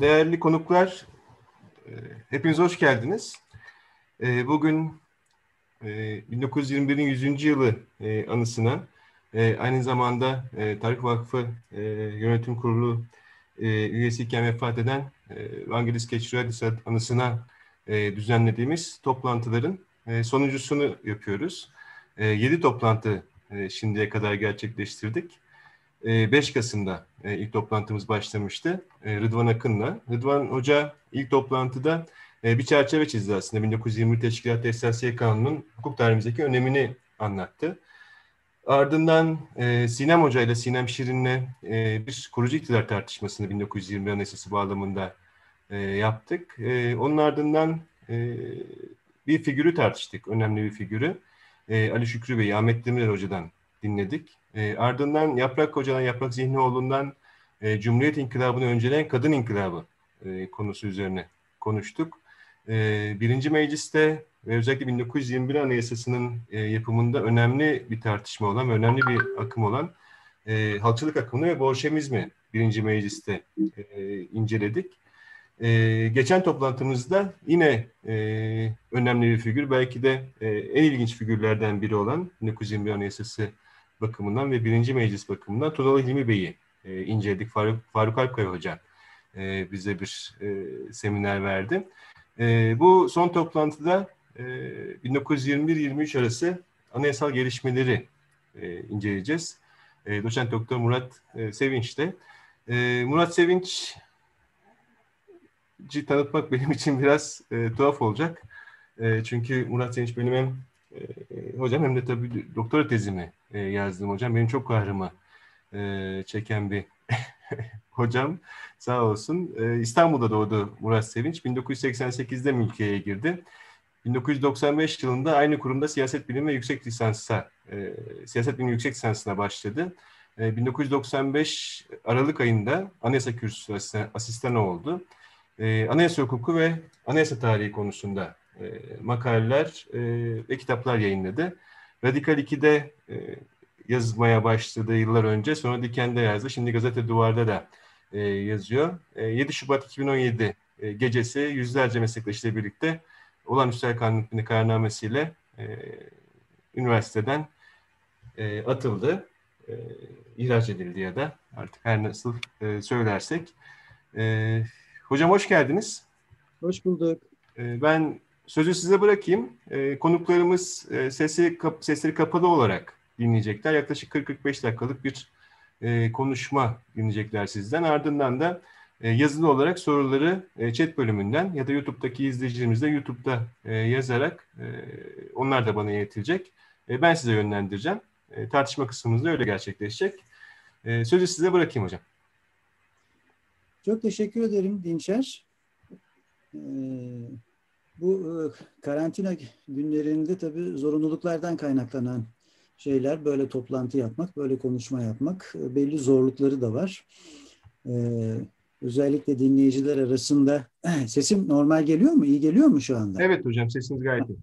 değerli konuklar, e, hepiniz hoş geldiniz. E, bugün 1921'in 100. yılı anısına aynı zamanda Tarih Vakfı Yönetim Kurulu üyesiyken vefat eden Vangelis Keçiradis anısına düzenlediğimiz toplantıların sonuncusunu yapıyoruz. 7 toplantı şimdiye kadar gerçekleştirdik. 5 Kasım'da ilk toplantımız başlamıştı Rıdvan Akın'la. Rıdvan Hoca ilk toplantıda bir çerçeve çizdi aslında. 1920 Teşkilat Esasiye Kanunu'nun hukuk tarihimizdeki önemini anlattı. Ardından Sinem Hoca ile Sinem Şirin'le bir kurucu iktidar tartışmasını 1920 Anayasası bağlamında yaptık. Onun ardından bir figürü tartıştık, önemli bir figürü. Ali Şükrü Bey, Ahmet Demirel Hoca'dan dinledik. E, ardından Yaprak Hoca'dan, Yaprak Zihnioğlu'ndan e, Cumhuriyet İnkılabı'nı önceleyen kadın inkılabı e, konusu üzerine konuştuk. E, birinci mecliste ve özellikle 1921 Anayasası'nın e, yapımında önemli bir tartışma olan ve önemli bir akım olan e, halkçılık akımını ve Bolşemizmi birinci mecliste e, inceledik. E, geçen toplantımızda yine e, önemli bir figür, belki de e, en ilginç figürlerden biri olan 1921 Anayasası bakımından ve birinci meclis bakımından Tunalı Hilmi Bey'i e, inceledik. Faruk, Faruk Alpkaya Hoca e, bize bir e, seminer verdi. E, bu son toplantıda e, 1921-23 arası anayasal gelişmeleri e, inceleyeceğiz. E, Doçent Doktor Murat e, Sevinç'te. E, Murat Sevinç tanıtmak benim için biraz e, tuhaf olacak. E, çünkü Murat Sevinç benim hem e, hocam hem de tabii doktora tezimi e, yazdım hocam. Benim çok kahrımı e, çeken bir hocam. Sağ olsun. E, İstanbul'da doğdu Murat Sevinç. 1988'de mülkiyeye girdi. 1995 yılında aynı kurumda siyaset bilimi yüksek lisansa, e, siyaset bilimi yüksek lisansına başladı. E, 1995 Aralık ayında Anayasa Kürsüsü asistanı oldu. E, anayasa hukuku ve anayasa tarihi konusunda e, makaleler e, ve kitaplar yayınladı. Radikal 2'de e, yazmaya başladı yıllar önce. Sonra Diken'de yazdı. Şimdi Gazete Duvar'da da e, yazıyor. E, 7 Şubat 2017 e, gecesi yüzlerce meslektaşıyla birlikte olağanüstü kanun kararnamesiyle e, üniversiteden e, atıldı. E, ihraç edildi ya da artık her nasıl e, söylersek. E, hocam hoş geldiniz. Hoş bulduk. E, ben Sözü size bırakayım. E, konuklarımız e, sesi kap, sesleri kapalı olarak dinleyecekler. Yaklaşık 40-45 dakikalık bir e, konuşma dinleyecekler sizden. Ardından da e, yazılı olarak soruları e, chat bölümünden ya da YouTube'daki izleyicilerimiz de YouTube'da e, yazarak e, onlar da bana iletilecek. E, ben size yönlendireceğim. E, tartışma kısmımız da öyle gerçekleşecek. E, sözü size bırakayım hocam. Çok teşekkür ederim Dinçer. Ee, bu e, karantina günlerinde tabii zorunluluklardan kaynaklanan şeyler böyle toplantı yapmak, böyle konuşma yapmak e, belli zorlukları da var. Ee, özellikle dinleyiciler arasında sesim normal geliyor mu? İyi geliyor mu şu anda? Evet hocam sesiniz gayet iyi.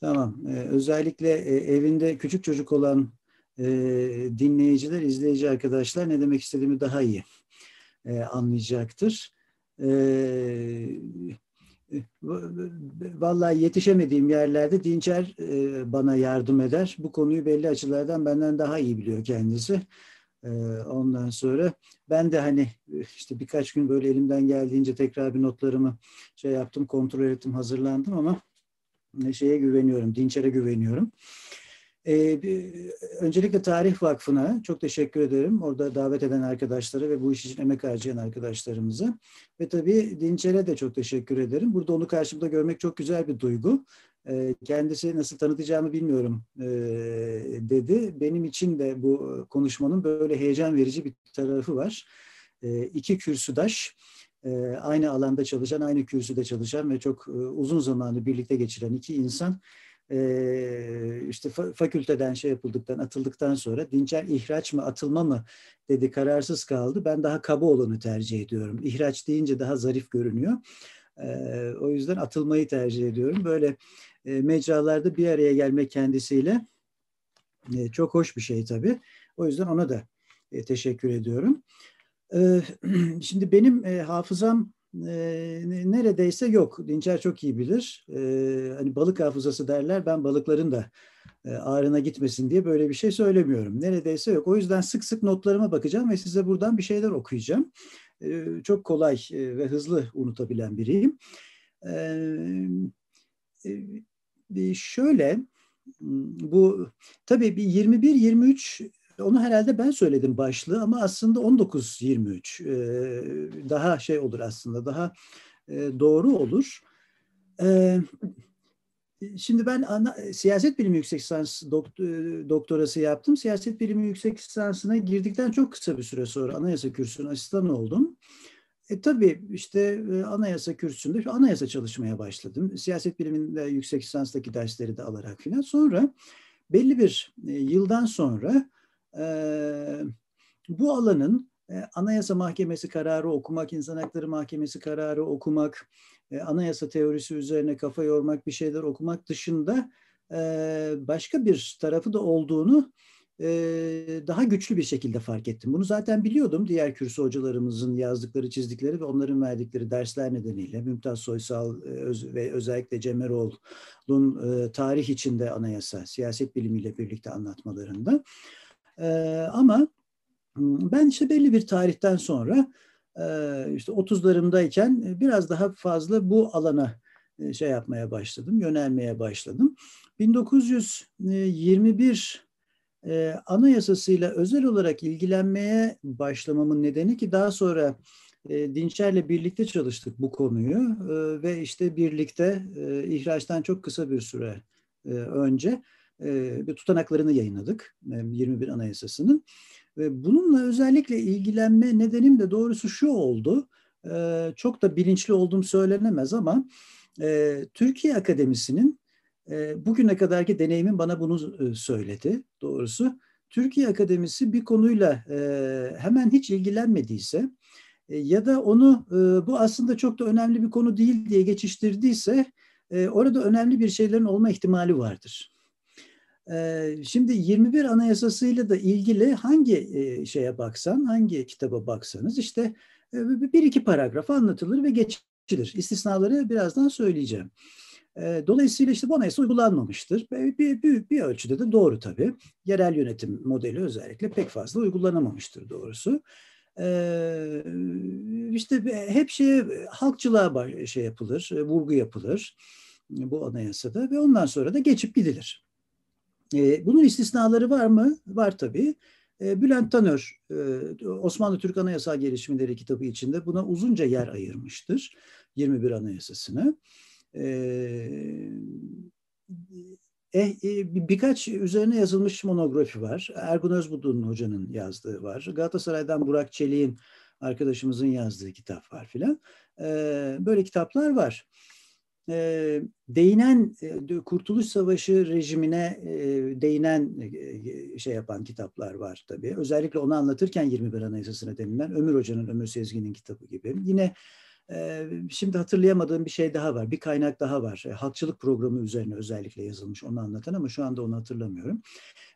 Tamam. Ee, özellikle e, evinde küçük çocuk olan e, dinleyiciler, izleyici arkadaşlar ne demek istediğimi daha iyi e, anlayacaktır. E, vallahi yetişemediğim yerlerde Dinçer e, bana yardım eder. Bu konuyu belli açılardan benden daha iyi biliyor kendisi. E, ondan sonra ben de hani işte birkaç gün böyle elimden geldiğince tekrar bir notlarımı şey yaptım, kontrol ettim, hazırlandım ama şeye güveniyorum, Dinçer'e güveniyorum. Ee, öncelikle Tarih Vakfı'na çok teşekkür ederim. Orada davet eden arkadaşları ve bu iş için emek harcayan arkadaşlarımıza. Ve tabii Dinçer'e de çok teşekkür ederim. Burada onu karşımda görmek çok güzel bir duygu. Ee, kendisi nasıl tanıtacağımı bilmiyorum ee, dedi. Benim için de bu konuşmanın böyle heyecan verici bir tarafı var. Ee, iki kürsüdaş e, aynı alanda çalışan, aynı kürsüde çalışan ve çok e, uzun zamanı birlikte geçiren iki insan e, işte fakülteden şey yapıldıktan atıldıktan sonra Dinçer ihraç mı atılma mı dedi kararsız kaldı. Ben daha kaba olanı tercih ediyorum. İhraç deyince daha zarif görünüyor. E, o yüzden atılmayı tercih ediyorum. Böyle e, mecralarda bir araya gelmek kendisiyle e, çok hoş bir şey tabii. O yüzden ona da e, teşekkür ediyorum. E, şimdi benim e, hafızam neredeyse yok. Dinçer çok iyi bilir. hani balık hafızası derler. Ben balıkların da ağrına gitmesin diye böyle bir şey söylemiyorum. Neredeyse yok. O yüzden sık sık notlarıma bakacağım ve size buradan bir şeyler okuyacağım. çok kolay ve hızlı unutabilen biriyim. şöyle bu tabii bir 21-23 onu herhalde ben söyledim başlığı ama aslında 19-23 daha şey olur aslında daha doğru olur. Şimdi ben ana, siyaset bilimi yüksek lisans doktorası yaptım. Siyaset bilimi yüksek lisansına girdikten çok kısa bir süre sonra anayasa kürsüsüne asistan oldum. E, tabii işte anayasa kürsüsünde anayasa çalışmaya başladım. Siyaset biliminde yüksek lisanstaki dersleri de alarak filan. Sonra belli bir yıldan sonra bu alanın Anayasa Mahkemesi kararı okumak, İnsan Hakları Mahkemesi kararı okumak, anayasa teorisi üzerine kafa yormak, bir şeyler okumak dışında başka bir tarafı da olduğunu daha güçlü bir şekilde fark ettim. Bunu zaten biliyordum diğer kürsü hocalarımızın yazdıkları, çizdikleri ve onların verdikleri dersler nedeniyle. Mümtaz Soysal ve özellikle Cem Erol'un e, tarih içinde anayasa, siyaset bilimiyle birlikte anlatmalarında. E, ama ben işte belli bir tarihten sonra işte 30'larımdayken biraz daha fazla bu alana şey yapmaya başladım, yönelmeye başladım. 1921 anayasasıyla özel olarak ilgilenmeye başlamamın nedeni ki daha sonra Dinçer'le birlikte çalıştık bu konuyu ve işte birlikte ihraçtan çok kısa bir süre önce bir tutanaklarını yayınladık 21 Anayasası'nın. Ve bununla özellikle ilgilenme nedenim de doğrusu şu oldu. Çok da bilinçli olduğum söylenemez ama Türkiye Akademisi'nin bugüne kadarki deneyimin bana bunu söyledi doğrusu. Türkiye Akademisi bir konuyla hemen hiç ilgilenmediyse ya da onu bu aslında çok da önemli bir konu değil diye geçiştirdiyse orada önemli bir şeylerin olma ihtimali vardır. Şimdi 21 Anayasası'yla da ilgili hangi şeye baksan, hangi kitaba baksanız işte bir iki paragraf anlatılır ve geçilir. İstisnaları birazdan söyleyeceğim. Dolayısıyla işte bu anayasa uygulanmamıştır. Bir, büyük bir ölçüde de doğru tabii. Yerel yönetim modeli özellikle pek fazla uygulanamamıştır doğrusu. İşte hep şey halkçılığa şey yapılır, vurgu yapılır bu anayasada ve ondan sonra da geçip gidilir. E, bunun istisnaları var mı? Var tabii. E, Bülent Tanör, e, Osmanlı Türk Anayasal Gelişmeleri kitabı içinde buna uzunca yer ayırmıştır. 21 Anayasasını. E, e, birkaç üzerine yazılmış monografi var. Ergun Özbudun hocanın yazdığı var. Galatasaray'dan Burak Çelik'in arkadaşımızın yazdığı kitap var filan. E, böyle kitaplar var e, değinen e, Kurtuluş Savaşı rejimine e, değinen e, şey yapan kitaplar var tabii. Özellikle onu anlatırken 21 Anayasası'na denilen Ömür Hoca'nın, Ömür Sezgin'in kitabı gibi. Yine e, şimdi hatırlayamadığım bir şey daha var. Bir kaynak daha var. E, halkçılık programı üzerine özellikle yazılmış onu anlatan ama şu anda onu hatırlamıyorum.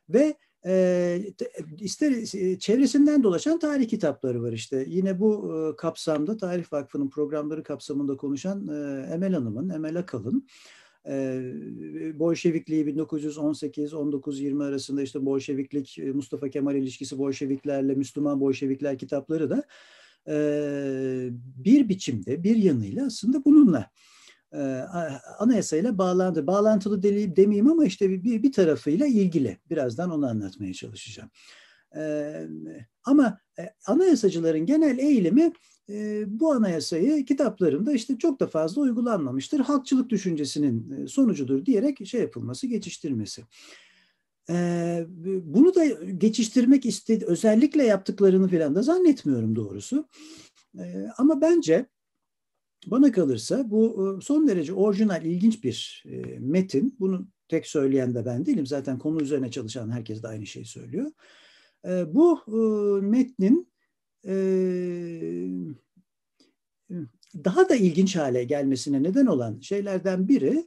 Ve e, ister çevresinden dolaşan tarih kitapları var işte. Yine bu e, kapsamda Tarih Vakfı'nın programları kapsamında konuşan e, Emel Hanım'ın, Emel Akal'ın e, Bolşevikliği 1918-1920 arasında işte Bolşeviklik, Mustafa Kemal ilişkisi Bolşeviklerle Müslüman Bolşevikler kitapları da e, bir biçimde, bir yanıyla aslında bununla e, anayasayla bağlandı. Bağlantılı deli, demeyeyim ama işte bir, bir tarafıyla ilgili. Birazdan onu anlatmaya çalışacağım. E, ama e, anayasacıların genel eğilimi e, bu anayasayı kitaplarında işte çok da fazla uygulanmamıştır. Halkçılık düşüncesinin e, sonucudur diyerek şey yapılması, geçiştirmesi. E, bunu da geçiştirmek istedi, özellikle yaptıklarını falan da zannetmiyorum doğrusu. E, ama bence bana kalırsa bu e, son derece orijinal, ilginç bir e, metin. Bunu tek söyleyen de ben değilim. Zaten konu üzerine çalışan herkes de aynı şeyi söylüyor. E, bu metnin daha da ilginç hale gelmesine neden olan şeylerden biri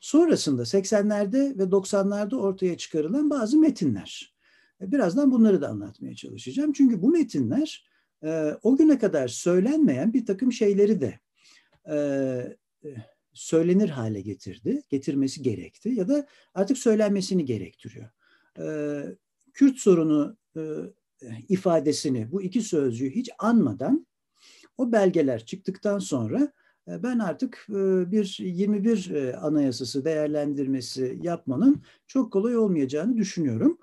sonrasında 80'lerde ve 90'larda ortaya çıkarılan bazı metinler. Birazdan bunları da anlatmaya çalışacağım. Çünkü bu metinler e, o güne kadar söylenmeyen bir takım şeyleri de e, söylenir hale getirdi, getirmesi gerekti ya da artık söylenmesini gerektiriyor. E, Kürt sorunu e, ifadesini, bu iki sözcüğü hiç anmadan o belgeler çıktıktan sonra ben artık bir 21 e, anayasası değerlendirmesi yapmanın çok kolay olmayacağını düşünüyorum.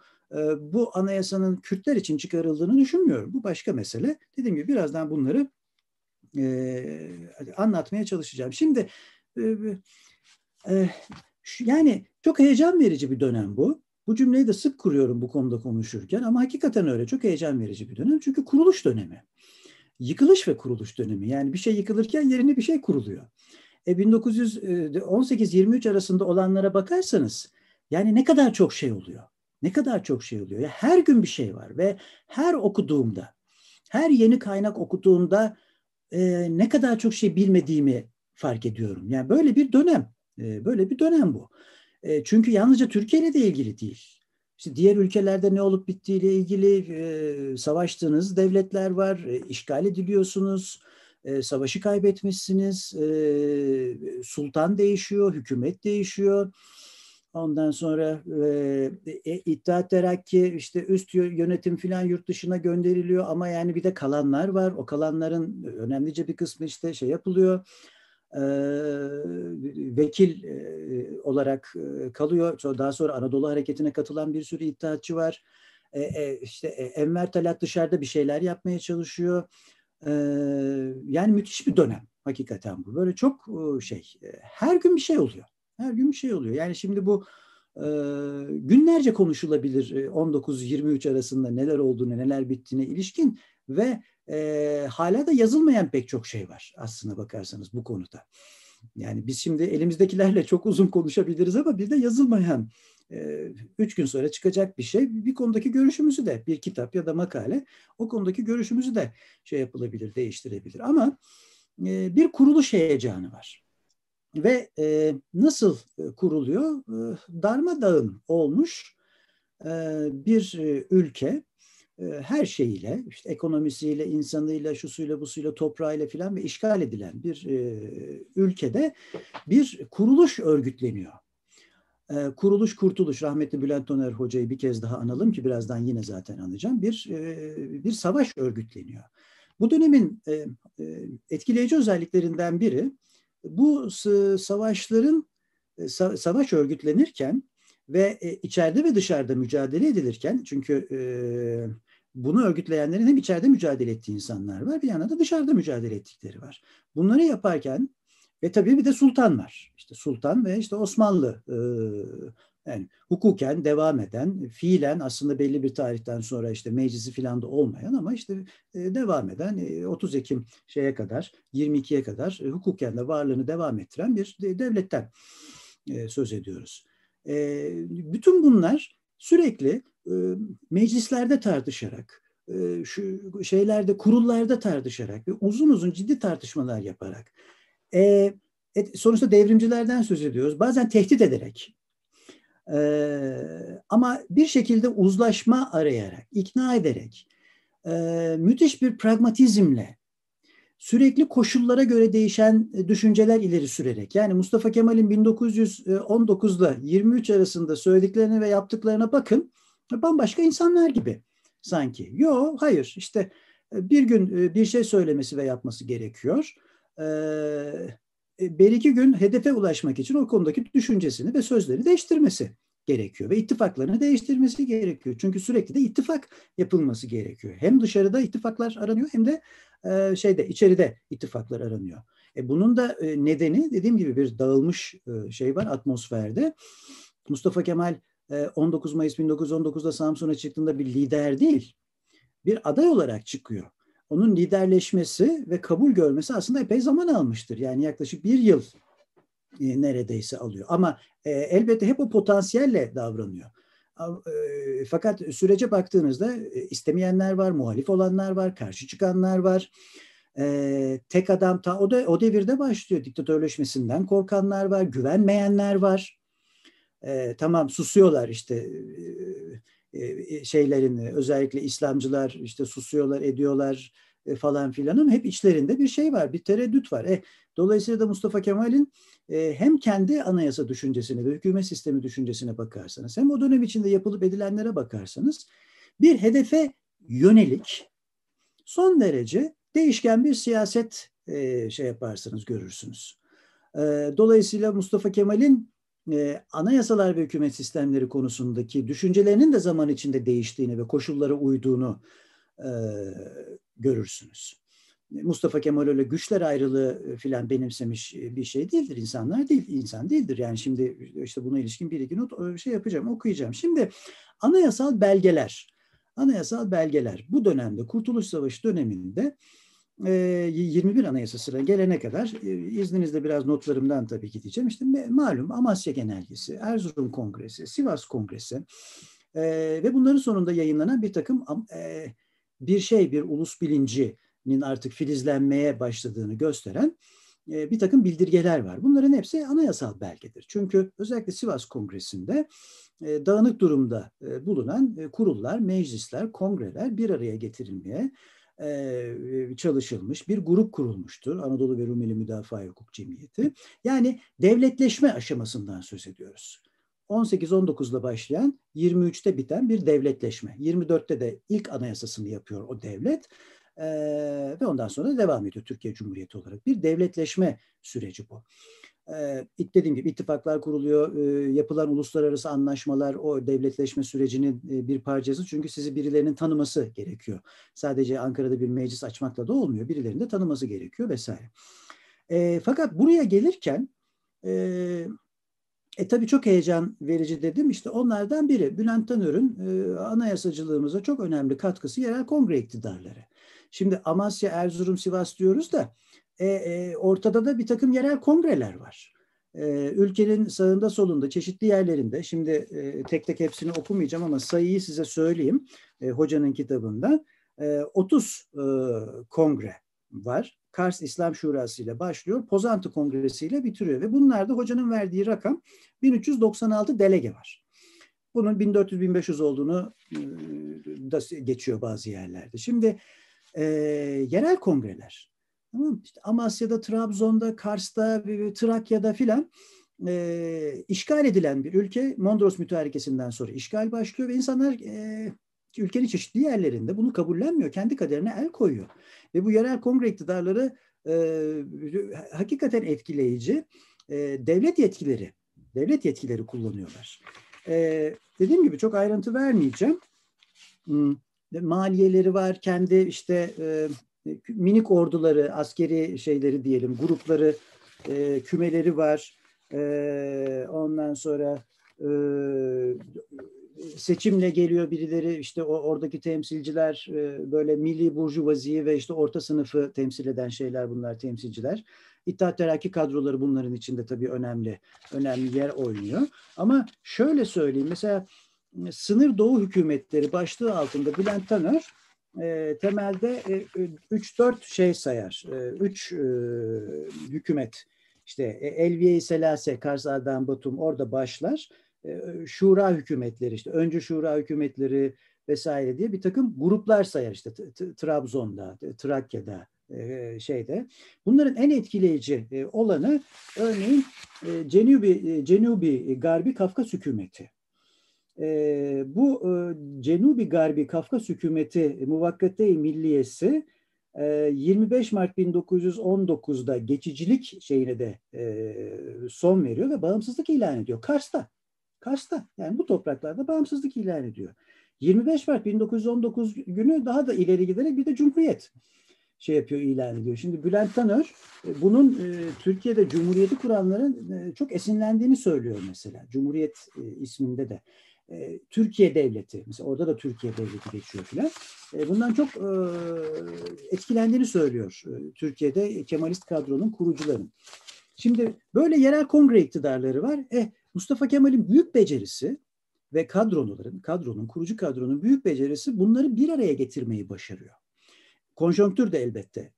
Bu anayasanın Kürtler için çıkarıldığını düşünmüyorum. Bu başka mesele. Dediğim gibi birazdan bunları anlatmaya çalışacağım. Şimdi yani çok heyecan verici bir dönem bu. Bu cümleyi de sık kuruyorum bu konuda konuşurken ama hakikaten öyle çok heyecan verici bir dönem. Çünkü kuruluş dönemi yıkılış ve kuruluş dönemi. Yani bir şey yıkılırken yerine bir şey kuruluyor. E 1918-23 arasında olanlara bakarsanız yani ne kadar çok şey oluyor. Ne kadar çok şey oluyor. Ya her gün bir şey var ve her okuduğumda, her yeni kaynak okuduğumda e, ne kadar çok şey bilmediğimi fark ediyorum. Yani böyle bir dönem, e, böyle bir dönem bu. E, çünkü yalnızca Türkiye ile de ilgili değil. İşte diğer ülkelerde ne olup bittiğiyle ilgili e, savaştığınız devletler var, e, işgal ediliyorsunuz, e, savaşı kaybetmişsiniz, e, sultan değişiyor, hükümet değişiyor. Ondan sonra e, e, İttihat Terakki işte üst yönetim filan yurt dışına gönderiliyor ama yani bir de kalanlar var. O kalanların önemlice bir kısmı işte şey yapılıyor vekil olarak kalıyor. Daha sonra Anadolu Hareketi'ne katılan bir sürü iddiatçı var. İşte Enver Talat dışarıda bir şeyler yapmaya çalışıyor. Yani müthiş bir dönem hakikaten bu. Böyle çok şey, her gün bir şey oluyor. Her gün bir şey oluyor. Yani şimdi bu günlerce konuşulabilir 19-23 arasında neler olduğunu, neler bittiğine ilişkin ve e, hala da yazılmayan pek çok şey var aslına bakarsanız bu konuda. Yani biz şimdi elimizdekilerle çok uzun konuşabiliriz ama bir de yazılmayan e, üç gün sonra çıkacak bir şey bir konudaki görüşümüzü de bir kitap ya da makale o konudaki görüşümüzü de şey yapılabilir, değiştirebilir. Ama e, bir kuruluş heyecanı var. Ve e, nasıl kuruluyor? E, darmadağın olmuş e, bir e, ülke e, her şeyiyle, işte ekonomisiyle, insanıyla, şusuyla, busuyla, toprağıyla filan ve işgal edilen bir e, ülkede bir kuruluş örgütleniyor. E, kuruluş kurtuluş, rahmetli Bülent Toner Hoca'yı bir kez daha analım ki birazdan yine zaten anacağım. Bir, e, bir savaş örgütleniyor. Bu dönemin e, e, etkileyici özelliklerinden biri bu savaşların e, savaş örgütlenirken ve e, içeride ve dışarıda mücadele edilirken çünkü e, bunu örgütleyenlerin hem içeride mücadele ettiği insanlar var bir yana da dışarıda mücadele ettikleri var. Bunları yaparken ve tabii bir de sultan var. İşte sultan ve işte Osmanlı yani hukuken devam eden, fiilen aslında belli bir tarihten sonra işte meclisi filan da olmayan ama işte e, devam eden e, 30 Ekim şeye kadar, 22'ye kadar e, hukuken de varlığını devam ettiren bir devletten e, söz ediyoruz. E, bütün bunlar sürekli e, meclislerde tartışarak, e, şu şeylerde, kurullarda tartışarak ve uzun uzun ciddi tartışmalar yaparak, e, sonuçta devrimcilerden söz ediyoruz. Bazen tehdit ederek, ama bir şekilde uzlaşma arayarak, ikna ederek, müthiş bir pragmatizmle sürekli koşullara göre değişen e, düşünceler ileri sürerek yani Mustafa Kemal'in 1919'da 23 arasında söylediklerine ve yaptıklarına bakın bambaşka insanlar gibi sanki. Yo hayır işte e, bir gün e, bir şey söylemesi ve yapması gerekiyor. Bir iki gün hedefe ulaşmak için o konudaki düşüncesini ve sözleri değiştirmesi gerekiyor ve ittifaklarını değiştirmesi gerekiyor. Çünkü sürekli de ittifak yapılması gerekiyor. Hem dışarıda ittifaklar aranıyor hem de e, şeyde içeride ittifaklar aranıyor. E, bunun da e, nedeni dediğim gibi bir dağılmış e, şey var atmosferde. Mustafa Kemal e, 19 Mayıs 1919'da Samsun'a çıktığında bir lider değil, bir aday olarak çıkıyor. Onun liderleşmesi ve kabul görmesi aslında epey zaman almıştır. Yani yaklaşık bir yıl e, neredeyse alıyor. Ama e, elbette hep o potansiyelle davranıyor. E, fakat sürece baktığınızda e, istemeyenler var, muhalif olanlar var, karşı çıkanlar var. E, tek adam ta o da o devirde başlıyor. Diktatörleşmesinden korkanlar var, güvenmeyenler var. E, tamam susuyorlar işte e, e, şeylerin özellikle İslamcılar işte susuyorlar, ediyorlar e, falan filan ama hep içlerinde bir şey var, bir tereddüt var. E, dolayısıyla da Mustafa Kemal'in e, hem kendi anayasa düşüncesine ve hükümet sistemi düşüncesine bakarsanız hem o dönem içinde yapılıp edilenlere bakarsanız bir hedefe yönelik son derece değişken bir siyaset e, şey yaparsınız, görürsünüz. E, dolayısıyla Mustafa Kemal'in e, anayasalar ve hükümet sistemleri konusundaki düşüncelerinin de zaman içinde değiştiğini ve koşullara uyduğunu e, görürsünüz. Mustafa Kemal öyle güçler ayrılığı filan benimsemiş bir şey değildir. İnsanlar değil, insan değildir. Yani şimdi işte buna ilişkin bir iki not şey yapacağım, okuyacağım. Şimdi anayasal belgeler, anayasal belgeler bu dönemde Kurtuluş Savaşı döneminde 21 Anayasası'na gelene kadar izninizle biraz notlarımdan tabii gideceğim. İşte malum Amasya Genelgesi, Erzurum Kongresi, Sivas Kongresi ve bunların sonunda yayınlanan bir takım bir şey, bir ulus bilincinin artık filizlenmeye başladığını gösteren bir takım bildirgeler var. Bunların hepsi anayasal belgedir. Çünkü özellikle Sivas Kongresi'nde dağınık durumda bulunan kurullar, meclisler, kongreler bir araya getirilmeye çalışılmış bir grup kurulmuştur. Anadolu ve Rumeli Müdafaa Hukuk Cemiyeti. Yani devletleşme aşamasından söz ediyoruz. 18-19'da başlayan 23'te biten bir devletleşme. 24'te de ilk anayasasını yapıyor o devlet. Ee, ve ondan sonra devam ediyor Türkiye Cumhuriyeti olarak. Bir devletleşme süreci bu e, dediğim gibi ittifaklar kuruluyor, e, yapılan uluslararası anlaşmalar o devletleşme sürecinin e, bir parçası. Çünkü sizi birilerinin tanıması gerekiyor. Sadece Ankara'da bir meclis açmakla da olmuyor. Birilerinin de tanıması gerekiyor vesaire. E, fakat buraya gelirken e, e tabii çok heyecan verici dedim. İşte onlardan biri Bülent Tanör'ün e, anayasacılığımıza çok önemli katkısı yerel kongre iktidarları. Şimdi Amasya, Erzurum, Sivas diyoruz da e, e, ortada da bir takım yerel kongreler var. E, ülkenin sağında solunda çeşitli yerlerinde şimdi e, tek tek hepsini okumayacağım ama sayıyı size söyleyeyim e, hocanın kitabında e, 30 e, kongre var. Kars İslam Şurası ile başlıyor. Pozantı Kongresi ile bitiriyor ve bunlarda hocanın verdiği rakam 1396 delege var. Bunun 1400-1500 olduğunu e, da geçiyor bazı yerlerde. Şimdi e, yerel kongreler Tamam İşte Amasya'da, Trabzon'da, Kars'ta, Trakya'da filan e, işgal edilen bir ülke Mondros mütarekesinden sonra işgal başlıyor ve insanlar e, ülkenin çeşitli yerlerinde bunu kabullenmiyor. Kendi kaderine el koyuyor. Ve bu yerel kongre iktidarları e, hakikaten etkileyici e, devlet yetkileri devlet yetkileri kullanıyorlar. E, dediğim gibi çok ayrıntı vermeyeceğim. Hmm, maliyeleri var, kendi işte e, minik orduları, askeri şeyleri diyelim, grupları, e, kümeleri var. E, ondan sonra e, seçimle geliyor birileri işte o oradaki temsilciler e, böyle milli burjuvaziyi ve işte orta sınıfı temsil eden şeyler bunlar temsilciler. İttihat Terakki kadroları bunların içinde tabii önemli önemli yer oynuyor. Ama şöyle söyleyeyim mesela sınır doğu hükümetleri başlığı altında Bülent Tanör e, temelde e, 3-4 şey sayar. 3 e, e, hükümet işte e, Elviye-i Selase, Kars Ardahan Batum orada başlar. E, şura hükümetleri işte önce şura hükümetleri vesaire diye bir takım gruplar sayar işte Trabzon'da, Trakya'da, e, şeyde. Bunların en etkileyici e, olanı örneğin e, Cenubi, Cenubi Garbi Kafkas hükümeti e, bu e, Cenubi Garbi Kafkas hükümeti Muvakkate-i Milliyesi e, 25 Mart 1919'da geçicilik şeyine de e, son veriyor ve bağımsızlık ilan ediyor. Kars'ta. Kars'ta. Yani bu topraklarda bağımsızlık ilan ediyor. 25 Mart 1919 günü daha da ileri giderek bir de Cumhuriyet şey yapıyor, ilan ediyor. Şimdi Bülent Tanör e, bunun e, Türkiye'de Cumhuriyeti kuranların e, çok esinlendiğini söylüyor mesela. Cumhuriyet e, isminde de. E, Türkiye Devleti, mesela orada da Türkiye Devleti geçiyor filan. E, bundan çok e, etkilendiğini söylüyor Türkiye'de Kemalist kadronun kurucuların. Şimdi böyle yerel kongre iktidarları var. Eh, Mustafa Kemal'in büyük becerisi ve kadroların, kadronun, kurucu kadronun büyük becerisi bunları bir araya getirmeyi başarıyor. Konjonktür de elbette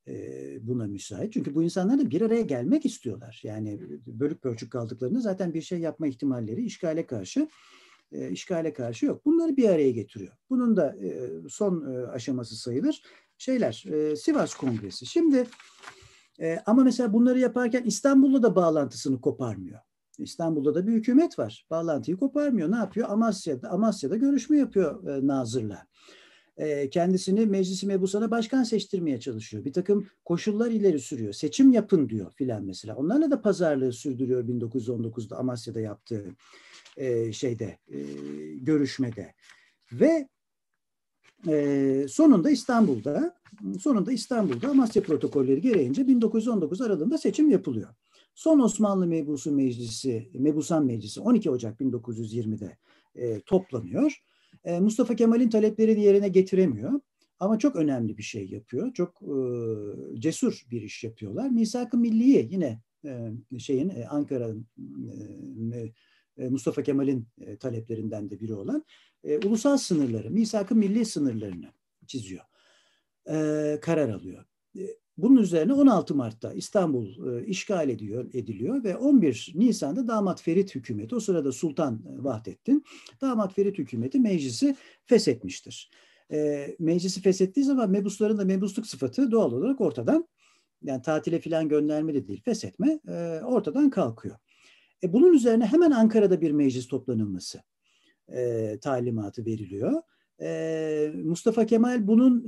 buna müsait. Çünkü bu insanlar da bir araya gelmek istiyorlar. Yani bölük pörçük kaldıklarında zaten bir şey yapma ihtimalleri işgale karşı işgale karşı yok. Bunları bir araya getiriyor. Bunun da son aşaması sayılır. şeyler, e, Sivas Kongresi. Şimdi e, ama mesela bunları yaparken İstanbul'da da bağlantısını koparmıyor. İstanbul'da da bir hükümet var. Bağlantıyı koparmıyor. Ne yapıyor? Amasya'da, Amasya'da görüşme yapıyor e, Nazır'la. Kendisini Meclis-i Mebusan'a başkan seçtirmeye çalışıyor. Bir takım koşullar ileri sürüyor. Seçim yapın diyor filan mesela. Onlarla da pazarlığı sürdürüyor 1919'da Amasya'da yaptığı şeyde görüşmede. Ve sonunda İstanbul'da sonunda İstanbul'da Amasya protokolleri gereğince 1919 aralığında seçim yapılıyor. Son Osmanlı Mebusu Meclisi, Mebusan Meclisi 12 Ocak 1920'de e, toplanıyor. E, Mustafa Kemal'in taleplerini yerine getiremiyor. Ama çok önemli bir şey yapıyor. Çok e, cesur bir iş yapıyorlar. Misak-ı Milliye yine e, şeyin e, Ankara'nın e, e, Mustafa Kemal'in e, taleplerinden de biri olan e, ulusal sınırları, misak-ı milli sınırlarını çiziyor. E, karar alıyor. E, bunun üzerine 16 Mart'ta İstanbul e, işgal ediyor, ediliyor ve 11 Nisan'da Damat Ferit hükümeti, o sırada Sultan Vahdettin, Damat Ferit hükümeti meclisi feshetmiştir. E, meclisi feshettiği zaman mebusların da mebusluk sıfatı doğal olarak ortadan, yani tatile filan gönderme de değil, feshetme e, ortadan kalkıyor. E, bunun üzerine hemen Ankara'da bir meclis toplanılması e, talimatı veriliyor. Mustafa Kemal bunun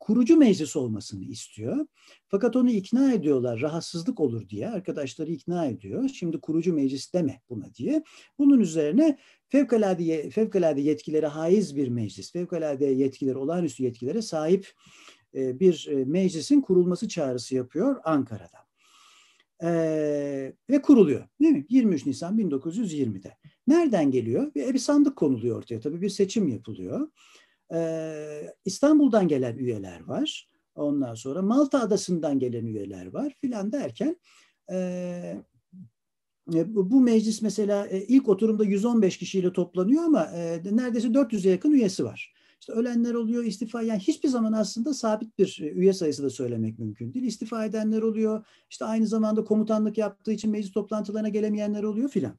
kurucu meclis olmasını istiyor. Fakat onu ikna ediyorlar rahatsızlık olur diye. Arkadaşları ikna ediyor. Şimdi kurucu meclis deme buna diye. Bunun üzerine fevkalade, fevkalade yetkilere haiz bir meclis, fevkalade yetkileri, olağanüstü yetkilere sahip bir meclisin kurulması çağrısı yapıyor Ankara'da e, ve kuruluyor. Değil mi? 23 Nisan 1920'de. Nereden geliyor? Bir, bir sandık konuluyor ortaya. Tabii bir seçim yapılıyor. E, İstanbul'dan gelen üyeler var. Ondan sonra Malta Adası'ndan gelen üyeler var filan derken e, bu meclis mesela ilk oturumda 115 kişiyle toplanıyor ama e, neredeyse 400'e yakın üyesi var. İşte ölenler oluyor, istifa yani hiçbir zaman aslında sabit bir e, üye sayısı da söylemek mümkün değil. İstifa edenler oluyor. İşte aynı zamanda komutanlık yaptığı için meclis toplantılarına gelemeyenler oluyor filan.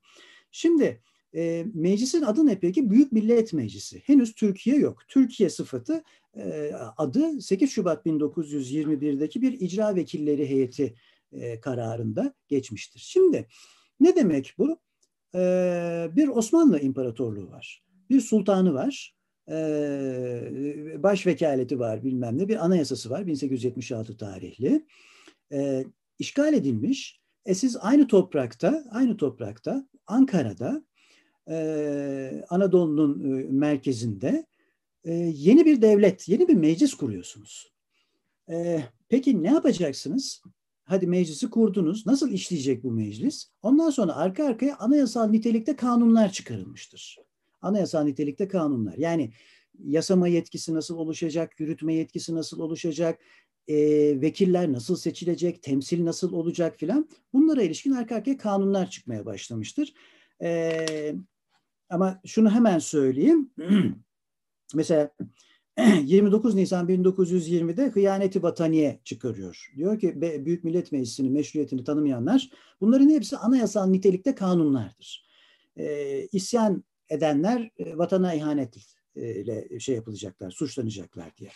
Şimdi e, meclisin adı ne peki? Büyük Millet Meclisi. Henüz Türkiye yok. Türkiye sıfatı e, adı 8 Şubat 1921'deki bir icra vekilleri heyeti e, kararında geçmiştir. Şimdi ne demek bu? E, bir Osmanlı İmparatorluğu var. Bir sultanı var e, baş vekaleti var bilmem ne bir anayasası var 1876 tarihli. E, işgal edilmiş. E siz aynı toprakta, aynı toprakta Ankara'da Anadolu'nun e, merkezinde e, yeni bir devlet, yeni bir meclis kuruyorsunuz. E, peki ne yapacaksınız? Hadi meclisi kurdunuz. Nasıl işleyecek bu meclis? Ondan sonra arka arkaya anayasal nitelikte kanunlar çıkarılmıştır anayasal nitelikte kanunlar. Yani yasama yetkisi nasıl oluşacak, yürütme yetkisi nasıl oluşacak, e, vekiller nasıl seçilecek, temsil nasıl olacak filan bunlara ilişkin arka arkaya kanunlar çıkmaya başlamıştır. E, ama şunu hemen söyleyeyim. Mesela 29 Nisan 1920'de hıyaneti vataniye çıkarıyor. Diyor ki Büyük Millet Meclisi'nin meşruiyetini tanımayanlar bunların hepsi anayasal nitelikte kanunlardır. E, isyan edenler e, vatana ihanet ile şey yapılacaklar, suçlanacaklar diye.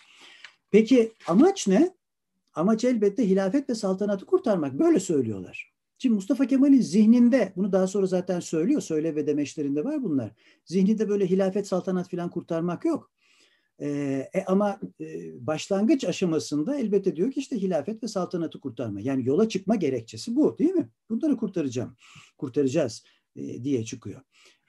Peki amaç ne? Amaç elbette hilafet ve saltanatı kurtarmak. Böyle söylüyorlar. Şimdi Mustafa Kemal'in zihninde, bunu daha sonra zaten söylüyor, söyle ve demeçlerinde var bunlar. Zihninde böyle hilafet, saltanat falan kurtarmak yok. Ee, e, ama e, başlangıç aşamasında elbette diyor ki işte hilafet ve saltanatı kurtarma. Yani yola çıkma gerekçesi bu değil mi? Bunları kurtaracağım, kurtaracağız e, diye çıkıyor.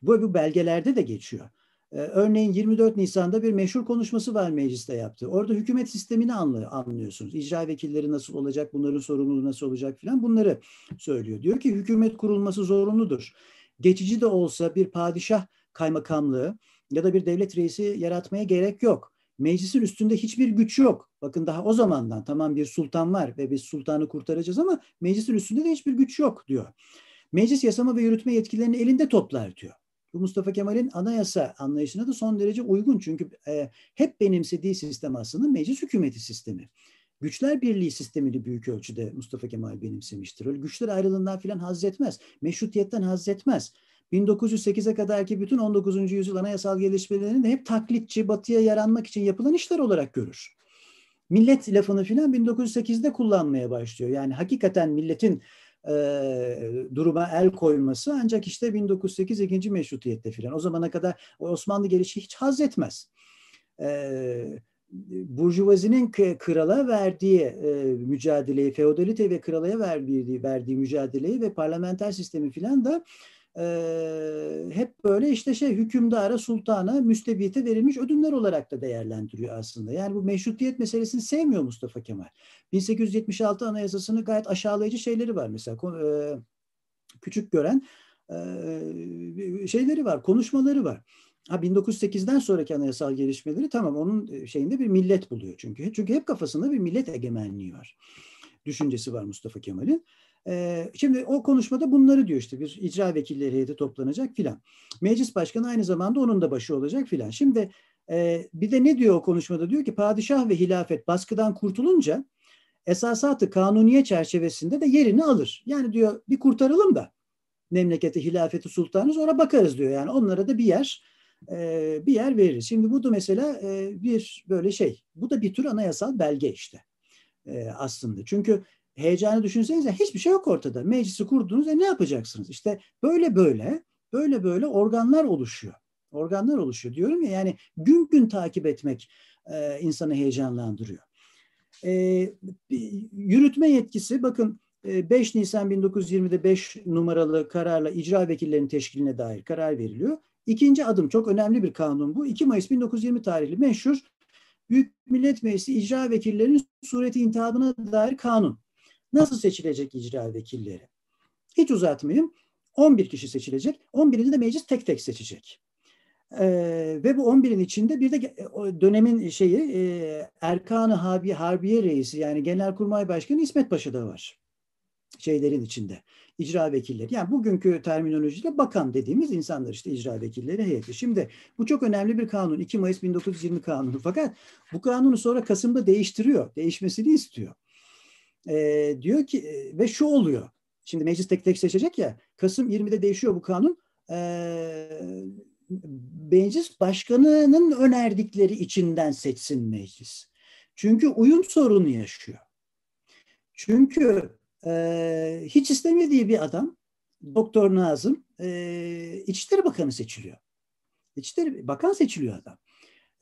Bu, bu belgelerde de geçiyor. Ee, örneğin 24 Nisan'da bir meşhur konuşması var mecliste yaptı. Orada hükümet sistemini anlıyor, anlıyorsunuz. İcra vekilleri nasıl olacak, bunların sorumluluğu nasıl olacak filan bunları söylüyor. Diyor ki hükümet kurulması zorunludur. Geçici de olsa bir padişah kaymakamlığı ya da bir devlet reisi yaratmaya gerek yok. Meclisin üstünde hiçbir güç yok. Bakın daha o zamandan tamam bir sultan var ve biz sultanı kurtaracağız ama meclisin üstünde de hiçbir güç yok diyor. Meclis yasama ve yürütme yetkilerini elinde toplar diyor. Bu Mustafa Kemal'in anayasa anlayışına da son derece uygun. Çünkü e, hep benimsediği sistem aslında meclis hükümeti sistemi. Güçler Birliği sistemini büyük ölçüde Mustafa Kemal benimsemiştir. Öyle güçler ayrılığından filan haz etmez. Meşrutiyetten haz etmez. 1908'e kadarki bütün 19. yüzyıl anayasal gelişmelerini de hep taklitçi, batıya yaranmak için yapılan işler olarak görür. millet lafını filan 1908'de kullanmaya başlıyor. Yani hakikaten milletin e, duruma el koyması ancak işte 1908 ikinci meşrutiyette filan. O zamana kadar Osmanlı gelişi hiç haz etmez. E, Burjuvazinin krala verdiği e, mücadeleyi, feodalite ve kralaya verdiği, verdiği mücadeleyi ve parlamenter sistemi filan da e, hep böyle işte şey hükümdara, sultana, müstebite verilmiş ödünler olarak da değerlendiriyor aslında. Yani bu meşrutiyet meselesini sevmiyor Mustafa Kemal. 1876 Anayasası'nın gayet aşağılayıcı şeyleri var mesela. E, küçük gören e, şeyleri var, konuşmaları var. Ha 1908'den sonraki anayasal gelişmeleri tamam onun şeyinde bir millet buluyor çünkü. Çünkü hep kafasında bir millet egemenliği var. Düşüncesi var Mustafa Kemal'in. Şimdi o konuşmada bunları diyor işte bir icra vekilleri heyeti toplanacak filan. Meclis başkanı aynı zamanda onun da başı olacak filan. Şimdi bir de ne diyor o konuşmada diyor ki padişah ve hilafet baskıdan kurtulunca esasatı kanuniye çerçevesinde de yerini alır. Yani diyor bir kurtaralım da memleketi hilafeti sultanı sonra bakarız diyor. Yani onlara da bir yer bir yer veririz. Şimdi bu da mesela bir böyle şey. Bu da bir tür anayasal belge işte aslında. Çünkü heyecanı düşünsenize hiçbir şey yok ortada. Meclisi kurdunuz e ne yapacaksınız? İşte böyle böyle böyle böyle organlar oluşuyor. Organlar oluşuyor diyorum ya yani gün gün takip etmek e, insanı heyecanlandırıyor. E, yürütme yetkisi bakın 5 Nisan 1920'de 5 numaralı kararla icra vekillerinin teşkiline dair karar veriliyor. İkinci adım çok önemli bir kanun bu. 2 Mayıs 1920 tarihli meşhur Büyük Millet Meclisi icra vekillerinin sureti intihabına dair kanun. Nasıl seçilecek icra vekilleri? Hiç uzatmayayım. 11 kişi seçilecek. 11'ini de meclis tek tek seçecek. Ee, ve bu 11'in içinde bir de dönemin şeyi e, Erkan-ı Harbiye, Harbiye Reisi yani Genelkurmay Başkanı İsmet Paşa da var şeylerin içinde. icra vekilleri. Yani bugünkü terminolojiyle bakan dediğimiz insanlar işte icra vekilleri heyeti. Şimdi bu çok önemli bir kanun. 2 Mayıs 1920 kanunu. Fakat bu kanunu sonra Kasım'da değiştiriyor. Değişmesini istiyor. Ee, diyor ki ve şu oluyor. Şimdi meclis tek tek seçecek ya. Kasım 20'de değişiyor bu kanun. Ee, meclis başkanının önerdikleri içinden seçsin meclis. Çünkü uyum sorunu yaşıyor. Çünkü e, hiç istemediği bir adam Doktor Nazım e, İçişleri Bakanı seçiliyor. İçişleri Bakan seçiliyor adam.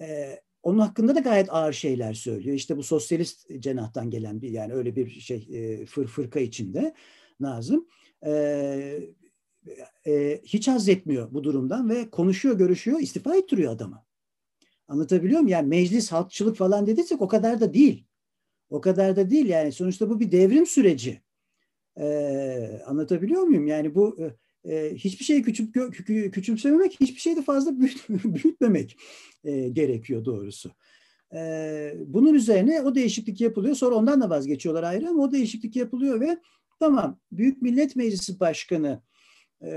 E, onun hakkında da gayet ağır şeyler söylüyor. İşte bu sosyalist cenahtan gelen bir yani öyle bir şey e, fır fırka içinde Nazım. E, e, hiç haz etmiyor bu durumdan ve konuşuyor, görüşüyor, istifa ettiriyor adamı. Anlatabiliyor muyum? Yani meclis, halkçılık falan dediysek o kadar da değil. O kadar da değil yani. Sonuçta bu bir devrim süreci. Ee, anlatabiliyor muyum? Yani bu e, hiçbir şeyi küçük, küçümsememek, hiçbir şeyi de fazla büyüt, büyütmemek e, gerekiyor doğrusu. E, bunun üzerine o değişiklik yapılıyor. Sonra ondan da vazgeçiyorlar ayrı ama o değişiklik yapılıyor ve tamam Büyük Millet Meclisi Başkanı e,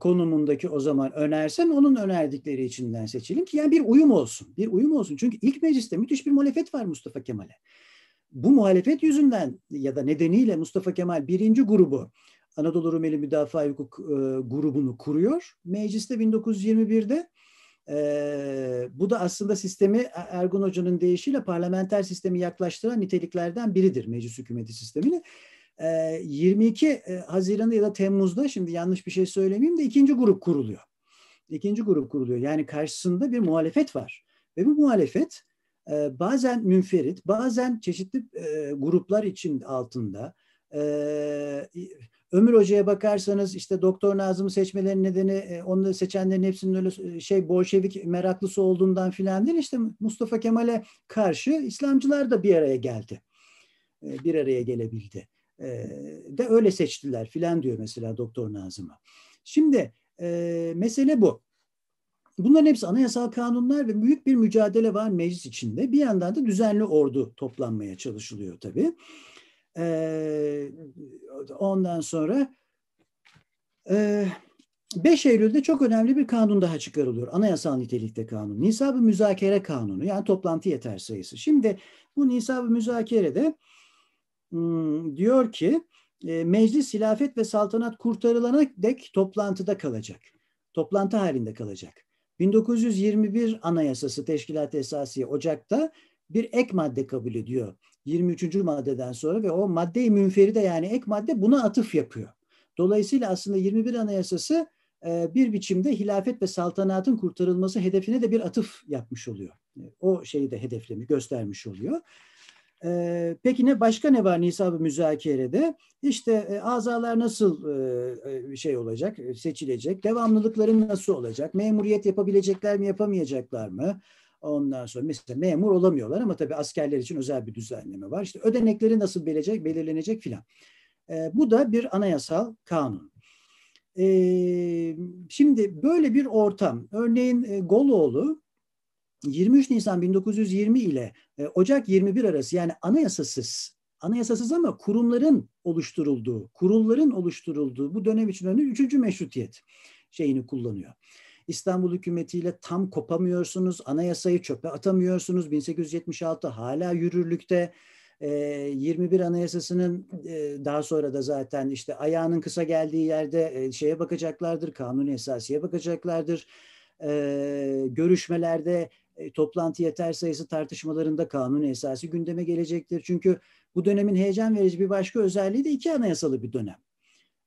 konumundaki o zaman önersen onun önerdikleri içinden seçelim ki yani bir uyum olsun. Bir uyum olsun. Çünkü ilk mecliste müthiş bir muhalefet var Mustafa Kemal'e bu muhalefet yüzünden ya da nedeniyle Mustafa Kemal birinci grubu Anadolu Rumeli Müdafaa Hukuk e, grubunu kuruyor. Mecliste 1921'de e, bu da aslında sistemi Ergun Hoca'nın deyişiyle parlamenter sistemi yaklaştıran niteliklerden biridir meclis hükümeti sistemini. E, 22 e, Haziran'da ya da Temmuz'da şimdi yanlış bir şey söylemeyeyim de ikinci grup kuruluyor. İkinci grup kuruluyor. Yani karşısında bir muhalefet var. Ve bu muhalefet e, bazen münferit, bazen çeşitli e, gruplar için altında. Ömür Hoca'ya bakarsanız işte Doktor Nazım'ı seçmelerinin nedeni e, onu seçenlerin hepsinin öyle e, şey Bolşevik meraklısı olduğundan filan değil. İşte Mustafa Kemal'e karşı İslamcılar da bir araya geldi. E, bir araya gelebildi. De öyle seçtiler filan diyor mesela Doktor Nazım'a. Şimdi mesele bu. Bunların hepsi anayasal kanunlar ve büyük bir mücadele var meclis içinde. Bir yandan da düzenli ordu toplanmaya çalışılıyor tabii. Ondan sonra e, 5 Eylül'de çok önemli bir kanun daha çıkarılıyor. Anayasal nitelikte kanun. Nisab-ı müzakere kanunu yani toplantı yeter sayısı. Şimdi bu nisab-ı müzakerede diyor ki meclis hilafet ve saltanat kurtarılana dek toplantıda kalacak. Toplantı halinde kalacak. 1921 Anayasası Teşkilat Esasiye Ocak'ta bir ek madde kabul ediyor 23. maddeden sonra ve o madde-i münferide yani ek madde buna atıf yapıyor. Dolayısıyla aslında 21 Anayasası e, bir biçimde hilafet ve saltanatın kurtarılması hedefine de bir atıf yapmış oluyor. O şeyi de hedeflemi göstermiş oluyor. E, peki ne başka ne var nisab-ı müzakerede? İşte e, azalar nasıl şey olacak, seçilecek, devamlılıkları nasıl olacak, memuriyet yapabilecekler mi, yapamayacaklar mı? Ondan sonra mesela memur olamıyorlar ama tabii askerler için özel bir düzenleme var. İşte ödenekleri nasıl belirlenecek, belirlenecek filan. E, bu da bir anayasal kanun. E, şimdi böyle bir ortam, örneğin e, Goloğlu 23 Nisan 1920 ile e, Ocak 21 arası yani anayasasız, anayasasız ama kurumların oluşturulduğu, kurulların oluşturulduğu bu dönem için önemli üçüncü meşrutiyet şeyini kullanıyor. İstanbul hükümetiyle tam kopamıyorsunuz, anayasayı çöpe atamıyorsunuz. 1876 hala yürürlükte. 21 Anayasası'nın daha sonra da zaten işte ayağının kısa geldiği yerde şeye bakacaklardır, kanuni esasiye bakacaklardır. Görüşmelerde toplantı yeter sayısı tartışmalarında kanuni esası gündeme gelecektir. Çünkü bu dönemin heyecan verici bir başka özelliği de iki anayasalı bir dönem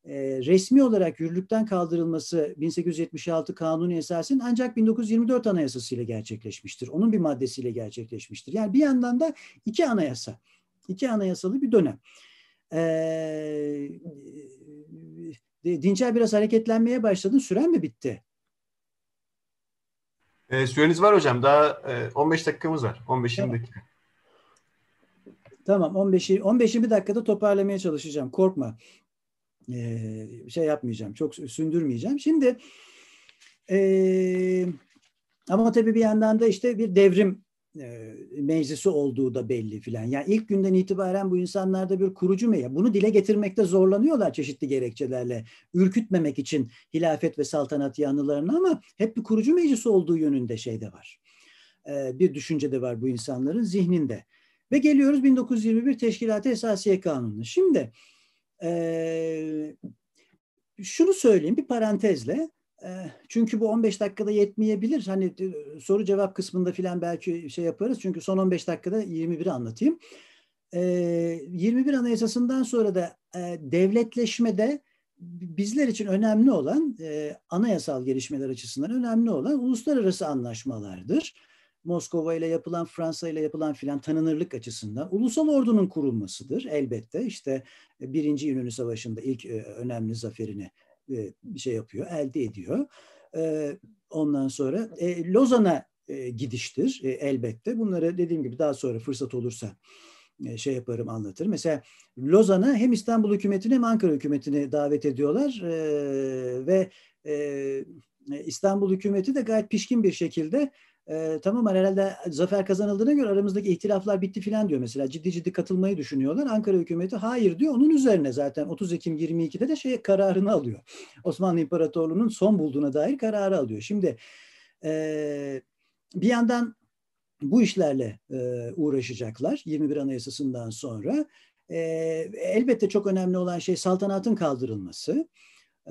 e, resmi olarak yürürlükten kaldırılması 1876 Kanuni Esası'nın ancak 1924 Anayasası ile gerçekleşmiştir. Onun bir maddesiyle gerçekleşmiştir. Yani bir yandan da iki anayasa, iki anayasalı bir dönem. E, Dinçer biraz hareketlenmeye başladın. Süren mi bitti? E, süreniz var hocam. Daha e, 15 dakikamız var. 15-20 tamam. dakika. Tamam 15 15-20 dakikada toparlamaya çalışacağım. Korkma şey yapmayacağım, çok sündürmeyeceğim. Şimdi e, ama tabii bir yandan da işte bir devrim e, meclisi olduğu da belli filan. Yani ilk günden itibaren bu insanlarda bir kurucu meyve. Bunu dile getirmekte zorlanıyorlar çeşitli gerekçelerle. Ürkütmemek için hilafet ve saltanat yanlılarını ama hep bir kurucu meclisi olduğu yönünde şey de var. E, bir düşünce de var bu insanların zihninde. Ve geliyoruz 1921 Teşkilat-ı Esasiye Kanunu'na. Şimdi e, şunu söyleyeyim bir parantezle. E, çünkü bu 15 dakikada yetmeyebilir. Hani soru cevap kısmında filan belki şey yaparız. Çünkü son 15 dakikada 21'i anlatayım. E, 21 Anayasası'ndan sonra da e, devletleşmede bizler için önemli olan e, anayasal gelişmeler açısından önemli olan uluslararası anlaşmalardır. Moskova ile yapılan, Fransa ile yapılan filan tanınırlık açısından ulusal ordunun kurulmasıdır elbette. İşte e, Birinci İnönü Savaşı'nda ilk e, önemli zaferini e, şey yapıyor, elde ediyor. Ondan sonra Lozan'a gidiştir elbette. Bunları dediğim gibi daha sonra fırsat olursa şey yaparım anlatırım. Mesela Lozan'a hem İstanbul hükümetini hem Ankara hükümetini davet ediyorlar ve İstanbul hükümeti de gayet pişkin bir şekilde e, tamam herhalde zafer kazanıldığına göre aramızdaki ihtilaflar bitti filan diyor mesela. Ciddi ciddi katılmayı düşünüyorlar. Ankara hükümeti hayır diyor. Onun üzerine zaten 30 Ekim 22'de de şey kararını alıyor. Osmanlı İmparatorluğu'nun son bulduğuna dair kararı alıyor. Şimdi e, bir yandan bu işlerle e, uğraşacaklar 21 Anayasası'ndan sonra. E, elbette çok önemli olan şey saltanatın kaldırılması.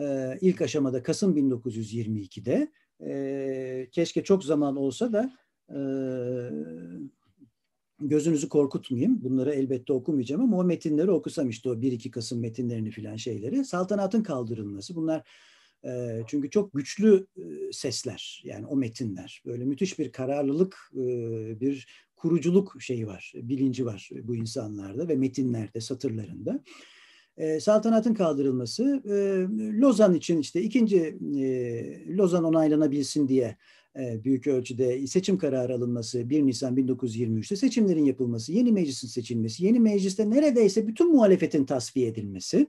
E, ilk aşamada Kasım 1922'de e, keşke çok zaman olsa da e, gözünüzü korkutmayayım. Bunları elbette okumayacağım ama o metinleri okusam işte o 1-2 Kasım metinlerini filan şeyleri. Saltanatın kaldırılması bunlar e, çünkü çok güçlü e, sesler yani o metinler. Böyle müthiş bir kararlılık, e, bir kuruculuk şeyi var, bilinci var bu insanlarda ve metinlerde, satırlarında. E, saltanatın kaldırılması e, Lozan için işte ikinci e, Lozan onaylanabilsin diye e, büyük ölçüde seçim kararı alınması 1 Nisan 1923'te seçimlerin yapılması, yeni meclisin seçilmesi, yeni mecliste neredeyse bütün muhalefetin tasfiye edilmesi,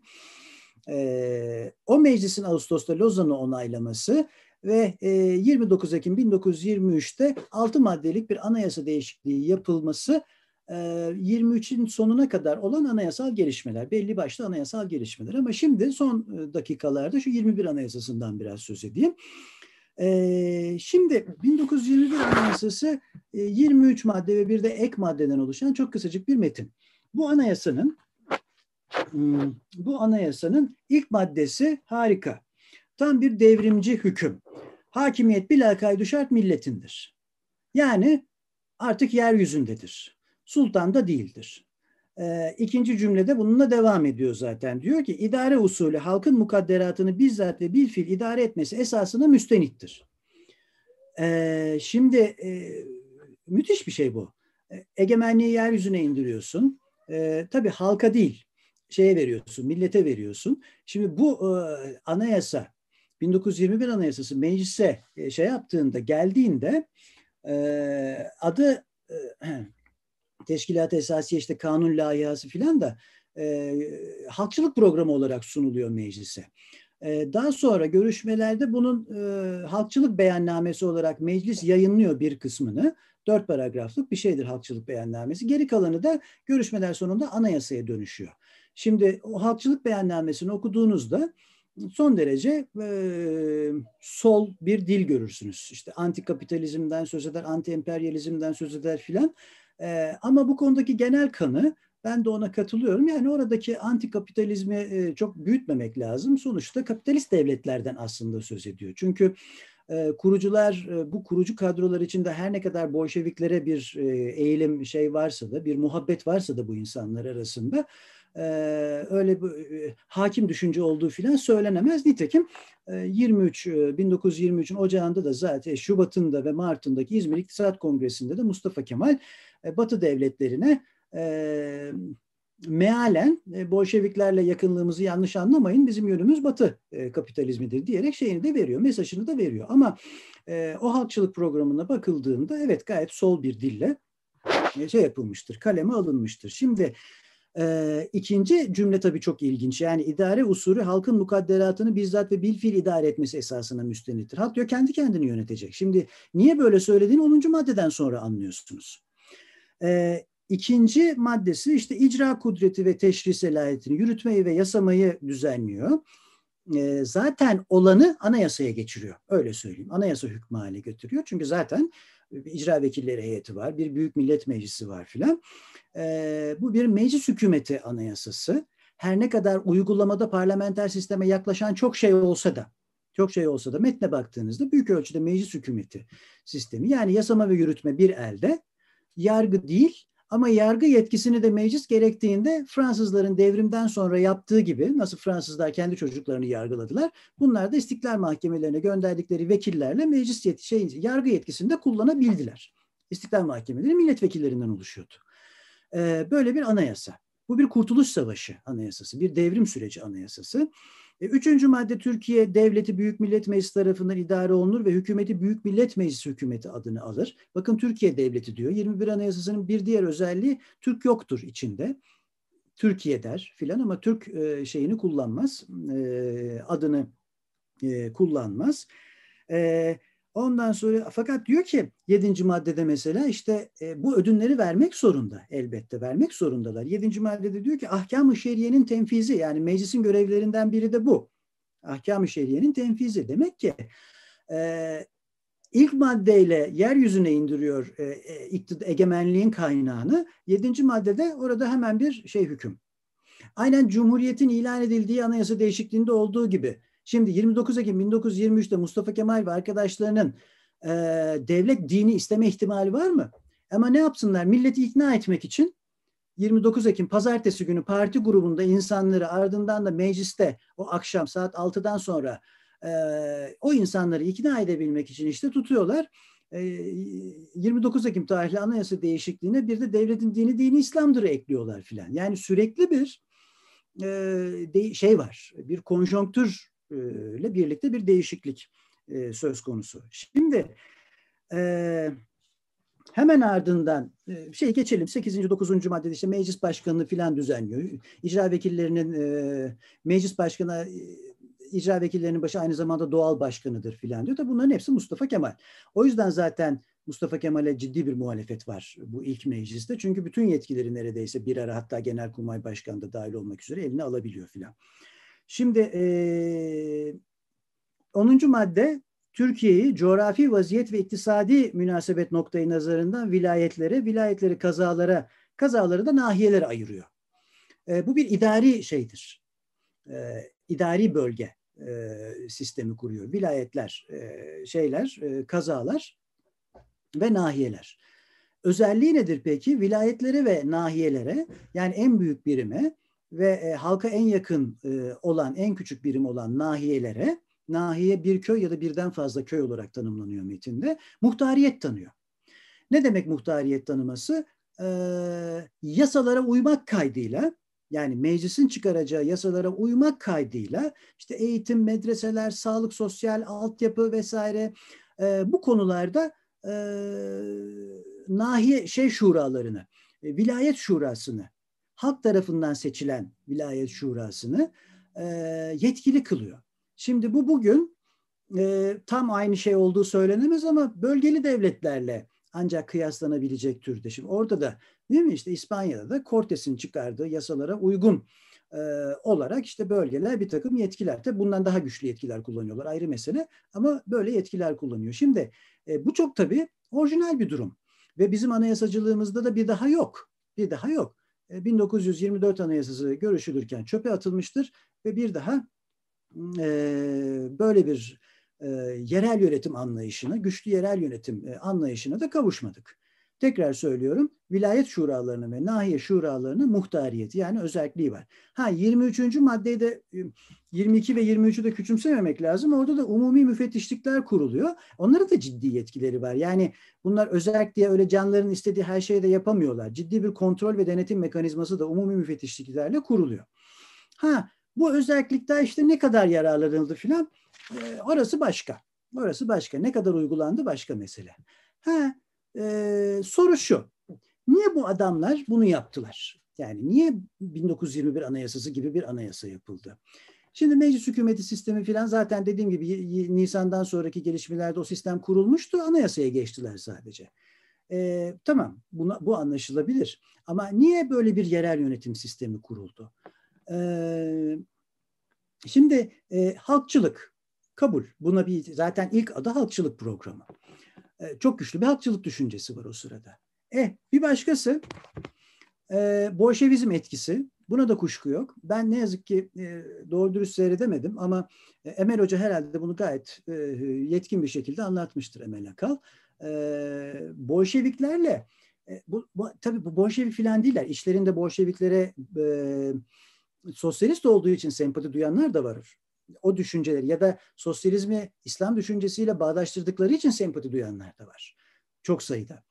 o meclisin Ağustos'ta Lozan'ı onaylaması ve 29 Ekim 1923'te 6 maddelik bir anayasa değişikliği yapılması 23'ün sonuna kadar olan anayasal gelişmeler, belli başlı anayasal gelişmeler. Ama şimdi son dakikalarda şu 21 Anayasası'ndan biraz söz edeyim. Şimdi 1921 Anayasası 23 madde ve bir de ek maddeden oluşan çok kısacık bir metin. Bu anayasanın bu anayasanın ilk maddesi harika. Tam bir devrimci hüküm. Hakimiyet bilakaydı şart milletindir. Yani artık yeryüzündedir. Sultan da değildir. E, ikinci cümlede bununla devam ediyor zaten. Diyor ki idare usulü halkın mukadderatını bizzat ve bilfil idare etmesi esasına müstenittir. E, şimdi e, müthiş bir şey bu. E, egemenliği yeryüzüne indiriyorsun. E, tabii halka değil, şeye veriyorsun, millete veriyorsun. Şimdi bu e, anayasa, 1921 anayasası meclise e, şey yaptığında, geldiğinde e, adı e, Teşkilat Esasiye işte kanun layihası filan da e, halkçılık programı olarak sunuluyor meclise. E, daha sonra görüşmelerde bunun e, halkçılık beyannamesi olarak meclis yayınlıyor bir kısmını. Dört paragraflık bir şeydir halkçılık beyannamesi. Geri kalanı da görüşmeler sonunda anayasaya dönüşüyor. Şimdi o halkçılık beyannamesini okuduğunuzda son derece e, sol bir dil görürsünüz. İşte anti kapitalizmden söz eder, anti emperyalizmden söz eder filan. E, ama bu konudaki genel kanı ben de ona katılıyorum. Yani oradaki anti kapitalizmi e, çok büyütmemek lazım. Sonuçta kapitalist devletlerden aslında söz ediyor. Çünkü kurucular bu kurucu kadrolar içinde her ne kadar Bolşeviklere bir eğilim şey varsa da bir muhabbet varsa da bu insanlar arasında öyle bir hakim düşünce olduğu filan söylenemez. Nitekim e, 23 e, 1923'ün ocağında da zaten Şubat'ında ve Mart'ındaki İzmir İktisat Kongresi'nde de Mustafa Kemal Batı devletlerine e, mealen e, Bolşeviklerle yakınlığımızı yanlış anlamayın bizim yönümüz Batı e, kapitalizmidir diyerek şeyini de veriyor, mesajını da veriyor. Ama e, o halkçılık programına bakıldığında evet gayet sol bir dille e, şey yapılmıştır, kaleme alınmıştır. Şimdi e, ikinci cümle tabii çok ilginç. Yani idare usulü halkın mukadderatını bizzat ve bilfil idare etmesi esasına müstenittir. Halk diyor kendi kendini yönetecek. Şimdi niye böyle söylediğini 10. maddeden sonra anlıyorsunuz. E, İkinci maddesi işte icra kudreti ve teşri selahiyetini yürütmeyi ve yasamayı düzenliyor. E, zaten olanı anayasaya geçiriyor. Öyle söyleyeyim. Anayasa hükmü hale getiriyor. Çünkü zaten icra vekilleri heyeti var, bir büyük millet meclisi var filan. E, bu bir meclis hükümeti anayasası. Her ne kadar uygulamada parlamenter sisteme yaklaşan çok şey olsa da, çok şey olsa da metne baktığınızda büyük ölçüde meclis hükümeti sistemi. Yani yasama ve yürütme bir elde, yargı değil ama yargı yetkisini de meclis gerektiğinde Fransızların devrimden sonra yaptığı gibi nasıl Fransızlar kendi çocuklarını yargıladılar. Bunlar da istiklal mahkemelerine gönderdikleri vekillerle meclis yet şey, yargı yetkisini de kullanabildiler. İstiklal mahkemeleri milletvekillerinden oluşuyordu. Ee, böyle bir anayasa. Bu bir kurtuluş savaşı anayasası, bir devrim süreci anayasası. E, üçüncü madde Türkiye Devleti Büyük Millet Meclisi tarafından idare olunur ve hükümeti Büyük Millet Meclisi hükümeti adını alır. Bakın Türkiye Devleti diyor. 21 Anayasası'nın bir diğer özelliği Türk yoktur içinde. Türkiye der filan ama Türk e, şeyini kullanmaz. E, adını kullanmaz. Ondan sonra fakat diyor ki yedinci maddede mesela işte e, bu ödünleri vermek zorunda elbette vermek zorundalar. Yedinci maddede diyor ki ahkam-ı şeriyenin tenfizi yani meclisin görevlerinden biri de bu. Ahkam-ı şeriyenin tenfizi demek ki e, ilk maddeyle yeryüzüne indiriyor e, e, egemenliğin kaynağını. Yedinci maddede orada hemen bir şey hüküm. Aynen Cumhuriyet'in ilan edildiği anayasa değişikliğinde olduğu gibi Şimdi 29 Ekim 1923'te Mustafa Kemal ve arkadaşlarının e, devlet dini isteme ihtimali var mı? Ama ne yapsınlar? Milleti ikna etmek için 29 Ekim pazartesi günü parti grubunda insanları ardından da mecliste o akşam saat 6'dan sonra e, o insanları ikna edebilmek için işte tutuyorlar. E, 29 Ekim tarihli anayasa değişikliğine bir de devletin dini dini İslam'dır ekliyorlar filan. Yani sürekli bir e, şey var, bir konjonktür ile birlikte bir değişiklik söz konusu. Şimdi hemen ardından şey geçelim 8. 9. maddede işte meclis başkanını filan düzenliyor. İcra vekillerinin meclis başkanı icra vekillerinin başı aynı zamanda doğal başkanıdır filan diyor. Tabi bunların hepsi Mustafa Kemal. O yüzden zaten Mustafa Kemal'e ciddi bir muhalefet var bu ilk mecliste. Çünkü bütün yetkileri neredeyse bir ara hatta Genelkurmay Başkanı da dahil olmak üzere eline alabiliyor filan. Şimdi e, 10. madde Türkiye'yi coğrafi vaziyet ve iktisadi münasebet noktayı nazarından vilayetlere, vilayetleri kazalara, kazaları da nahiyelere ayırıyor. E, bu bir idari şeydir. E, idari bölge e, sistemi kuruyor. Vilayetler, e, şeyler, e, kazalar ve nahiyeler. Özelliği nedir peki? Vilayetlere ve nahiyelere yani en büyük birime ve e, halka en yakın e, olan, en küçük birim olan nahiyelere, nahiye bir köy ya da birden fazla köy olarak tanımlanıyor metinde, muhtariyet tanıyor. Ne demek muhtariyet tanıması? Ee, yasalara uymak kaydıyla yani meclisin çıkaracağı yasalara uymak kaydıyla işte eğitim, medreseler, sağlık, sosyal altyapı vesaire e, bu konularda e, nahiye şey şuralarını, e, vilayet şurasını, halk tarafından seçilen vilayet şurasını e, yetkili kılıyor. Şimdi bu bugün e, tam aynı şey olduğu söylenemez ama bölgeli devletlerle ancak kıyaslanabilecek türde. Şimdi orada da değil mi işte İspanya'da da Cortes'in çıkardığı yasalara uygun e, olarak işte bölgeler bir takım yetkiler. Tabii bundan daha güçlü yetkiler kullanıyorlar ayrı mesele ama böyle yetkiler kullanıyor. Şimdi e, bu çok tabii orijinal bir durum ve bizim anayasacılığımızda da bir daha yok. Bir daha yok. E, 1924 Anayasası görüşülürken çöpe atılmıştır ve bir daha e, böyle bir e, yerel yönetim anlayışına, güçlü yerel yönetim e, anlayışına da kavuşmadık. Tekrar söylüyorum, vilayet şuralarının ve nahiye şuralarının muhtariyeti yani özelliği var. Ha 23. maddeyi de 22 ve 23'ü de küçümsememek lazım. Orada da umumi müfettişlikler kuruluyor. Onların da ciddi yetkileri var. Yani bunlar özellik diye öyle canların istediği her şeyi de yapamıyorlar. Ciddi bir kontrol ve denetim mekanizması da umumi müfettişliklerle kuruluyor. Ha bu özellikler işte ne kadar yararlanıldı filan e, orası başka. Orası başka. Ne kadar uygulandı başka mesele. Ha, e, soru şu. Niye bu adamlar bunu yaptılar? Yani niye 1921 Anayasası gibi bir anayasa yapıldı? Şimdi meclis hükümeti sistemi filan zaten dediğim gibi Nisan'dan sonraki gelişmelerde o sistem kurulmuştu. Anayasaya geçtiler sadece. Ee, tamam buna, bu anlaşılabilir. Ama niye böyle bir yerel yönetim sistemi kuruldu? Ee, şimdi e, halkçılık kabul. Buna bir zaten ilk adı halkçılık programı. Ee, çok güçlü bir halkçılık düşüncesi var o sırada. Eh bir başkası e, Bolşevizm etkisi. Buna da kuşku yok. Ben ne yazık ki e, doğru dürüst seyredemedim ama e, Emel Hoca herhalde bunu gayet e, yetkin bir şekilde anlatmıştır Emel Akal. E, Bolşeviklerle e, bu, bu, tabii bu Bolşevik filan değiller. İşlerinde Bolşeviklere e, sosyalist olduğu için sempati duyanlar da var. O düşünceleri ya da sosyalizmi İslam düşüncesiyle bağdaştırdıkları için sempati duyanlar da var. Çok sayıda.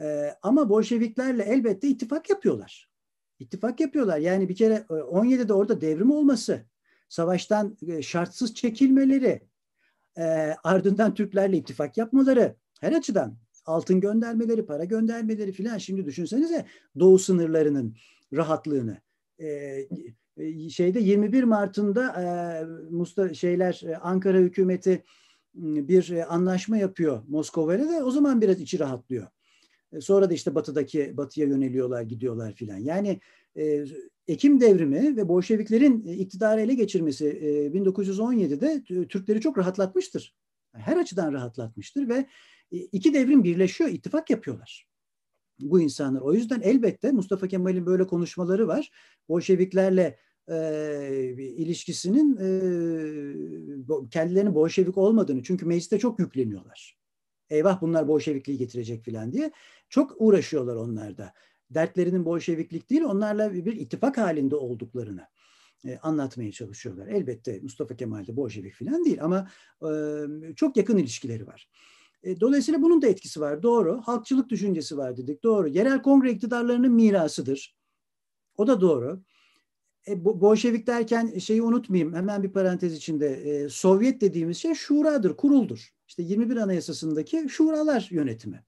Ee, ama Bolşeviklerle elbette ittifak yapıyorlar. İttifak yapıyorlar. Yani bir kere 17'de e, orada devrim olması, savaştan e, şartsız çekilmeleri, e, ardından Türklerle ittifak yapmaları her açıdan altın göndermeleri, para göndermeleri filan şimdi düşünsenize doğu sınırlarının rahatlığını. E, e, şeyde 21 Mart'ında e, Mustafa şeyler e, Ankara hükümeti bir anlaşma yapıyor Moskova ile de o zaman biraz içi rahatlıyor. Sonra da işte batıdaki batıya yöneliyorlar, gidiyorlar filan. Yani e, Ekim devrimi ve Bolşeviklerin iktidarı ele geçirmesi e, 1917'de Türkleri çok rahatlatmıştır. Her açıdan rahatlatmıştır ve e, iki devrim birleşiyor, ittifak yapıyorlar bu insanlar. O yüzden elbette Mustafa Kemal'in böyle konuşmaları var. Bolşeviklerle e, ilişkisinin e, kendilerinin Bolşevik olmadığını çünkü mecliste çok yükleniyorlar. Eyvah bunlar Bolşevikliği getirecek filan diye çok uğraşıyorlar onlar da. Dertlerinin Bolşeviklik değil onlarla bir ittifak halinde olduklarını e, anlatmaya çalışıyorlar. Elbette Mustafa Kemal de Bolşevik filan değil ama e, çok yakın ilişkileri var. E, dolayısıyla bunun da etkisi var. Doğru. Halkçılık düşüncesi var dedik. Doğru. Yerel kongre iktidarlarının mirasıdır. O da doğru. E, Bolşevik derken şeyi unutmayayım hemen bir parantez içinde. E, Sovyet dediğimiz şey şuradır, kuruldur. İşte 21 Anayasası'ndaki şuralar yönetimi.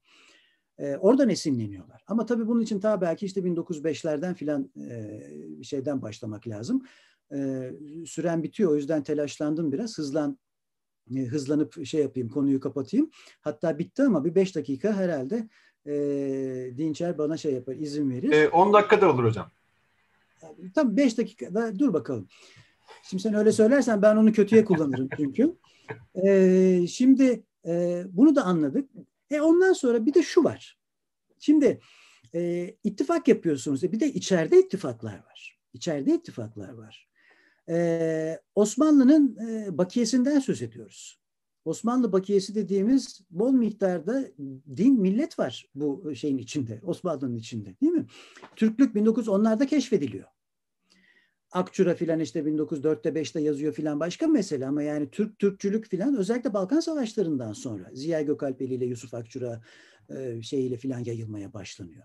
E, oradan esinleniyorlar. Ama tabii bunun için ta belki işte 1905'lerden filan e, şeyden başlamak lazım. E, süren bitiyor o yüzden telaşlandım biraz. Hızlan hızlanıp şey yapayım konuyu kapatayım. Hatta bitti ama bir beş dakika herhalde e, Dinçer bana şey yapar izin verir. 10 e, dakikada olur hocam. Tam beş dakikada dur bakalım. Şimdi sen öyle söylersen ben onu kötüye kullanırım çünkü. E, şimdi e, bunu da anladık. E ondan sonra bir de şu var. Şimdi e, ittifak yapıyorsunuz. E, bir de içeride ittifaklar var. İçeride ittifaklar var. Ee, Osmanlı'nın e, bakiyesinden söz ediyoruz. Osmanlı bakiyesi dediğimiz bol miktarda din millet var bu şeyin içinde, Osmanlı'nın içinde değil mi? Türklük 1910'larda keşfediliyor. Akçura filan işte 1904'te 5'te yazıyor filan başka mesele ama yani Türk Türkçülük filan özellikle Balkan Savaşları'ndan sonra Ziya Gökalpeli ile Yusuf Akçura e, şeyiyle filan yayılmaya başlanıyor.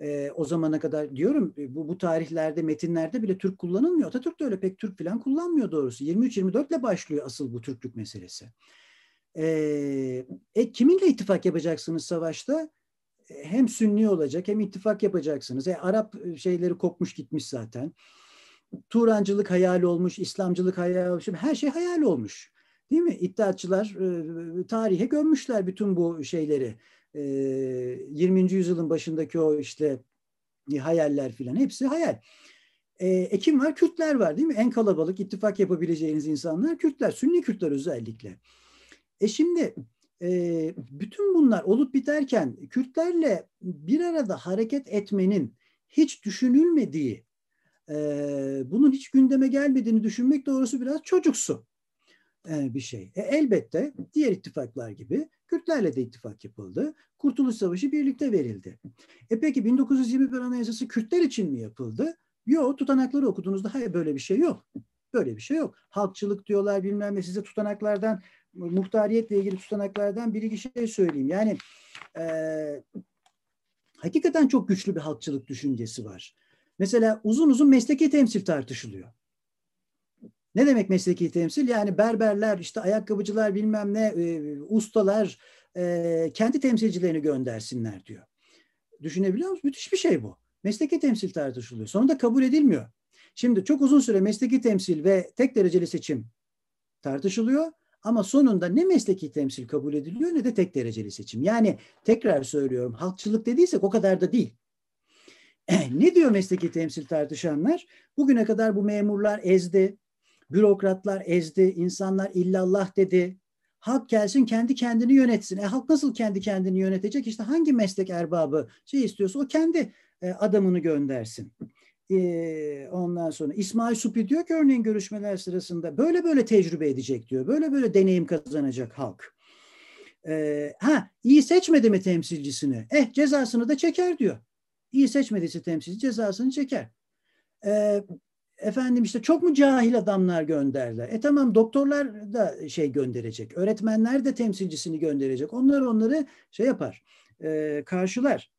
E, o zamana kadar diyorum e, bu, bu tarihlerde metinlerde bile Türk kullanılmıyor. Atatürk de öyle pek Türk filan kullanmıyor doğrusu. 23-24 ile başlıyor asıl bu Türklük meselesi. E, e, kiminle ittifak yapacaksınız savaşta? E, hem Sünni olacak hem ittifak yapacaksınız. E, Arap şeyleri kopmuş gitmiş zaten. Turancılık hayal olmuş, İslamcılık hayal olmuş, her şey hayal olmuş. Değil mi? İddiatçılar e, tarihe gömmüşler bütün bu şeyleri. E, 20. yüzyılın başındaki o işte e, hayaller filan hepsi hayal. E, e kim var? Kürtler var değil mi? En kalabalık ittifak yapabileceğiniz insanlar Kürtler. Sünni Kürtler özellikle. E şimdi e, bütün bunlar olup biterken Kürtlerle bir arada hareket etmenin hiç düşünülmediği e, bunun hiç gündeme gelmediğini düşünmek doğrusu biraz çocuksu bir şey. E, elbette diğer ittifaklar gibi Kürtlerle de ittifak yapıldı. Kurtuluş Savaşı birlikte verildi. E peki 1921 Anayasası Kürtler için mi yapıldı? Yok tutanakları okuduğunuzda hayır böyle bir şey yok. Böyle bir şey yok. Halkçılık diyorlar bilmem ne size tutanaklardan muhtariyetle ilgili tutanaklardan bir iki şey söyleyeyim. Yani e, hakikaten çok güçlü bir halkçılık düşüncesi var. Mesela uzun uzun mesleki temsil tartışılıyor. Ne demek mesleki temsil? Yani berberler, işte ayakkabıcılar bilmem ne, e, ustalar e, kendi temsilcilerini göndersinler diyor. Düşünebiliyor musunuz? Müthiş bir şey bu. Mesleki temsil tartışılıyor. Sonunda kabul edilmiyor. Şimdi çok uzun süre mesleki temsil ve tek dereceli seçim tartışılıyor. Ama sonunda ne mesleki temsil kabul ediliyor ne de tek dereceli seçim. Yani tekrar söylüyorum halkçılık dediysek o kadar da değil. ne diyor mesleki temsil tartışanlar? Bugüne kadar bu memurlar ezdi, bürokratlar ezdi, insanlar illallah dedi. Halk gelsin kendi kendini yönetsin. E halk nasıl kendi kendini yönetecek? İşte hangi meslek erbabı şey istiyorsa o kendi e, adamını göndersin. E, ondan sonra İsmail Supi diyor ki örneğin görüşmeler sırasında böyle böyle tecrübe edecek diyor. Böyle böyle deneyim kazanacak halk. E, ha iyi seçmedi mi temsilcisini? Eh cezasını da çeker diyor. İyi seçmediyse temsilci cezasını çeker. E, efendim işte çok mu cahil adamlar gönderler? E tamam doktorlar da şey gönderecek. Öğretmenler de temsilcisini gönderecek. Onlar onları şey yapar. E, karşılar.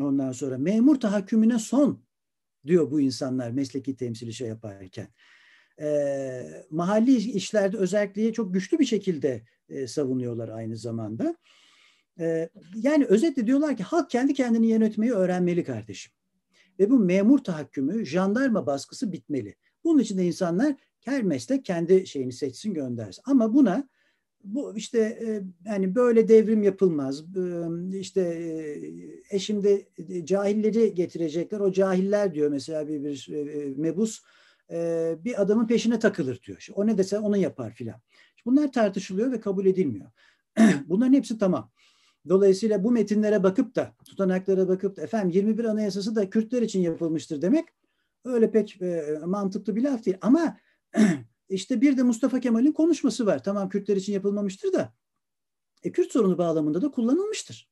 Ondan sonra memur tahakkümüne son diyor bu insanlar mesleki temsili şey yaparken. E, mahalli işlerde özelliği çok güçlü bir şekilde e, savunuyorlar aynı zamanda. E, yani özetle diyorlar ki halk kendi kendini yönetmeyi öğrenmeli kardeşim. Ve bu memur tahakkümü, jandarma baskısı bitmeli. Bunun için de insanlar her meslek kendi şeyini seçsin göndersin. Ama buna bu işte e, yani böyle devrim yapılmaz. İşte e, şimdi e, cahilleri getirecekler. O cahiller diyor mesela bir, bir e, mebus bir adamın peşine takılır diyor. O ne dese onu yapar filan. Bunlar tartışılıyor ve kabul edilmiyor. Bunların hepsi tamam. Dolayısıyla bu metinlere bakıp da tutanaklara bakıp da efendim 21 Anayasası da Kürtler için yapılmıştır demek öyle pek e, mantıklı bir laf değil. Ama işte bir de Mustafa Kemal'in konuşması var. Tamam Kürtler için yapılmamıştır da e, Kürt sorunu bağlamında da kullanılmıştır.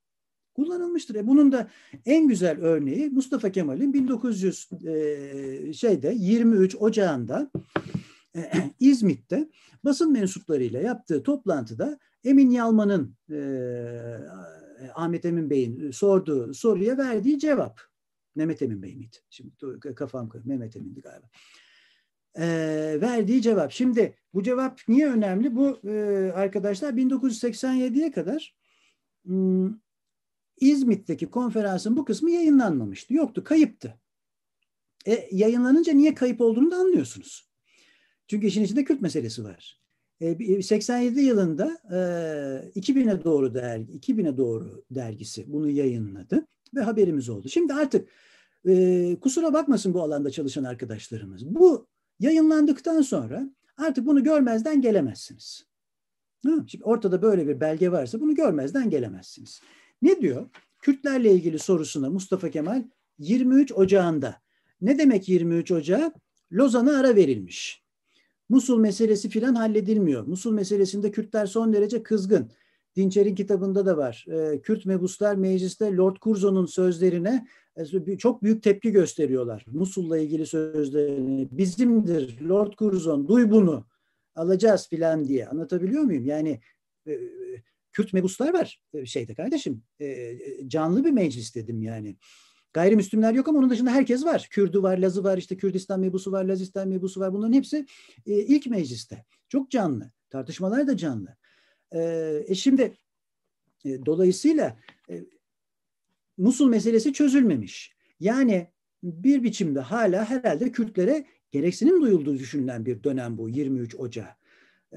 Kullanılmıştır. E, bunun da en güzel örneği Mustafa Kemal'in 1900 e, şeyde 23 Ocağı'nda e, İzmit'te basın mensuplarıyla yaptığı toplantıda Emin Yalman'ın e, Ahmet Emin Bey'in sorduğu soruya verdiği cevap. Mehmet Emin Bey miydi? Şimdi kafam Mehmet Emin'di galiba. E, verdiği cevap. Şimdi bu cevap niye önemli? Bu e, arkadaşlar 1987'ye kadar m, hmm, İzmit'teki konferansın bu kısmı yayınlanmamıştı. Yoktu, kayıptı. E, yayınlanınca niye kayıp olduğunu da anlıyorsunuz. Çünkü işin içinde Kürt meselesi var. 87 e, yılında 2000'e doğru dergi 2000'e doğru dergisi bunu yayınladı ve haberimiz oldu. Şimdi artık e, kusura bakmasın bu alanda çalışan arkadaşlarımız. Bu yayınlandıktan sonra artık bunu görmezden gelemezsiniz. Şimdi ortada böyle bir belge varsa bunu görmezden gelemezsiniz. Ne diyor? Kürtlerle ilgili sorusuna Mustafa Kemal 23 Ocağı'nda. Ne demek 23 Ocağı? Lozan'a ara verilmiş. Musul meselesi filan halledilmiyor. Musul meselesinde Kürtler son derece kızgın. Dinçer'in kitabında da var. E, Kürt mebuslar mecliste Lord Curzon'un sözlerine e, çok büyük tepki gösteriyorlar. Musul'la ilgili sözlerini. Bizimdir Lord Curzon, duy bunu. Alacağız filan diye. Anlatabiliyor muyum? Yani e, Kürt mebuslar var e, şeyde kardeşim. E, canlı bir meclis dedim yani. Gayrimüslimler yok ama onun dışında herkes var. Kürdü var, Lazı var, işte Kürdistan mebusu var, Lazistan mebusu var. Bunların hepsi e, ilk mecliste. Çok canlı. Tartışmalar da canlı. E, e şimdi e, dolayısıyla e, Musul meselesi çözülmemiş. Yani bir biçimde hala herhalde Kürtlere gereksinim duyulduğu düşünülen bir dönem bu 23 Ocağı.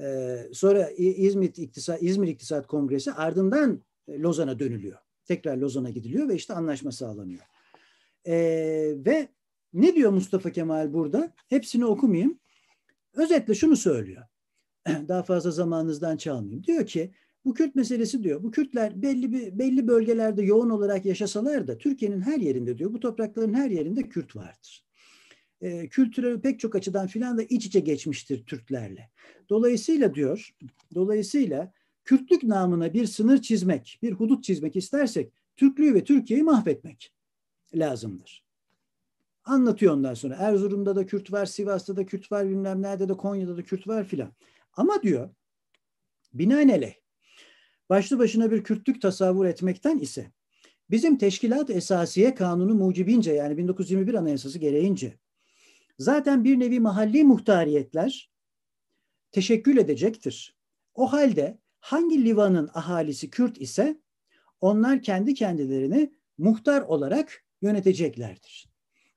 Ee, sonra İzmir İktisat, İzmir İktisat Kongresi ardından e, Lozan'a dönülüyor. Tekrar Lozan'a gidiliyor ve işte anlaşma sağlanıyor. Ee, ve ne diyor Mustafa Kemal burada? Hepsini okumayayım. Özetle şunu söylüyor. Daha fazla zamanınızdan çalmayayım. Diyor ki bu Kürt meselesi diyor. Bu Kürtler belli bir belli bölgelerde yoğun olarak yaşasalar da Türkiye'nin her yerinde diyor. Bu toprakların her yerinde Kürt vardır e, kültürel pek çok açıdan filan da iç içe geçmiştir Türklerle. Dolayısıyla diyor, dolayısıyla Kürtlük namına bir sınır çizmek, bir hudut çizmek istersek Türklüğü ve Türkiye'yi mahvetmek lazımdır. Anlatıyor ondan sonra. Erzurum'da da Kürt var, Sivas'ta da Kürt var, bilmem nerede de Konya'da da Kürt var filan. Ama diyor binaenaleyh başlı başına bir Kürtlük tasavvur etmekten ise bizim Teşkilat Esasiye Kanunu mucibince yani 1921 Anayasası gereğince zaten bir nevi mahalli muhtariyetler teşekkül edecektir. O halde hangi livanın ahalisi Kürt ise onlar kendi kendilerini muhtar olarak yöneteceklerdir.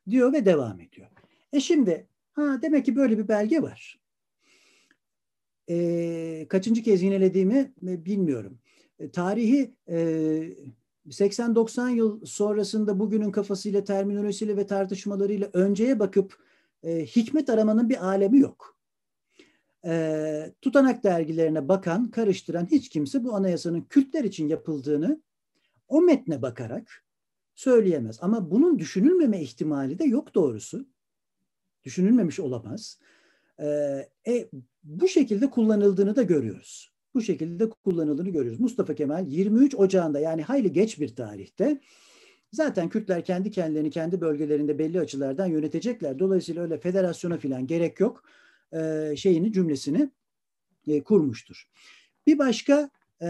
Diyor ve devam ediyor. E şimdi ha demek ki böyle bir belge var. E, kaçıncı kez yinelediğimi e, bilmiyorum. E, tarihi e, 80-90 yıl sonrasında bugünün kafasıyla, terminolojisiyle ve tartışmalarıyla önceye bakıp e, hikmet aramanın bir alemi yok. E, tutanak dergilerine bakan, karıştıran hiç kimse bu anayasanın Kürtler için yapıldığını o metne bakarak söyleyemez. Ama bunun düşünülmeme ihtimali de yok doğrusu. Düşünülmemiş olamaz. E, e, bu şekilde kullanıldığını da görüyoruz. Bu şekilde kullanıldığını görüyoruz. Mustafa Kemal 23 Ocağı'nda yani hayli geç bir tarihte Zaten Kürtler kendi kendilerini kendi bölgelerinde belli açılardan yönetecekler. Dolayısıyla öyle federasyona falan gerek yok. E, şeyini cümlesini e, kurmuştur. Bir başka e,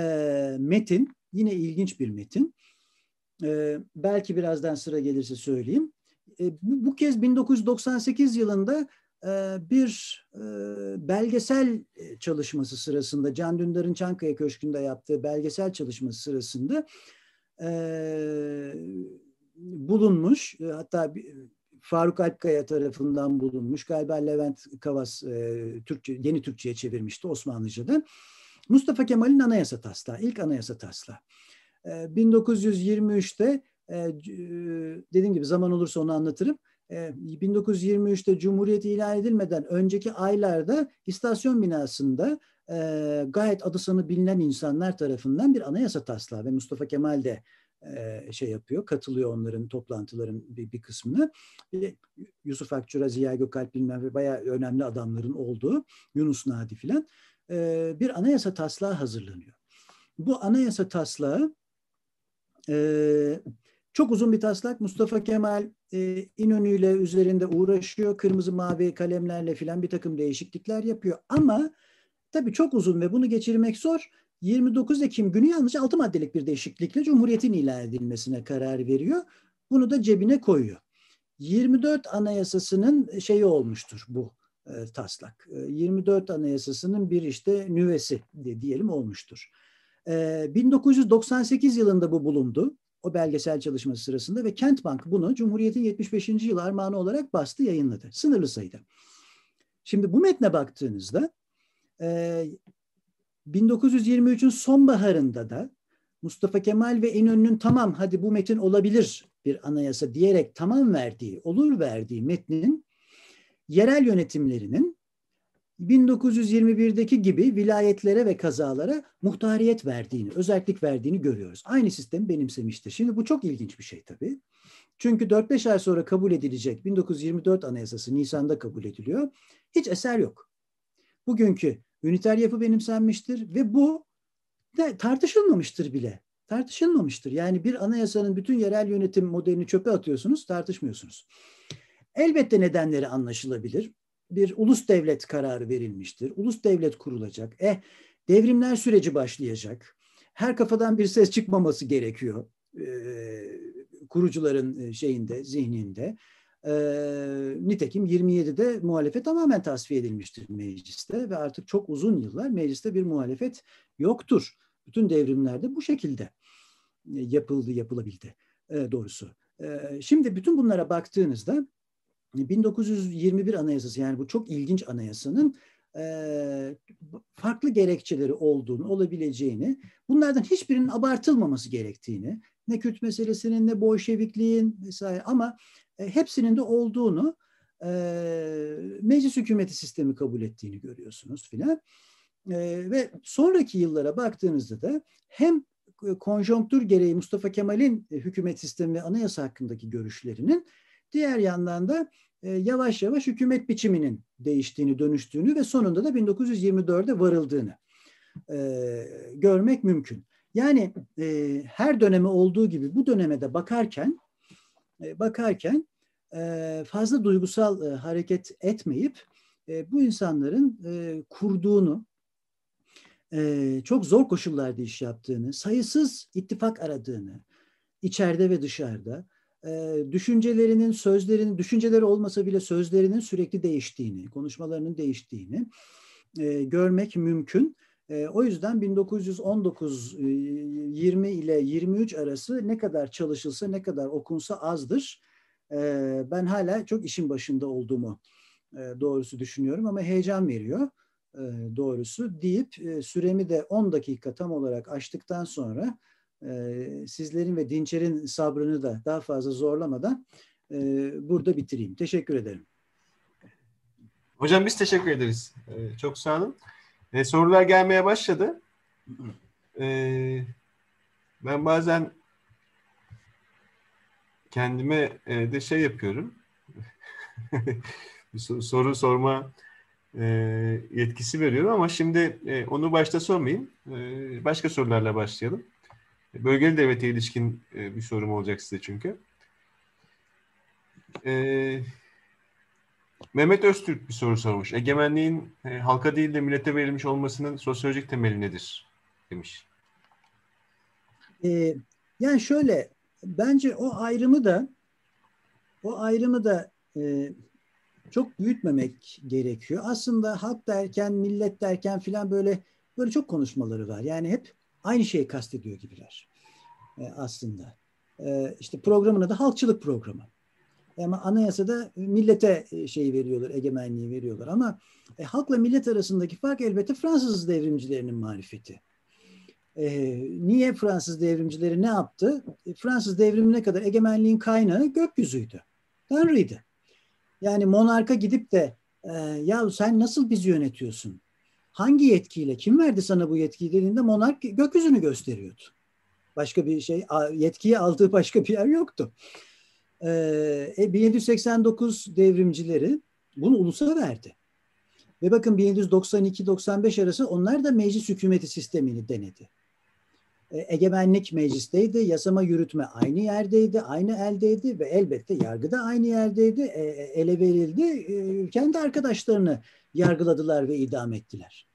metin yine ilginç bir metin. E, belki birazdan sıra gelirse söyleyeyim. E, bu, bu kez 1998 yılında e, bir e, belgesel çalışması sırasında Can Dündar'ın Çankaya Köşkü'nde yaptığı belgesel çalışması sırasında e, bulunmuş. Hatta Faruk Alpkaya tarafından bulunmuş. Galiba Levent Kavas e, Türkçe, yeni Türkçe'ye çevirmişti Osmanlıca'da. Mustafa Kemal'in anayasa taslağı, ilk anayasa taslağı. E, 1923'te e, dediğim gibi zaman olursa onu anlatırım. 1923'te Cumhuriyet ilan edilmeden önceki aylarda istasyon binasında e, gayet adı sanı bilinen insanlar tarafından bir anayasa taslağı ve Mustafa Kemal de e, şey yapıyor, katılıyor onların toplantıların bir, bir kısmına. E, Yusuf Akçura, Ziya Gökalp bilmem ve bayağı önemli adamların olduğu Yunus Nadi filan e, bir anayasa taslağı hazırlanıyor. Bu anayasa taslağı e, çok uzun bir taslak. Mustafa Kemal e, İnönü ile üzerinde uğraşıyor. Kırmızı mavi kalemlerle filan bir takım değişiklikler yapıyor. Ama Tabii çok uzun ve bunu geçirmek zor. 29 Ekim günü yalnızca 6 maddelik bir değişiklikle Cumhuriyet'in ilan edilmesine karar veriyor. Bunu da cebine koyuyor. 24 Anayasası'nın şeyi olmuştur bu e, taslak. E, 24 Anayasası'nın bir işte nüvesi de, diyelim olmuştur. E, 1998 yılında bu bulundu. O belgesel çalışması sırasında ve Kentbank bunu Cumhuriyet'in 75. yıl armağanı olarak bastı yayınladı. Sınırlı sayıda. Şimdi bu metne baktığınızda 1923'ün ee, sonbaharında da Mustafa Kemal ve İnönü'nün tamam hadi bu metin olabilir bir anayasa diyerek tamam verdiği, olur verdiği metnin yerel yönetimlerinin 1921'deki gibi vilayetlere ve kazalara muhtariyet verdiğini, özellik verdiğini görüyoruz. Aynı sistemi benimsemiştir. Şimdi bu çok ilginç bir şey tabii. Çünkü 4-5 ay sonra kabul edilecek 1924 Anayasası Nisan'da kabul ediliyor. Hiç eser yok. bugünkü üniter yapı benimsenmiştir ve bu de tartışılmamıştır bile. Tartışılmamıştır. Yani bir anayasanın bütün yerel yönetim modelini çöpe atıyorsunuz, tartışmıyorsunuz. Elbette nedenleri anlaşılabilir. Bir ulus devlet kararı verilmiştir. Ulus devlet kurulacak. Eh devrimler süreci başlayacak. Her kafadan bir ses çıkmaması gerekiyor. Ee, kurucuların şeyinde, zihninde. E, nitekim 27'de muhalefet tamamen tasfiye edilmiştir mecliste ve artık çok uzun yıllar mecliste bir muhalefet yoktur. Bütün devrimlerde bu şekilde yapıldı, yapılabildi e, doğrusu. E, şimdi bütün bunlara baktığınızda 1921 Anayasası yani bu çok ilginç anayasanın e, farklı gerekçeleri olduğunu, olabileceğini, bunlardan hiçbirinin abartılmaması gerektiğini, ne Kürt meselesinin ne Bolşevikliğin vesaire ama e, hepsinin de olduğunu e, meclis hükümeti sistemi kabul ettiğini görüyorsunuz filan. E, ve sonraki yıllara baktığınızda da hem konjonktür gereği Mustafa Kemal'in hükümet sistemi ve anayasa hakkındaki görüşlerinin diğer yandan da yavaş yavaş hükümet biçiminin değiştiğini, dönüştüğünü ve sonunda da 1924'de varıldığını görmek mümkün. Yani her döneme olduğu gibi bu döneme de bakarken bakarken fazla duygusal hareket etmeyip bu insanların kurduğunu, çok zor koşullarda iş yaptığını, sayısız ittifak aradığını, içeride ve dışarıda, düşüncelerinin, sözlerinin, düşünceleri olmasa bile sözlerinin sürekli değiştiğini, konuşmalarının değiştiğini görmek mümkün. O yüzden 1919-20 ile 23 arası ne kadar çalışılsa, ne kadar okunsa azdır. Ben hala çok işin başında olduğumu doğrusu düşünüyorum ama heyecan veriyor doğrusu deyip süremi de 10 dakika tam olarak açtıktan sonra sizlerin ve Dinçer'in sabrını da daha fazla zorlamadan burada bitireyim. Teşekkür ederim. Hocam biz teşekkür ederiz. Çok sağ olun. sorular gelmeye başladı. ben bazen kendime de şey yapıyorum. soru sorma e, yetkisi veriyorum ama şimdi e, onu başta sormayayım. E, başka sorularla başlayalım. Bölgeli devlete ilişkin e, bir sorum olacak size çünkü. E, Mehmet Öztürk bir soru sormuş. Egemenliğin e, halka değil de millete verilmiş olmasının sosyolojik temeli nedir? Demiş. E, yani şöyle, bence o ayrımı da o ayrımı da e, çok büyütmemek gerekiyor. Aslında halk derken, millet derken filan böyle böyle çok konuşmaları var. Yani hep aynı şeyi kastediyor gibiler e, aslında. E, işte programına da halkçılık programı. Ama anayasada millete şey veriyorlar, egemenliği veriyorlar. Ama e, halkla millet arasındaki fark elbette Fransız devrimcilerinin marifeti. E, niye Fransız devrimcileri ne yaptı? E, Fransız devrimine kadar egemenliğin kaynağı gökyüzüydü. Tanrı'ydı. Yani monarka gidip de e, ya sen nasıl bizi yönetiyorsun? Hangi yetkiyle? Kim verdi sana bu yetkiyi dediğinde monark gökyüzünü gösteriyordu. Başka bir şey, yetkiyi aldığı başka bir yer yoktu. E, 1789 e, devrimcileri bunu ulusa verdi. Ve bakın 1792-95 arası onlar da meclis hükümeti sistemini denedi. E, egemenlik meclisteydi, yasama yürütme aynı yerdeydi, aynı eldeydi ve elbette yargı da aynı yerdeydi, e, ele verildi. Kendi arkadaşlarını yargıladılar ve idam ettiler.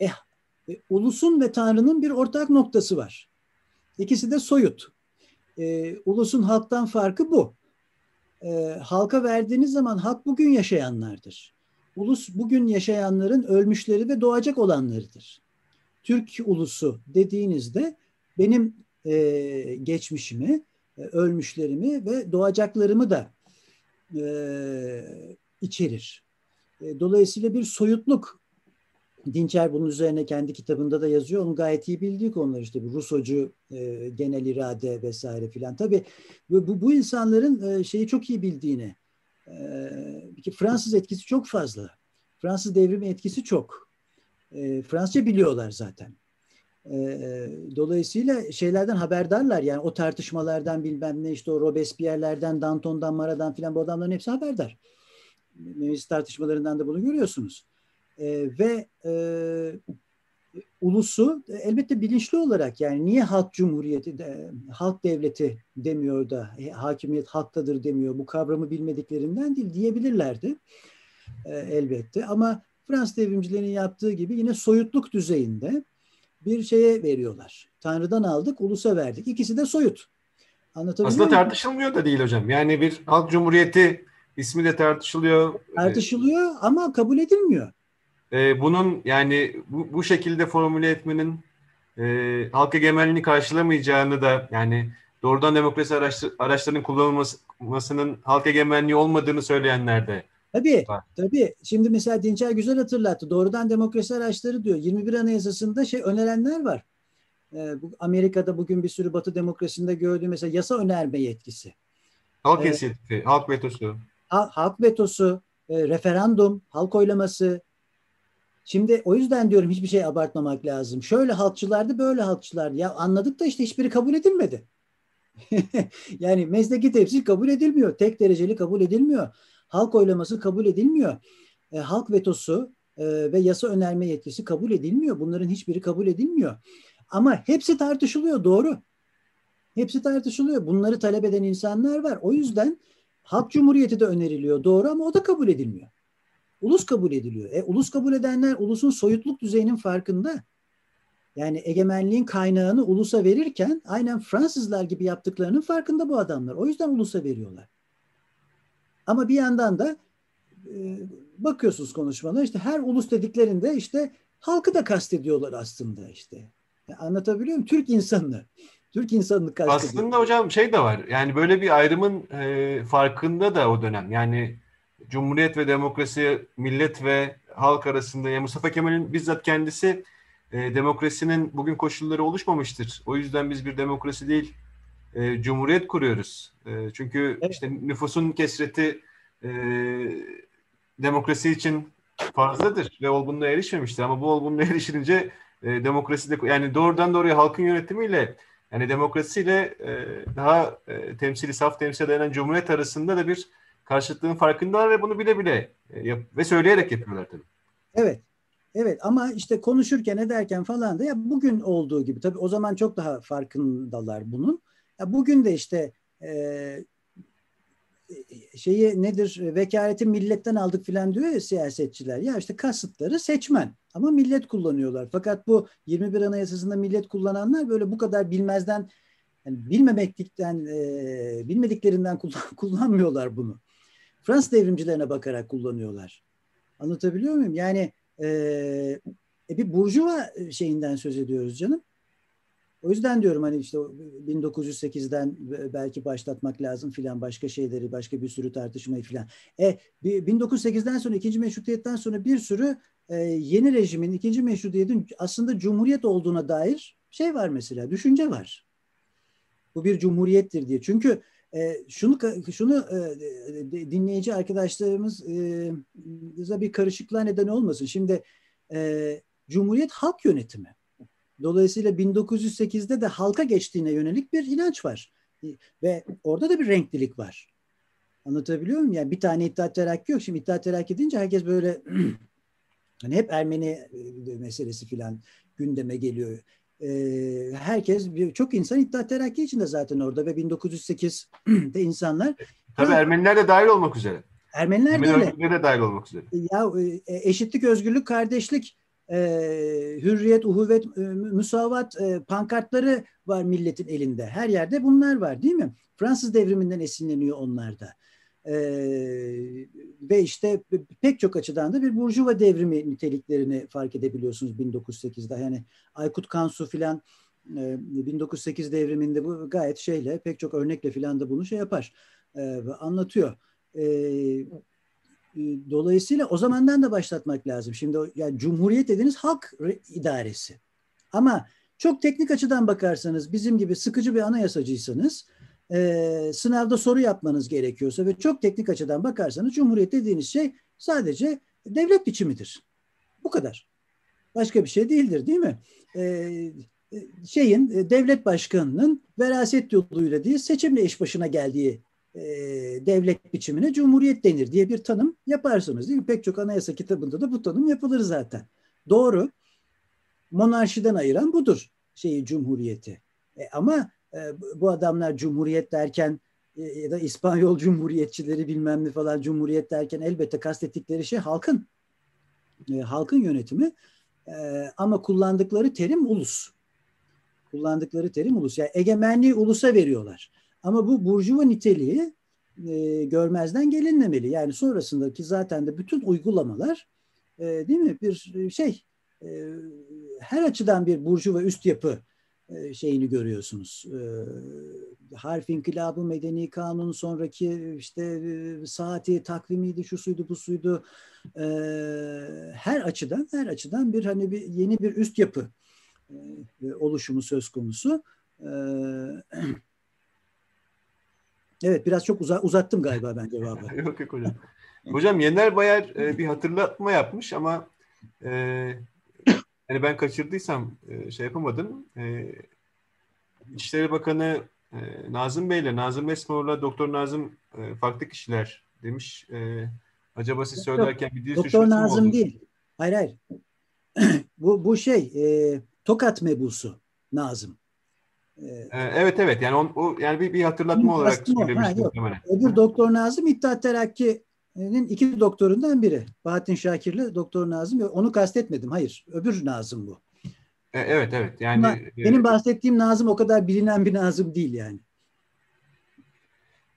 Eh, ulusun ve Tanrı'nın bir ortak noktası var. İkisi de soyut. ulusun halktan farkı bu. halka verdiğiniz zaman halk bugün yaşayanlardır. Ulus bugün yaşayanların ölmüşleri ve doğacak olanlarıdır. Türk ulusu dediğinizde benim e, geçmişimi, e, ölmüşlerimi ve doğacaklarımı da e, içerir. E, dolayısıyla bir soyutluk Dinçer bunun üzerine kendi kitabında da yazıyor. Onun gayet iyi bildiği konular işte bu Rusocu e, genel irade vesaire filan. Tabii bu, bu, insanların e, şeyi çok iyi bildiğini e, Fransız etkisi çok fazla. Fransız devrimi etkisi çok. E, Fransızca biliyorlar zaten. E, dolayısıyla şeylerden haberdarlar. Yani o tartışmalardan bilmem ne işte o Robespierre'lerden, Danton'dan, Mara'dan filan bu adamların hepsi haberdar. Meclis tartışmalarından da bunu görüyorsunuz. E, ve e, ulusu elbette bilinçli olarak yani niye halk cumhuriyeti, de, halk devleti demiyor da e, hakimiyet halktadır demiyor bu kavramı bilmediklerinden değil diyebilirlerdi e, elbette ama Fransız devrimcilerinin yaptığı gibi yine soyutluk düzeyinde bir şeye veriyorlar. Tanrı'dan aldık, ulusa verdik. İkisi de soyut. Aslında muyum? tartışılmıyor da değil hocam. Yani bir halk cumhuriyeti ismi de tartışılıyor. Tartışılıyor ama kabul edilmiyor. Ee, bunun yani bu, bu şekilde formüle etmenin e, halk egemenliğini karşılamayacağını da yani doğrudan demokrasi araçları, araçlarının kullanılmasının halk egemenliği olmadığını söyleyenler de Tabii, var. tabii. Şimdi mesela Dinçer güzel hatırlattı. Doğrudan demokrasi araçları diyor. 21 Anayasası'nda şey önerenler var. Ee, bu Amerika'da bugün bir sürü Batı demokrasisinde gördüğü mesela yasa önerme yetkisi. Halk inisiyatifi, ee, halk vetosu. Halk vetosu, e, referandum, halk oylaması, Şimdi o yüzden diyorum hiçbir şey abartmamak lazım. Şöyle halkçılardı böyle halkçılardı. Ya anladık da işte hiçbiri kabul edilmedi. yani mezdeki temsil kabul edilmiyor. Tek dereceli kabul edilmiyor. Halk oylaması kabul edilmiyor. E, halk vetosu e, ve yasa önerme yetkisi kabul edilmiyor. Bunların hiçbiri kabul edilmiyor. Ama hepsi tartışılıyor doğru. Hepsi tartışılıyor. Bunları talep eden insanlar var. O yüzden halk cumhuriyeti de öneriliyor doğru ama o da kabul edilmiyor. Ulus kabul ediliyor. E, ulus kabul edenler ulusun soyutluk düzeyinin farkında. Yani egemenliğin kaynağını ulusa verirken aynen Fransızlar gibi yaptıklarının farkında bu adamlar. O yüzden ulusa veriyorlar. Ama bir yandan da e, bakıyorsunuz konuşmalar işte her ulus dediklerinde işte halkı da kastediyorlar aslında işte. Ya anlatabiliyor muyum? Türk insanını. Türk insanını kastediyor. Aslında hocam şey de var. Yani böyle bir ayrımın e, farkında da o dönem. Yani Cumhuriyet ve demokrasi, millet ve halk arasında yani Mustafa Kemal'in bizzat kendisi e, demokrasinin bugün koşulları oluşmamıştır. O yüzden biz bir demokrasi değil, e, cumhuriyet kuruyoruz. E, çünkü evet. işte nüfusun kesreti e, demokrasi için fazladır ve olgunluğa erişmemiştir. Ama bu olgunluğa erişilince e, demokrasi de yani doğrudan doğruya halkın yönetimiyle yani demokrasiyle e, daha e, temsili, saf temsil eden cumhuriyet arasında da bir karşıtlığın farkındalar ve bunu bile bile e, yap ve söyleyerek yapıyorlar tabii. Evet. Evet ama işte konuşurken ederken falan da ya bugün olduğu gibi tabii o zaman çok daha farkındalar bunun. Ya bugün de işte e, şeyi nedir vekaleti milletten aldık filan diyor ya siyasetçiler. Ya işte kasıtları seçmen ama millet kullanıyorlar. Fakat bu 21 Anayasası'nda millet kullananlar böyle bu kadar bilmezden yani bilmemeklikten e, bilmediklerinden kullan, kullanmıyorlar bunu. Fransız devrimcilerine bakarak kullanıyorlar. Anlatabiliyor muyum? Yani e, e, bir burjuva şeyinden söz ediyoruz canım. O yüzden diyorum hani işte 1908'den belki başlatmak lazım filan başka şeyleri, başka bir sürü tartışmayı filan. E 1908'den sonra ikinci meşrutiyetten sonra bir sürü e, yeni rejimin ikinci meşrutiyetin aslında cumhuriyet olduğuna dair şey var mesela, düşünce var. Bu bir cumhuriyettir diye. Çünkü e, şunu şunu e, dinleyici arkadaşlarımız e, bir karışıklığa neden olmasın. Şimdi e, Cumhuriyet halk yönetimi. Dolayısıyla 1908'de de halka geçtiğine yönelik bir inanç var. Ve orada da bir renklilik var. Anlatabiliyor muyum? Yani bir tane İttihat Terakki yok. Şimdi İttihat Terakki deyince herkes böyle hani hep Ermeni meselesi filan gündeme geliyor e, herkes çok insan İttihat Terakki içinde zaten orada ve 1908'de insanlar Tabii Ermeniler de dahil olmak üzere. Ermeniler Ermeni de öyle. De dahil olmak üzere. Ya e, eşitlik, özgürlük, kardeşlik, e, hürriyet, uhuvvet, e, müsavat e, pankartları var milletin elinde. Her yerde bunlar var değil mi? Fransız devriminden esinleniyor onlar da. E, ve işte pek çok açıdan da bir burjuva devrimi niteliklerini fark edebiliyorsunuz 1908'de. Yani Aykut Kansu filan e, 1908 devriminde bu gayet şeyle pek çok örnekle filan da bunu şey yapar e, anlatıyor. E, dolayısıyla o zamandan da başlatmak lazım. Şimdi yani cumhuriyet dediğiniz halk idaresi. Ama çok teknik açıdan bakarsanız bizim gibi sıkıcı bir anayasacıysanız e, sınavda soru yapmanız gerekiyorsa ve çok teknik açıdan bakarsanız Cumhuriyet dediğiniz şey sadece devlet biçimidir. Bu kadar. Başka bir şey değildir değil mi? E, şeyin devlet başkanının veraset yoluyla değil seçimle eş başına geldiği e, devlet biçimine cumhuriyet denir diye bir tanım yaparsınız değil mi? Pek çok anayasa kitabında da bu tanım yapılır zaten. Doğru. Monarşiden ayıran budur şeyi cumhuriyeti. E, ama e, bu adamlar cumhuriyet derken e, ya da İspanyol cumhuriyetçileri bilmem ne falan cumhuriyet derken elbette kastettikleri şey halkın e, halkın yönetimi e, ama kullandıkları terim ulus. Kullandıkları terim ulus. Yani egemenliği ulusa veriyorlar. Ama bu burjuva niteliği e, görmezden gelinmemeli. Yani sonrasındaki zaten de bütün uygulamalar e, değil mi bir şey e, her açıdan bir burjuva üst yapı e, şeyini görüyorsunuz. E, harf inkılabı, medeni kanun sonraki işte e, saati, takvimiydi, şu suydu, bu suydu. E, her açıdan, her açıdan bir hani bir yeni bir üst yapı e, oluşumu söz konusu. E, evet, biraz çok uza, uzattım galiba ben cevabı. yok yok hocam. Hocam Yener Bayar e, bir hatırlatma yapmış ama e, yani ben kaçırdıysam e, şey yapamadım. E, İçişleri Bakanı e, Nazım Bey ile Nazım Esmoğlu'la Doktor Nazım e, farklı kişiler demiş. E, acaba siz söylerken bir dil Doktor Nazım oldu? değil. Hayır hayır. bu, bu şey e, Tokat mebusu Nazım. E, evet evet yani on, o yani bir, bir hatırlatma olarak söylemiştim. Öbür Doktor Nazım İttihat Terakki'nin iki doktorundan biri. Bahattin Şakir'le Doktor Nazım. Onu kastetmedim. Hayır. Öbür Nazım bu. E, evet evet. Yani Ama e, benim bahsettiğim Nazım o kadar bilinen bir Nazım değil yani.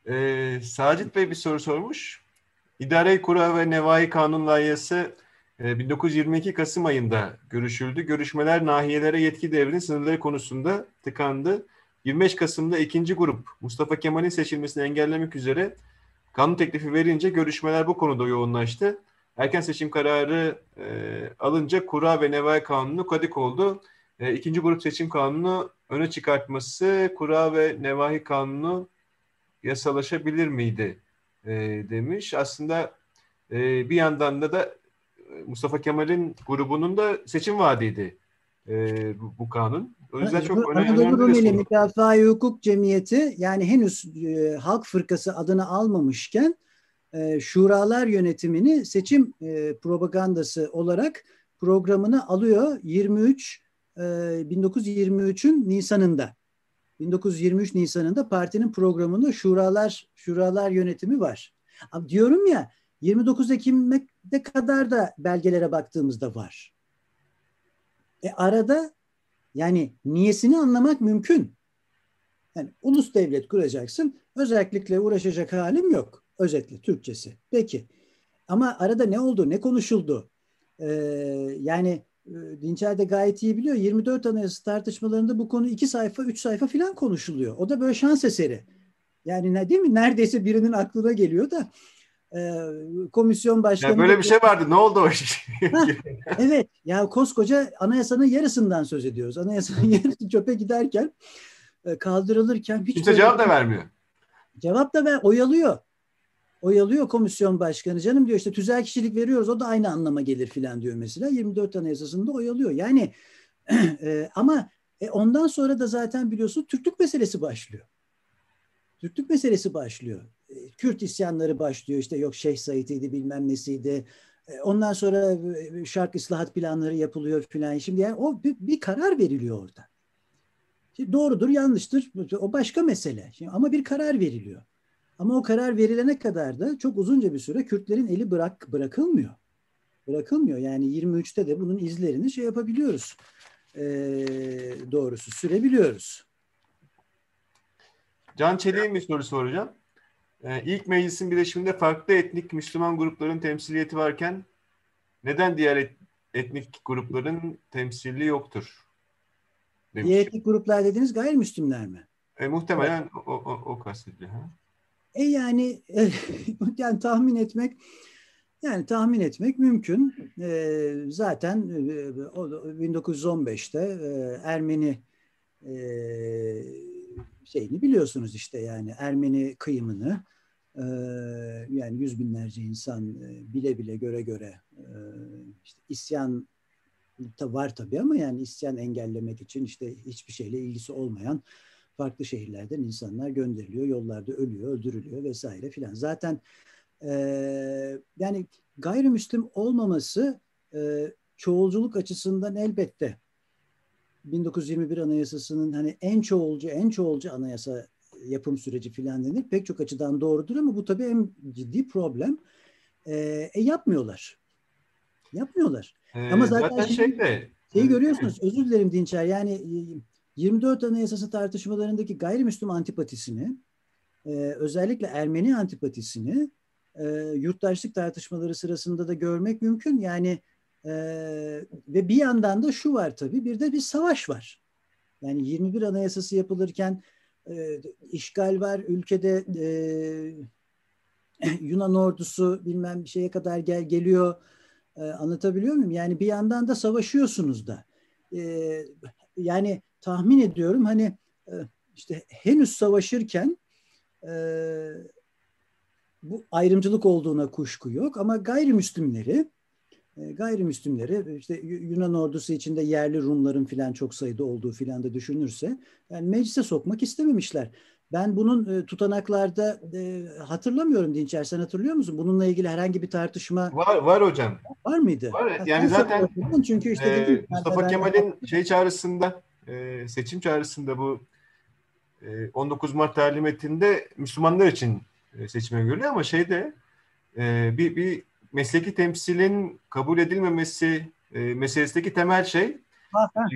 Ee, Sacit Bey bir soru sormuş. İdare Kura ve Nevai Kanun layihası 1922 Kasım ayında görüşüldü. Görüşmeler nahiyelere yetki devrinin sınırları konusunda tıkandı. 25 Kasım'da ikinci grup Mustafa Kemal'in seçilmesini engellemek üzere kanun teklifi verince görüşmeler bu konuda yoğunlaştı. Erken seçim kararı e, alınca kura ve nevai kanunu kadik oldu. E, ikinci grup seçim kanunu öne çıkartması kura ve nevahi kanunu yasalaşabilir miydi e, demiş. Aslında e, bir yandan da da Mustafa Kemal'in grubunun da seçim vaadiydi e, bu, bu kanun. O yüzden çok önemli. Anadolu Rumeli Müdafaa Hukuk Cemiyeti yani henüz e, Halk Fırkası adını almamışken e, şuralar yönetimini seçim e, propagandası olarak programını alıyor 23 e, 1923'ün Nisan'ında. 1923 Nisan'ında partinin programında şuralar şuralar yönetimi var. Diyorum ya 29 Ekim'de kadar da belgelere baktığımızda var. E arada yani niyesini anlamak mümkün. Yani ulus devlet kuracaksın. Özellikle uğraşacak halim yok. Özetle Türkçesi. Peki. Ama arada ne oldu, ne konuşuldu? Ee, yani e, Dinçer de gayet iyi biliyor. 24 Anayasa tartışmalarında bu konu iki sayfa, üç sayfa falan konuşuluyor. O da böyle şans eseri. Yani ne değil mi? Neredeyse birinin aklına geliyor da e, komisyon başkanı... Ya böyle bir şey vardı. Ne oldu o iş? evet. Ya koskoca anayasanın yarısından söz ediyoruz. Anayasanın yarısı çöpe giderken e, kaldırılırken hiç... Kimse cevap da vermiyor. Cevap da ver, oyalıyor oyalıyor komisyon başkanı. Canım diyor işte tüzel kişilik veriyoruz o da aynı anlama gelir filan diyor mesela. 24 Anayasası'nda oyalıyor. Yani e, ama e, ondan sonra da zaten biliyorsun Türklük meselesi başlıyor. Türklük meselesi başlıyor. E, Kürt isyanları başlıyor. İşte yok Şeyh Said'iydi bilmem nesiydi. E, ondan sonra e, şark ıslahat planları yapılıyor filan. Şimdi yani o bir, bir karar veriliyor orada. Şimdi doğrudur, yanlıştır. O başka mesele. Şimdi, ama bir karar veriliyor. Ama o karar verilene kadar da çok uzunca bir süre Kürtlerin eli bırak bırakılmıyor. Bırakılmıyor. Yani 23'te de bunun izlerini şey yapabiliyoruz. E, doğrusu sürebiliyoruz. Can Çelik'in bir soru soracağım. Ee, ilk meclisin birleşiminde farklı etnik Müslüman grupların temsiliyeti varken neden diğer et, etnik grupların temsili yoktur? Demiş. Diğer etnik gruplar dediğiniz gayrimüslimler mi? E, muhtemelen evet. o, o, o kastediliyor. Ha? E yani yani tahmin etmek yani tahmin etmek mümkün. E, zaten e, 1915'te e, Ermeni e, şeyini biliyorsunuz işte yani Ermeni kıyımını e, yani yüz binlerce insan bile bile göre göre işte isyan da var tabii ama yani isyan engellemek için işte hiçbir şeyle ilgisi olmayan Farklı şehirlerden insanlar gönderiliyor, yollarda ölüyor, öldürülüyor vesaire filan. Zaten e, yani gayrimüslim olmaması e, çoğulculuk açısından elbette 1921 Anayasası'nın hani en çoğulcu, en çoğulcu anayasa yapım süreci filan denir. Pek çok açıdan doğrudur ama bu tabii en ciddi problem. E, e yapmıyorlar. Yapmıyorlar. Ee, ama zaten, zaten şey, şey de şeyi görüyorsunuz. Özür dilerim Dinçer. Yani 24 Anayasası tartışmalarındaki gayrimüslim antipatisini, e, özellikle Ermeni antipatisini e, yurttaşlık tartışmaları sırasında da görmek mümkün. Yani e, ve bir yandan da şu var tabii, bir de bir savaş var. Yani 21 Anayasası yapılırken e, işgal var, ülkede e, Yunan ordusu bilmem bir şeye kadar gel geliyor. E, anlatabiliyor muyum? Yani bir yandan da savaşıyorsunuz da. E, yani tahmin ediyorum hani e, işte henüz savaşırken e, bu ayrımcılık olduğuna kuşku yok ama gayrimüslimleri gayrimüslimleri işte Yunan ordusu içinde yerli Rumların filan çok sayıda olduğu filan da düşünürse yani meclise sokmak istememişler. Ben bunun e, tutanaklarda e, hatırlamıyorum Dinçer sen hatırlıyor musun? Bununla ilgili herhangi bir tartışma var var hocam. Var mıydı? Var. Yani zaten çünkü işte e, dedim, Mustafa Kemal'in şey çağrısında e, seçim çağrısında bu e, 19 Mart talimatinde Müslümanlar için seçime görülüyor ama şeyde e, bir bir mesleki temsilin kabul edilmemesi e, meselesindeki temel şey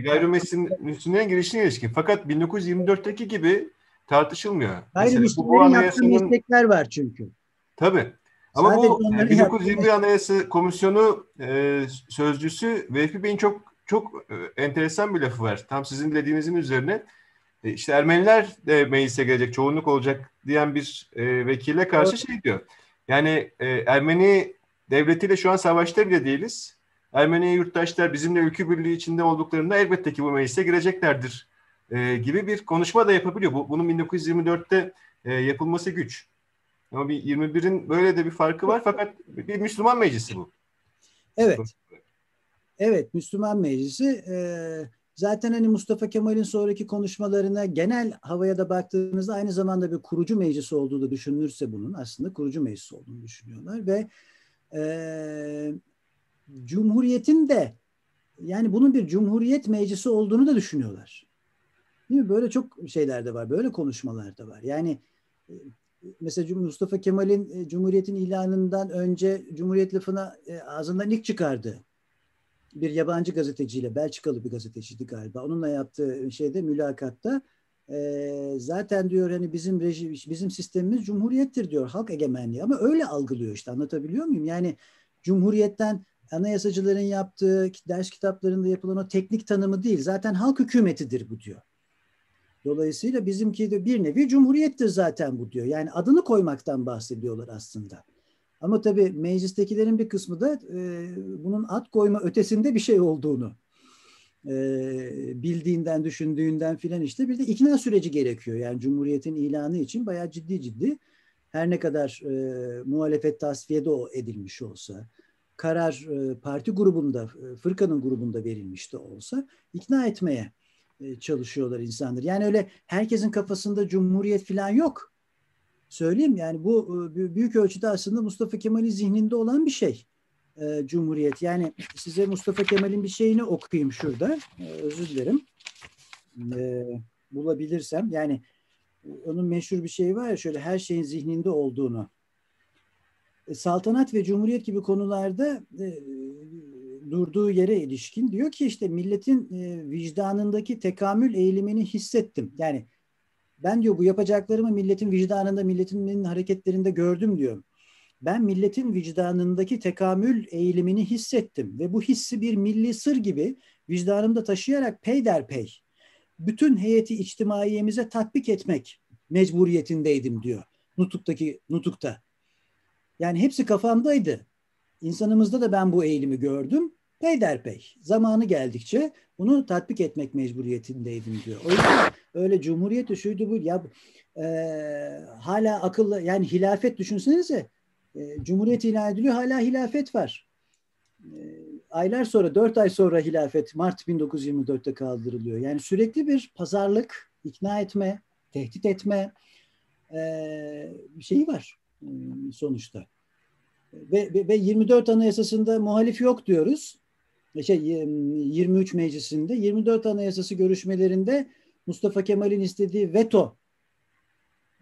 gayrimüslimlerin girişine ilişkin. Fakat 1924'teki gibi tartışılmıyor. Gayrimüslimlerin yaptığı meslekler var çünkü. Tabii. Ama Sadece bu 1921 Anayasa Komisyonu e, sözcüsü Vehbi Bey'in çok çok e, enteresan bir lafı var. Tam sizin dediğinizin üzerine. E, işte Ermeniler de meclise gelecek, çoğunluk olacak diyen bir e, vekile karşı evet. şey diyor. Yani e, Ermeni devletiyle şu an savaşta bile değiliz. Ermeni yurttaşlar bizimle ülke birliği içinde olduklarında elbette ki bu meclise gireceklerdir e, gibi bir konuşma da yapabiliyor. Bu, bunun 1924'te e, yapılması güç. Ama bir 21'in böyle de bir farkı var fakat bir Müslüman meclisi bu. Evet. Evet, Müslüman Meclisi. E, zaten hani Mustafa Kemal'in sonraki konuşmalarına genel havaya da baktığımızda aynı zamanda bir kurucu meclis olduğu düşünülürse bunun aslında kurucu meclis olduğunu düşünüyorlar ve e, Cumhuriyet'in de yani bunun bir Cumhuriyet Meclisi olduğunu da düşünüyorlar. Değil mi? Böyle çok şeyler de var, böyle konuşmalar da var. Yani mesela Mustafa Kemal'in Cumhuriyet'in ilanından önce Cumhuriyet lafına ağzından ilk çıkardı bir yabancı gazeteciyle, Belçikalı bir gazeteciydi galiba. Onunla yaptığı şeyde mülakatta e, zaten diyor hani bizim rejim, bizim sistemimiz cumhuriyettir diyor, halk egemenliği. Ama öyle algılıyor işte anlatabiliyor muyum? Yani cumhuriyetten anayasacıların yaptığı ders kitaplarında yapılan o teknik tanımı değil. Zaten halk hükümetidir bu diyor. Dolayısıyla bizimki de bir nevi cumhuriyettir zaten bu diyor. Yani adını koymaktan bahsediyorlar aslında. Ama tabii meclistekilerin bir kısmı da e, bunun at koyma ötesinde bir şey olduğunu bildiğinden, düşündüğünden filan işte bir de ikna süreci gerekiyor. Yani Cumhuriyet'in ilanı için bayağı ciddi ciddi her ne kadar e, muhalefet tasfiyede o edilmiş olsa, karar e, parti grubunda, fırkanın grubunda verilmiş de olsa ikna etmeye e, çalışıyorlar insanlar. Yani öyle herkesin kafasında cumhuriyet falan yok söyleyeyim. Yani bu e, büyük ölçüde aslında Mustafa Kemal'in zihninde olan bir şey. E, Cumhuriyet. Yani size Mustafa Kemal'in bir şeyini okuyayım şurada. E, özür dilerim. E, bulabilirsem. Yani onun meşhur bir şeyi var ya şöyle her şeyin zihninde olduğunu. E, saltanat ve cumhuriyet gibi konularda durduğu yere ilişkin diyor ki işte milletin vicdanındaki tekamül eğilimini hissettim. Yani ben diyor bu yapacaklarımı milletin vicdanında, milletin hareketlerinde gördüm diyor. Ben milletin vicdanındaki tekamül eğilimini hissettim ve bu hissi bir milli sır gibi vicdanımda taşıyarak peyderpey bütün heyeti içtimaiyemize tatbik etmek mecburiyetindeydim diyor. Nutuk'taki Nutuk'ta. Yani hepsi kafamdaydı. İnsanımızda da ben bu eğilimi gördüm. Peyderpey. Zamanı geldikçe bunu tatbik etmek mecburiyetindeydim diyor. O yüzden öyle cumhuriyet şuydu bu ya e, hala akıllı yani hilafet düşünsenize e, cumhuriyet ilan ediliyor hala hilafet var. E, aylar sonra dört ay sonra hilafet Mart 1924'te kaldırılıyor. Yani sürekli bir pazarlık, ikna etme, tehdit etme bir şeyi var sonuçta. Ve, ve, ve 24 Anayasası'nda muhalif yok diyoruz. Şey, 23 Meclisi'nde 24 Anayasası görüşmelerinde Mustafa Kemal'in istediği veto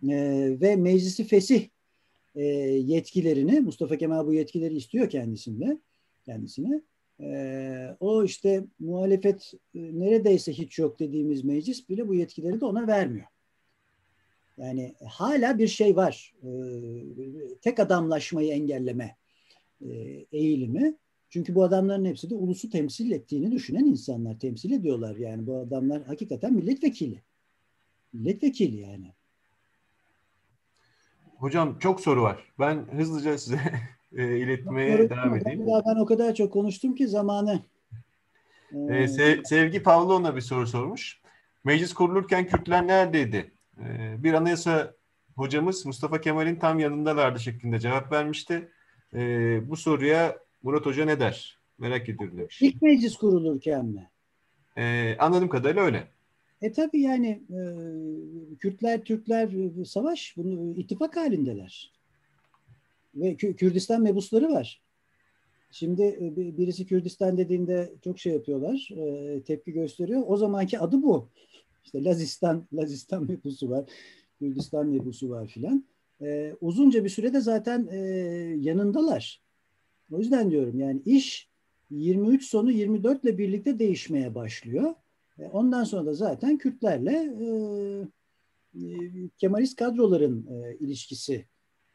ve meclisi fesih yetkilerini Mustafa Kemal bu yetkileri istiyor kendisinde kendisine. o işte muhalefet neredeyse hiç yok dediğimiz meclis bile bu yetkileri de ona vermiyor. Yani hala bir şey var. E, tek adamlaşmayı engelleme e, eğilimi. Çünkü bu adamların hepsi de ulusu temsil ettiğini düşünen insanlar. Temsil ediyorlar yani. Bu adamlar hakikaten milletvekili. Milletvekili yani. Hocam çok soru var. Ben hızlıca size e, iletmeye Soru, devam edeyim. Ben o kadar çok konuştum ki zamanı. E, Sevgi Pavlovna bir soru sormuş. Meclis kurulurken Kürtler neredeydi? Ee, bir anayasa hocamız Mustafa Kemal'in tam yanındalardı şeklinde cevap vermişti. Ee, bu soruya Murat Hoca ne der? Merak ediyorum demiş. İlk meclis kurulurken mi? Ee, anladığım kadarıyla öyle. E tabi yani e, Kürtler, Türkler e, savaş, bunu ittifak halindeler. Ve Kürdistan mebusları var. Şimdi e, birisi Kürdistan dediğinde çok şey yapıyorlar, e, tepki gösteriyor. O zamanki adı bu. İşte Lazistan, Lazistan mebusu var, Kürdistan mebusu var filan. E, uzunca bir sürede zaten e, yanındalar. O yüzden diyorum yani iş 23 sonu 24 ile birlikte değişmeye başlıyor. E, ondan sonra da zaten Kürtlerle e, e, Kemalist kadroların ilişkisi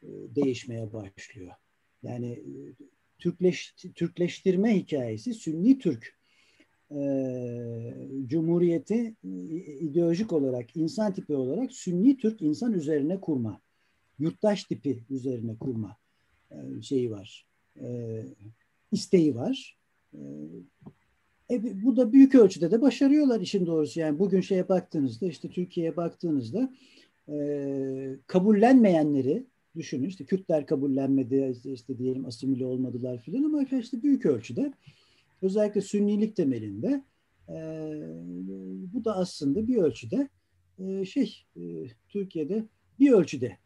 değişmeye başlıyor. Yani Türkleş, Türkleştirme hikayesi Sünni Türk Cumhuriyeti ideolojik olarak, insan tipi olarak Sünni Türk insan üzerine kurma, yurttaş tipi üzerine kurma şeyi var, isteği var. Bu da büyük ölçüde de başarıyorlar işin doğrusu. Yani bugün şeye baktığınızda, işte Türkiye'ye baktığınızda e, kabullenmeyenleri düşünün. İşte Kürtler kabullenmedi, işte, diyelim asimile olmadılar filan ama işte büyük ölçüde özellikle sünnilik temelinde e, bu da aslında bir ölçüde e, şey e, Türkiye'de bir ölçüde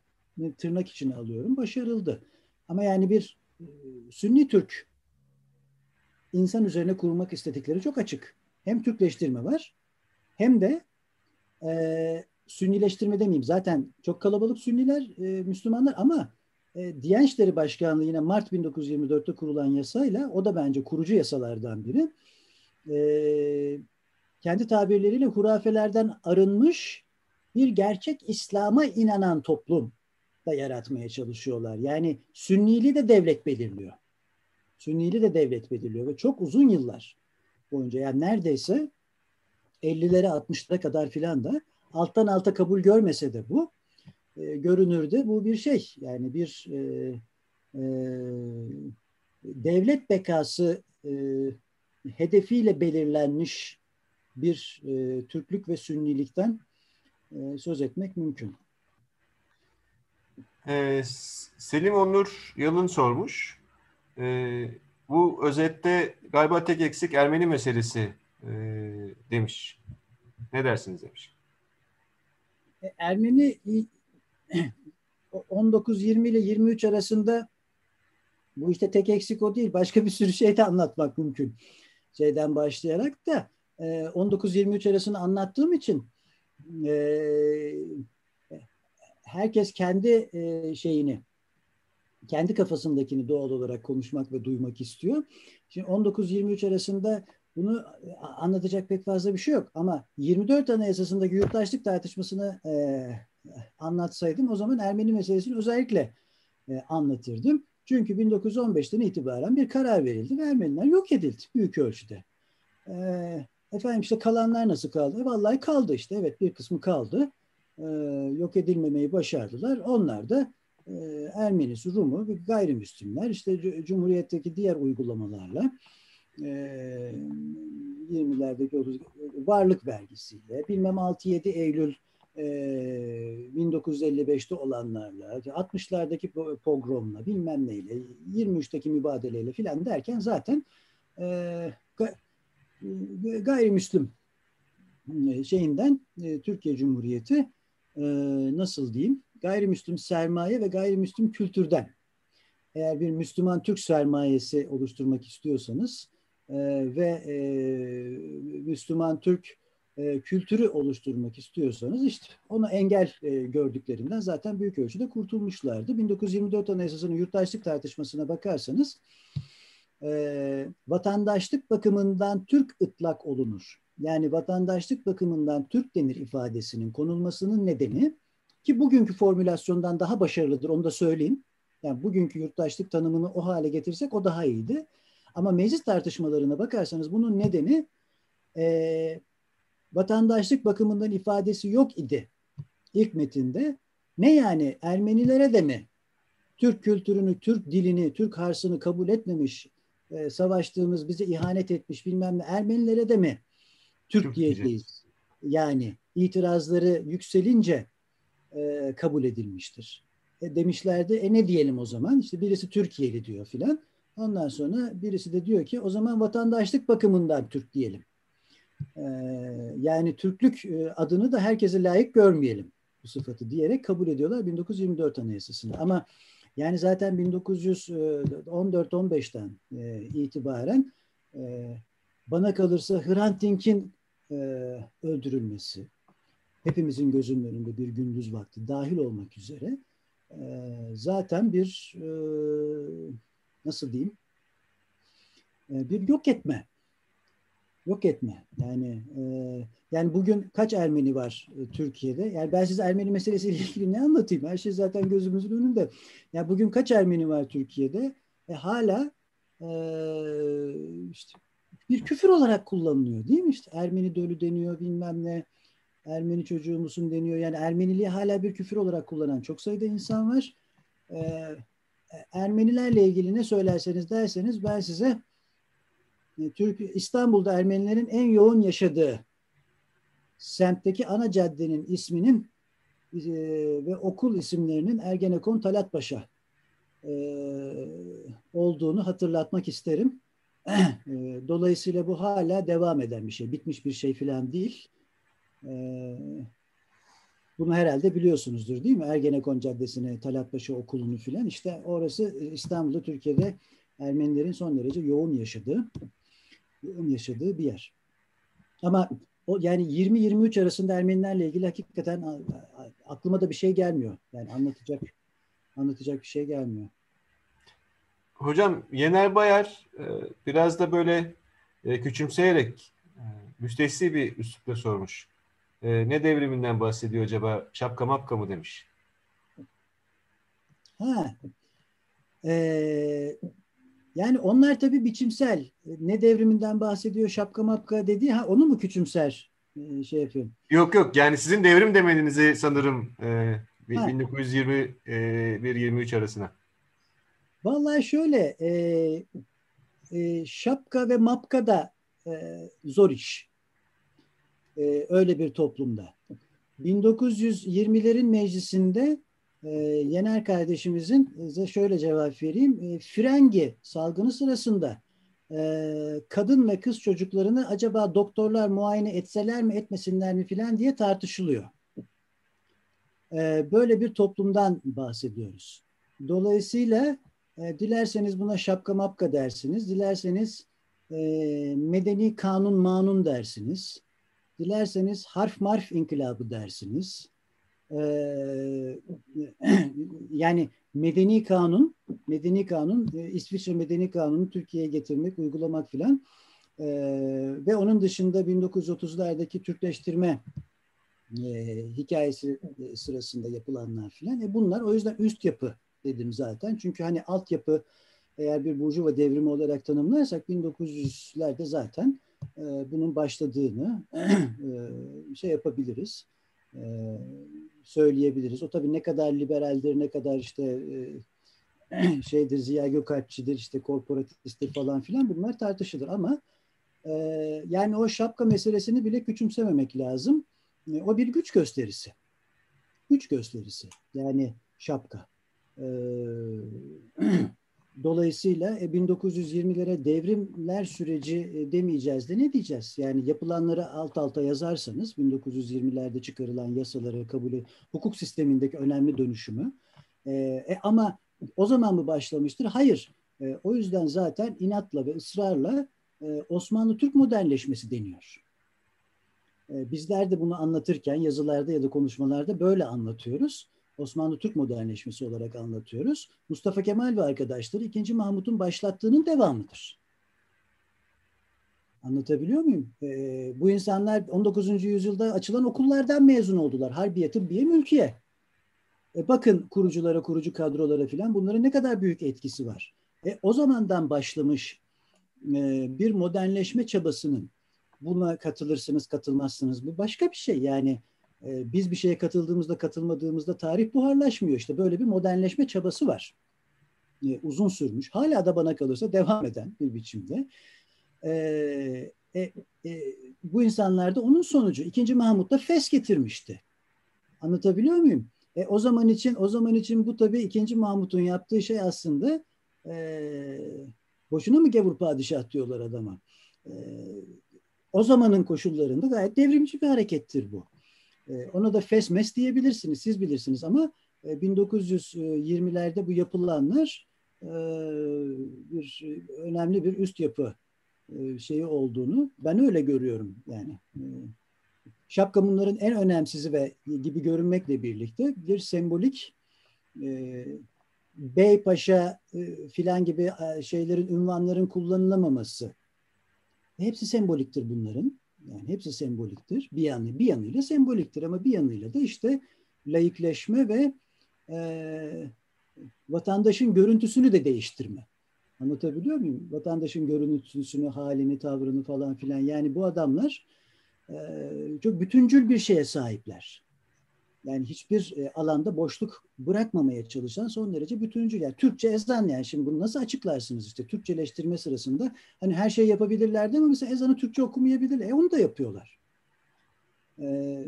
tırnak içine alıyorum başarıldı. Ama yani bir e, Sünni Türk insan üzerine kurulmak istedikleri çok açık. Hem Türkleştirme var hem de e, Sünnileştirme demeyeyim. Zaten çok kalabalık Sünniler, e, Müslümanlar ama e, Diyanet Başkanlığı yine Mart 1924'te kurulan yasayla o da bence kurucu yasalardan biri. E, kendi tabirleriyle hurafelerden arınmış bir gerçek İslam'a inanan toplum da yaratmaya çalışıyorlar. Yani Sünnili de devlet belirliyor. Sünnili de devlet belirliyor ve çok uzun yıllar boyunca yani neredeyse 50'lere 60'lara kadar filan da alttan alta kabul görmese de bu e, görünürde bu bir şey. Yani bir e, e, devlet bekası e, hedefiyle belirlenmiş bir e, Türklük ve Sünnilikten e, söz etmek mümkün. Ee, Selim Onur Yalın sormuş. Ee, bu özette galiba tek eksik Ermeni meselesi e, demiş. Ne dersiniz demiş. E, Ermeni 19-20 ile 23 arasında bu işte tek eksik o değil. Başka bir sürü şey de anlatmak mümkün. Şeyden başlayarak da 19-23 e, arasını anlattığım için e, herkes kendi e, şeyini kendi kafasındakini doğal olarak konuşmak ve duymak istiyor. Şimdi 19-23 arasında bunu anlatacak pek fazla bir şey yok. Ama 24 Anayasası'ndaki yurttaşlık tartışmasını anlatsaydım o zaman Ermeni meselesini özellikle e, anlatırdım. Çünkü 1915'ten itibaren bir karar verildi ve Ermeniler yok edildi büyük ölçüde. E, efendim işte kalanlar nasıl kaldı? E, vallahi kaldı işte. Evet bir kısmı kaldı. E, yok edilmemeyi başardılar. Onlar da e, Ermenisi, Rumu ve gayrimüslimler işte Cumhuriyet'teki diğer uygulamalarla e, 20'lerdeki varlık vergisiyle bilmem 6-7 Eylül 1955'te olanlarla, 60'lardaki pogromla, bilmem neyle, 23'teki mübadeleyle filan derken zaten e, gayrimüslim şeyinden Türkiye Cumhuriyeti nasıl diyeyim gayrimüslim sermaye ve gayrimüslim kültürden eğer bir Müslüman Türk sermayesi oluşturmak istiyorsanız e, ve e, Müslüman Türk e, kültürü oluşturmak istiyorsanız işte ona engel e, gördüklerinden zaten büyük ölçüde kurtulmuşlardı. 1924 Anayasası'nın yurttaşlık tartışmasına bakarsanız e, vatandaşlık bakımından Türk ıtlak olunur. Yani vatandaşlık bakımından Türk denir ifadesinin konulmasının nedeni ki bugünkü formülasyondan daha başarılıdır onu da söyleyeyim. Yani bugünkü yurttaşlık tanımını o hale getirsek o daha iyiydi. Ama meclis tartışmalarına bakarsanız bunun nedeni e, vatandaşlık bakımından ifadesi yok idi ilk metinde. Ne yani Ermenilere de mi Türk kültürünü, Türk dilini, Türk harsını kabul etmemiş, e, savaştığımız bize ihanet etmiş bilmem ne Ermenilere de mi Türk, Türk diyeceğiz? Yani itirazları yükselince e, kabul edilmiştir. E, demişlerdi e ne diyelim o zaman? İşte birisi Türkiye'li diyor filan. Ondan sonra birisi de diyor ki o zaman vatandaşlık bakımından Türk diyelim. Ee, yani Türklük e, adını da herkese layık görmeyelim bu sıfatı diyerek kabul ediyorlar 1924 Anayasası'nda. Ama yani zaten 1914-15'ten e, itibaren e, bana kalırsa Hrant Dink'in öldürülmesi, hepimizin gözünün önünde bir gündüz vakti dahil olmak üzere zaten bir nasıl diyeyim bir yok etme yok etme. Yani e, yani bugün kaç Ermeni var e, Türkiye'de? Yani ben size Ermeni meselesiyle ilgili ne anlatayım? Her şey zaten gözümüzün önünde. Yani bugün kaç Ermeni var Türkiye'de? E, hala e, işte bir küfür olarak kullanılıyor değil mi? İşte Ermeni dölü deniyor bilmem ne. Ermeni çocuğu musun deniyor. Yani Ermeniliği hala bir küfür olarak kullanan çok sayıda insan var. E, Ermenilerle ilgili ne söylerseniz derseniz ben size e, Türk İstanbul'da Ermenilerin en yoğun yaşadığı semtteki ana caddenin isminin e, ve okul isimlerinin Ergenekon Talatpaşa e, olduğunu hatırlatmak isterim. E, dolayısıyla bu hala devam eden bir şey. Bitmiş bir şey falan değil. E, bunu herhalde biliyorsunuzdur değil mi? Ergenekon Caddesi'ne, Talatpaşa Okulu'nu filan. İşte orası İstanbul'da, Türkiye'de Ermenilerin son derece yoğun yaşadığı yaşadığı bir yer. Ama o yani 20-23 arasında Ermenilerle ilgili hakikaten aklıma da bir şey gelmiyor. Yani anlatacak anlatacak bir şey gelmiyor. Hocam Yener Bayar e, biraz da böyle e, küçümseyerek e, müstesni bir üslupla sormuş. Ne devriminden bahsediyor acaba? Şapka mapka mı demiş? Ha. Ee, yani onlar tabii biçimsel. Ne devriminden bahsediyor şapka mapka dediği ha onu mu küçümser e, şey yapıyorum. Yok yok yani sizin devrim demenizi sanırım e, 1921-23 arasına. Vallahi şöyle e, e, şapka ve mapka da e, zor iş. E, öyle bir toplumda. 1920'lerin meclisinde e, Yener kardeşimizin size şöyle cevap vereyim. E, frengi salgını sırasında e, kadın ve kız çocuklarını acaba doktorlar muayene etseler mi etmesinler mi filan diye tartışılıyor. E, böyle bir toplumdan bahsediyoruz. Dolayısıyla e, dilerseniz buna şapka mapka dersiniz, dilerseniz e, medeni kanun manun dersiniz, dilerseniz harf marf inkılabı dersiniz ee, yani medeni kanun, medeni kanun, e, İsviçre medeni kanunu Türkiye'ye getirmek, uygulamak filan e, ve onun dışında 1930'lardaki Türkleştirme e, hikayesi e, sırasında yapılanlar filan. E, bunlar o yüzden üst yapı dedim zaten. Çünkü hani altyapı eğer bir burjuva devrimi olarak tanımlarsak 1900'lerde zaten e, bunun başladığını e, şey yapabiliriz. E, söyleyebiliriz. O tabii ne kadar liberaldir, ne kadar işte şeydir, Ziya Gökalpçidir, işte korporatisttir falan filan bunlar tartışılır ama yani o şapka meselesini bile küçümsememek lazım. O bir güç gösterisi. Güç gösterisi. Yani şapka. dolayısıyla 1920'lere e, devrimler süreci e, demeyeceğiz de ne diyeceğiz? Yani yapılanları alt alta yazarsanız 1920'lerde çıkarılan yasaları kabul hukuk sistemindeki önemli dönüşümü. E, ama o zaman mı başlamıştır? Hayır. E, o yüzden zaten inatla ve ısrarla e, Osmanlı Türk modernleşmesi deniyor. E, bizler de bunu anlatırken yazılarda ya da konuşmalarda böyle anlatıyoruz. Osmanlı Türk modernleşmesi olarak anlatıyoruz. Mustafa Kemal ve arkadaşları 2. Mahmut'un başlattığının devamıdır. Anlatabiliyor muyum? Ee, bu insanlar 19. yüzyılda açılan okullardan mezun oldular. Harbiye, tıbbiye, mülkiye. E bakın kuruculara, kurucu kadrolara filan bunların ne kadar büyük etkisi var. E, o zamandan başlamış e, bir modernleşme çabasının buna katılırsınız, katılmazsınız. Bu başka bir şey. Yani e, biz bir şeye katıldığımızda, katılmadığımızda tarih buharlaşmıyor. İşte böyle bir modernleşme çabası var. E, uzun sürmüş. Hala da bana kalırsa devam eden bir biçimde. E, e, e, bu insanlar da onun sonucu. İkinci Mahmut da fes getirmişti. Anlatabiliyor muyum? E, o zaman için o zaman için bu tabii ikinci Mahmut'un yaptığı şey aslında e, boşuna mı gavur padişah diyorlar adama. E, o zamanın koşullarında gayet devrimci bir harekettir bu. E, ona da fesmes diyebilirsiniz, siz bilirsiniz ama e, 1920'lerde bu yapılanlar e, bir önemli bir üst yapı e, şeyi olduğunu ben öyle görüyorum yani. E, şapka bunların en önemsizi ve gibi görünmekle birlikte bir sembolik e, bey paşa e, filan gibi e, şeylerin ünvanların kullanılamaması hepsi semboliktir bunların. Yani hepsi semboliktir. Bir yanı bir yanıyla semboliktir ama bir yanıyla da işte layıkleşme ve e, vatandaşın görüntüsünü de değiştirme. Anlatabiliyor muyum? Vatandaşın görüntüsünü, halini, tavrını falan filan. Yani bu adamlar e, çok bütüncül bir şeye sahipler. Yani hiçbir e, alanda boşluk bırakmamaya çalışan son derece bütüncül. Yani Türkçe ezan yani şimdi bunu nasıl açıklarsınız işte Türkçeleştirme sırasında hani her şey yapabilirlerdi ama mesela ezanı Türkçe okumayabilirler. E onu da yapıyorlar. E,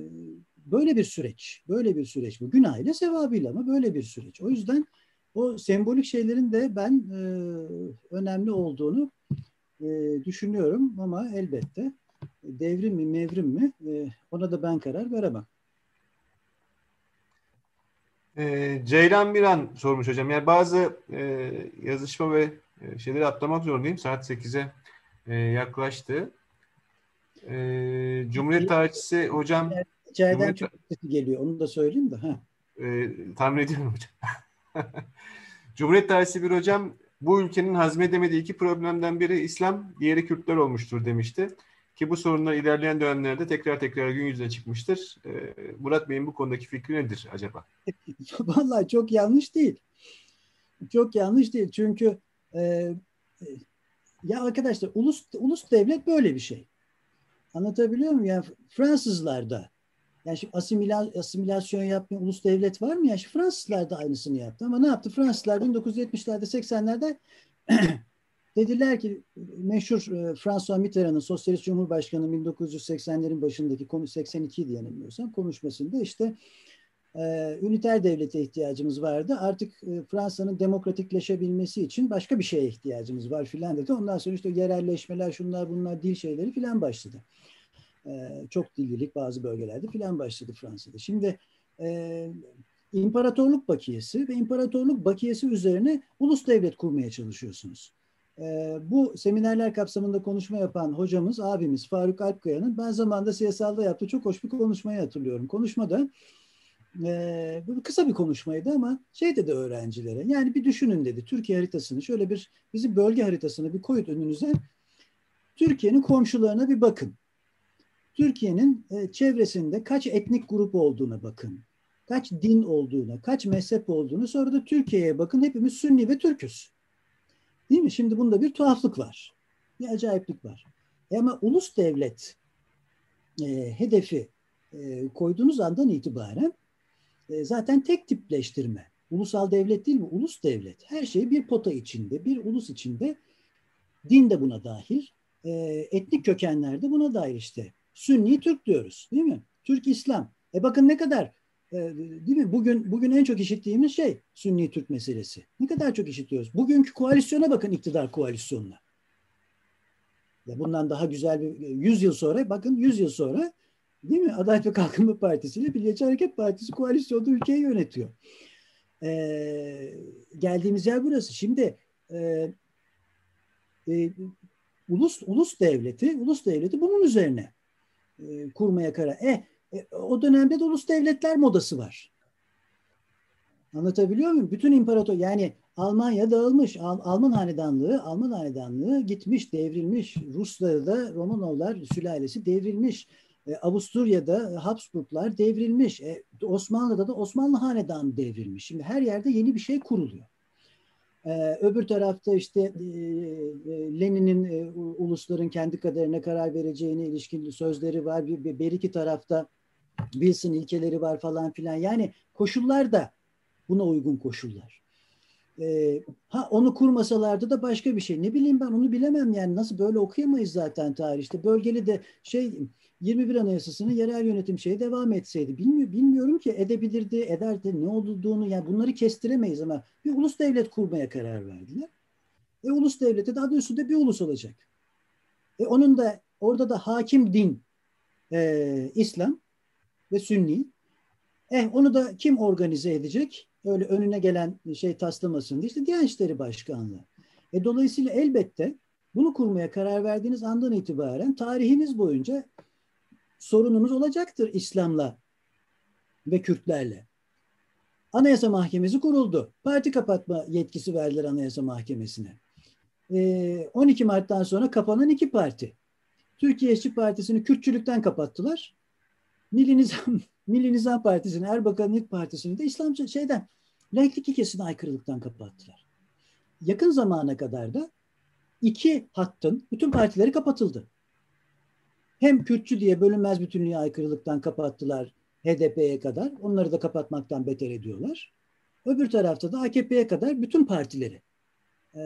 böyle bir süreç. Böyle bir süreç bu. Günah ile sevabıyla ama böyle bir süreç. O yüzden o sembolik şeylerin de ben e, önemli olduğunu düşünüyorum ama elbette devrim mi mevrim mi ona da ben karar veremem. E, Ceylan Miran sormuş hocam. Yani bazı e, yazışma ve e, şeyleri atlamak zorundayım. Saat 8'e e, yaklaştı. E, Cumhuriyet tarihçisi hocam İçeriden Cumhuriyet... çok sesi geliyor. Onu da söyleyeyim de. Ha. E, tahmin ediyorum hocam. Cumhuriyet tarihçisi bir hocam bu ülkenin hazmedemediği iki problemden biri İslam, diğeri Kürtler olmuştur demişti. Ki bu sorunlar ilerleyen dönemlerde tekrar tekrar gün yüzüne çıkmıştır. Ee, Murat Bey'in bu konudaki fikri nedir acaba? Vallahi çok yanlış değil. Çok yanlış değil. Çünkü e, e, ya arkadaşlar ulus ulus devlet böyle bir şey. Anlatabiliyor muyum? Yani Fransızlar da yani şimdi asimila, asimilasyon yapmayan ulus devlet var mı? Yani Fransızlar da aynısını yaptı ama ne yaptı? Fransızlar 1970'lerde 80'lerde Dediler ki meşhur e, François Mitterrand'ın Sosyalist Cumhurbaşkanı 1980'lerin başındaki 82 diye yanılmıyorsam konuşmasında işte e, üniter devlete ihtiyacımız vardı. Artık e, Fransa'nın demokratikleşebilmesi için başka bir şeye ihtiyacımız var filan dedi. Ondan sonra işte yerelleşmeler şunlar bunlar dil şeyleri filan başladı. E, çok dillilik bazı bölgelerde filan başladı Fransa'da. Şimdi imparatorluk bakiyesi ve imparatorluk bakiyesi üzerine ulus devlet kurmaya çalışıyorsunuz. E, bu seminerler kapsamında konuşma yapan hocamız, abimiz Faruk Alpkaya'nın ben zamanında siyasalda yaptığı çok hoş bir konuşmayı hatırlıyorum. Konuşmada e, kısa bir konuşmaydı ama şey dedi öğrencilere yani bir düşünün dedi Türkiye haritasını şöyle bir bizim bölge haritasını bir koyun önünüze. Türkiye'nin komşularına bir bakın. Türkiye'nin e, çevresinde kaç etnik grup olduğuna bakın. Kaç din olduğuna, kaç mezhep olduğunu sonra da Türkiye'ye bakın. Hepimiz Sünni ve Türküz. Değil mi? Şimdi bunda bir tuhaflık var. Bir acayiplik var. E ama ulus devlet e, hedefi e, koyduğunuz andan itibaren e, zaten tek tipleştirme. Ulusal devlet değil mi? Ulus devlet. Her şey bir pota içinde, bir ulus içinde. Din de buna dahil. E, etnik kökenler de buna dahil işte. Sünni Türk diyoruz değil mi? Türk İslam. E bakın ne kadar değil mi? Bugün bugün en çok işittiğimiz şey Sünni Türk meselesi. Ne kadar çok işitiyoruz. Bugünkü koalisyona bakın iktidar koalisyonuna. Ya bundan daha güzel bir 100 yıl sonra bakın 100 yıl sonra değil mi? Adalet ve Kalkınma Partisi ile Milliyetçi Hareket Partisi koalisyonda ülkeyi yönetiyor. Ee, geldiğimiz yer burası. Şimdi e, e, ulus ulus devleti ulus devleti bunun üzerine e, kurmaya karar. E, e, o dönemde de ulus devletler modası var. Anlatabiliyor muyum? Bütün imparator yani Almanya dağılmış. Al, Alman hanedanlığı, Alman hanedanlığı gitmiş, devrilmiş. Rusları da Romanovlar sülalesi devrilmiş. E, Avusturya'da Habsburglar devrilmiş. E, Osmanlı'da da Osmanlı hanedanı devrilmiş. Şimdi her yerde yeni bir şey kuruluyor. Ee, öbür tarafta işte e, e, Lenin'in e, ulusların kendi kaderine karar vereceğine ilişkin sözleri var. Bir, bir, iki tarafta Wilson ilkeleri var falan filan. Yani koşullar da buna uygun koşullar. Ee, ha onu kurmasalardı da başka bir şey. Ne bileyim ben onu bilemem yani nasıl böyle okuyamayız zaten tarihte. Bölgeli de şey 21 Anayasası'nın yerel yönetim şeyi devam etseydi. Bilmiyor, bilmiyorum ki edebilirdi, ederdi, ne olduğunu yani bunları kestiremeyiz ama bir ulus devlet kurmaya karar verdiler. E ulus devleti de adı üstünde bir ulus olacak. E onun da orada da hakim din e, İslam ve Sünni. Eh onu da kim organize edecek? Öyle önüne gelen şey taslamasın diye işte Diyanet İşleri Başkanlığı. E dolayısıyla elbette bunu kurmaya karar verdiğiniz andan itibaren tarihiniz boyunca sorununuz olacaktır İslam'la ve Kürtlerle. Anayasa Mahkemesi kuruldu. Parti kapatma yetkisi verdiler Anayasa Mahkemesi'ne. 12 ee, Mart'tan sonra kapanan iki parti. Türkiye İşçi Partisi'ni Kürtçülükten kapattılar. Milli Nizam, Milli Nizam Partisi'ni, Erbakan'ın partisini de İslamcı şeyden, laiklik ilkesine aykırılıktan kapattılar. Yakın zamana kadar da iki hattın bütün partileri kapatıldı hem Kürtçü diye bölünmez bütünlüğe aykırılıktan kapattılar HDP'ye kadar. Onları da kapatmaktan beter ediyorlar. Öbür tarafta da AKP'ye kadar bütün partileri e,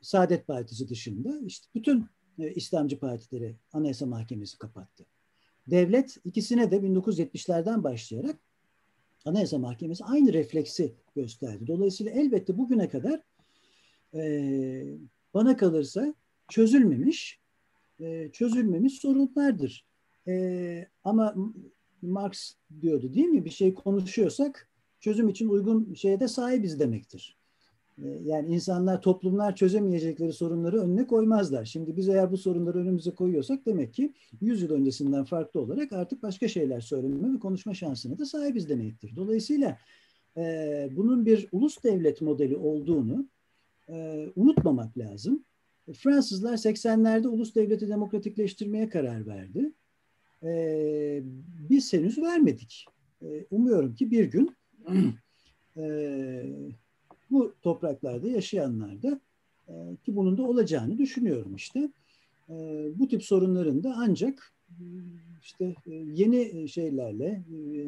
Saadet Partisi dışında işte bütün e, İslamcı partileri Anayasa Mahkemesi kapattı. Devlet ikisine de 1970'lerden başlayarak Anayasa Mahkemesi aynı refleksi gösterdi. Dolayısıyla elbette bugüne kadar e, bana kalırsa çözülmemiş e, çözülmemiş sorunlardır. E, ama Marx diyordu değil mi? Bir şey konuşuyorsak çözüm için uygun şeye de sahibiz demektir. E, yani insanlar, toplumlar çözemeyecekleri sorunları önüne koymazlar. Şimdi biz eğer bu sorunları önümüze koyuyorsak demek ki 100 yıl öncesinden farklı olarak artık başka şeyler söyleme ve konuşma şansına da sahibiz demektir. Dolayısıyla bunun bir ulus devlet modeli olduğunu unutmamak lazım. Fransızlar 80'lerde ulus devleti demokratikleştirmeye karar verdi. Ee, biz henüz vermedik. Ee, umuyorum ki bir gün e, bu topraklarda yaşayanlar da e, ki bunun da olacağını düşünüyorum işte. E, bu tip sorunların da ancak işte e, yeni şeylerle, e,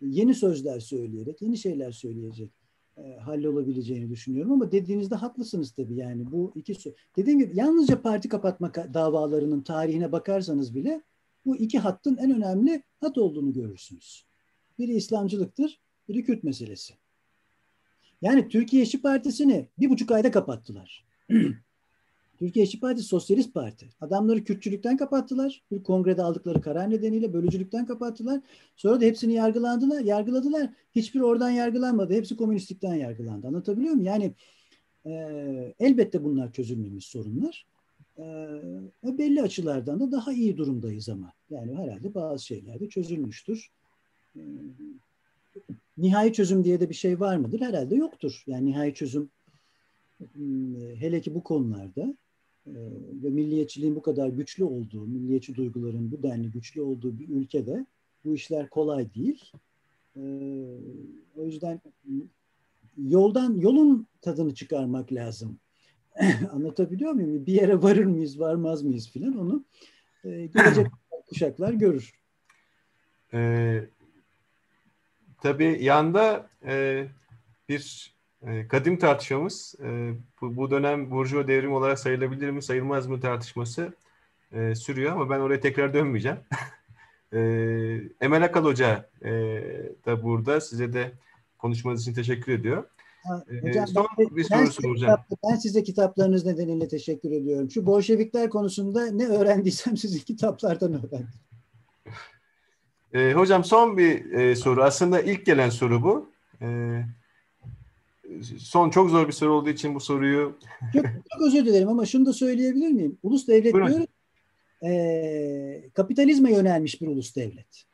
yeni sözler söyleyerek, yeni şeyler söyleyecek hallolabileceğini düşünüyorum ama dediğinizde haklısınız tabii yani bu iki dediğim gibi yalnızca parti kapatma davalarının tarihine bakarsanız bile bu iki hattın en önemli hat olduğunu görürsünüz. Biri İslamcılıktır, biri Kürt meselesi. Yani Türkiye İşçi Partisi'ni bir buçuk ayda kapattılar. Türkiye İşçi Partisi Sosyalist Parti. Adamları Kürtçülükten kapattılar. Bir kongrede aldıkları karar nedeniyle bölücülükten kapattılar. Sonra da hepsini yargılandılar, yargıladılar. Hiçbir oradan yargılanmadı. Hepsi komünistlikten yargılandı. Anlatabiliyor muyum? Yani e, elbette bunlar çözülmemiş sorunlar. E, belli açılardan da daha iyi durumdayız ama. Yani herhalde bazı şeyler de çözülmüştür. E, nihai çözüm diye de bir şey var mıdır? Herhalde yoktur. Yani nihai çözüm hele ki bu konularda ve milliyetçiliğin bu kadar güçlü olduğu, milliyetçi duyguların bu denli güçlü olduğu bir ülkede bu işler kolay değil. Ee, o yüzden yoldan yolun tadını çıkarmak lazım. Anlatabiliyor muyum? Bir yere varır mıyız, varmaz mıyız filan onu e, gelecek kuşaklar görür. Ee, tabii yanda e, bir kadim tartışmamız e, bu, dönem Burjuva devrim olarak sayılabilir mi sayılmaz mı tartışması e, sürüyor ama ben oraya tekrar dönmeyeceğim. E, Emel Akal Hoca da burada. Size de konuşmanız için teşekkür ediyor. Ee, hocam, son ben, bir soru soracağım. ben size kitaplarınız nedeniyle teşekkür ediyorum. Şu Bolşevikler konusunda ne öğrendiysem sizin kitaplardan öğrendim. E, hocam son bir e, soru. Aslında ilk gelen soru bu. E, son çok zor bir soru olduğu için bu soruyu... çok, çok özür dilerim ama şunu da söyleyebilir miyim? Ulus devlet Buyurun. diyoruz. E, kapitalizme yönelmiş bir ulus devlet.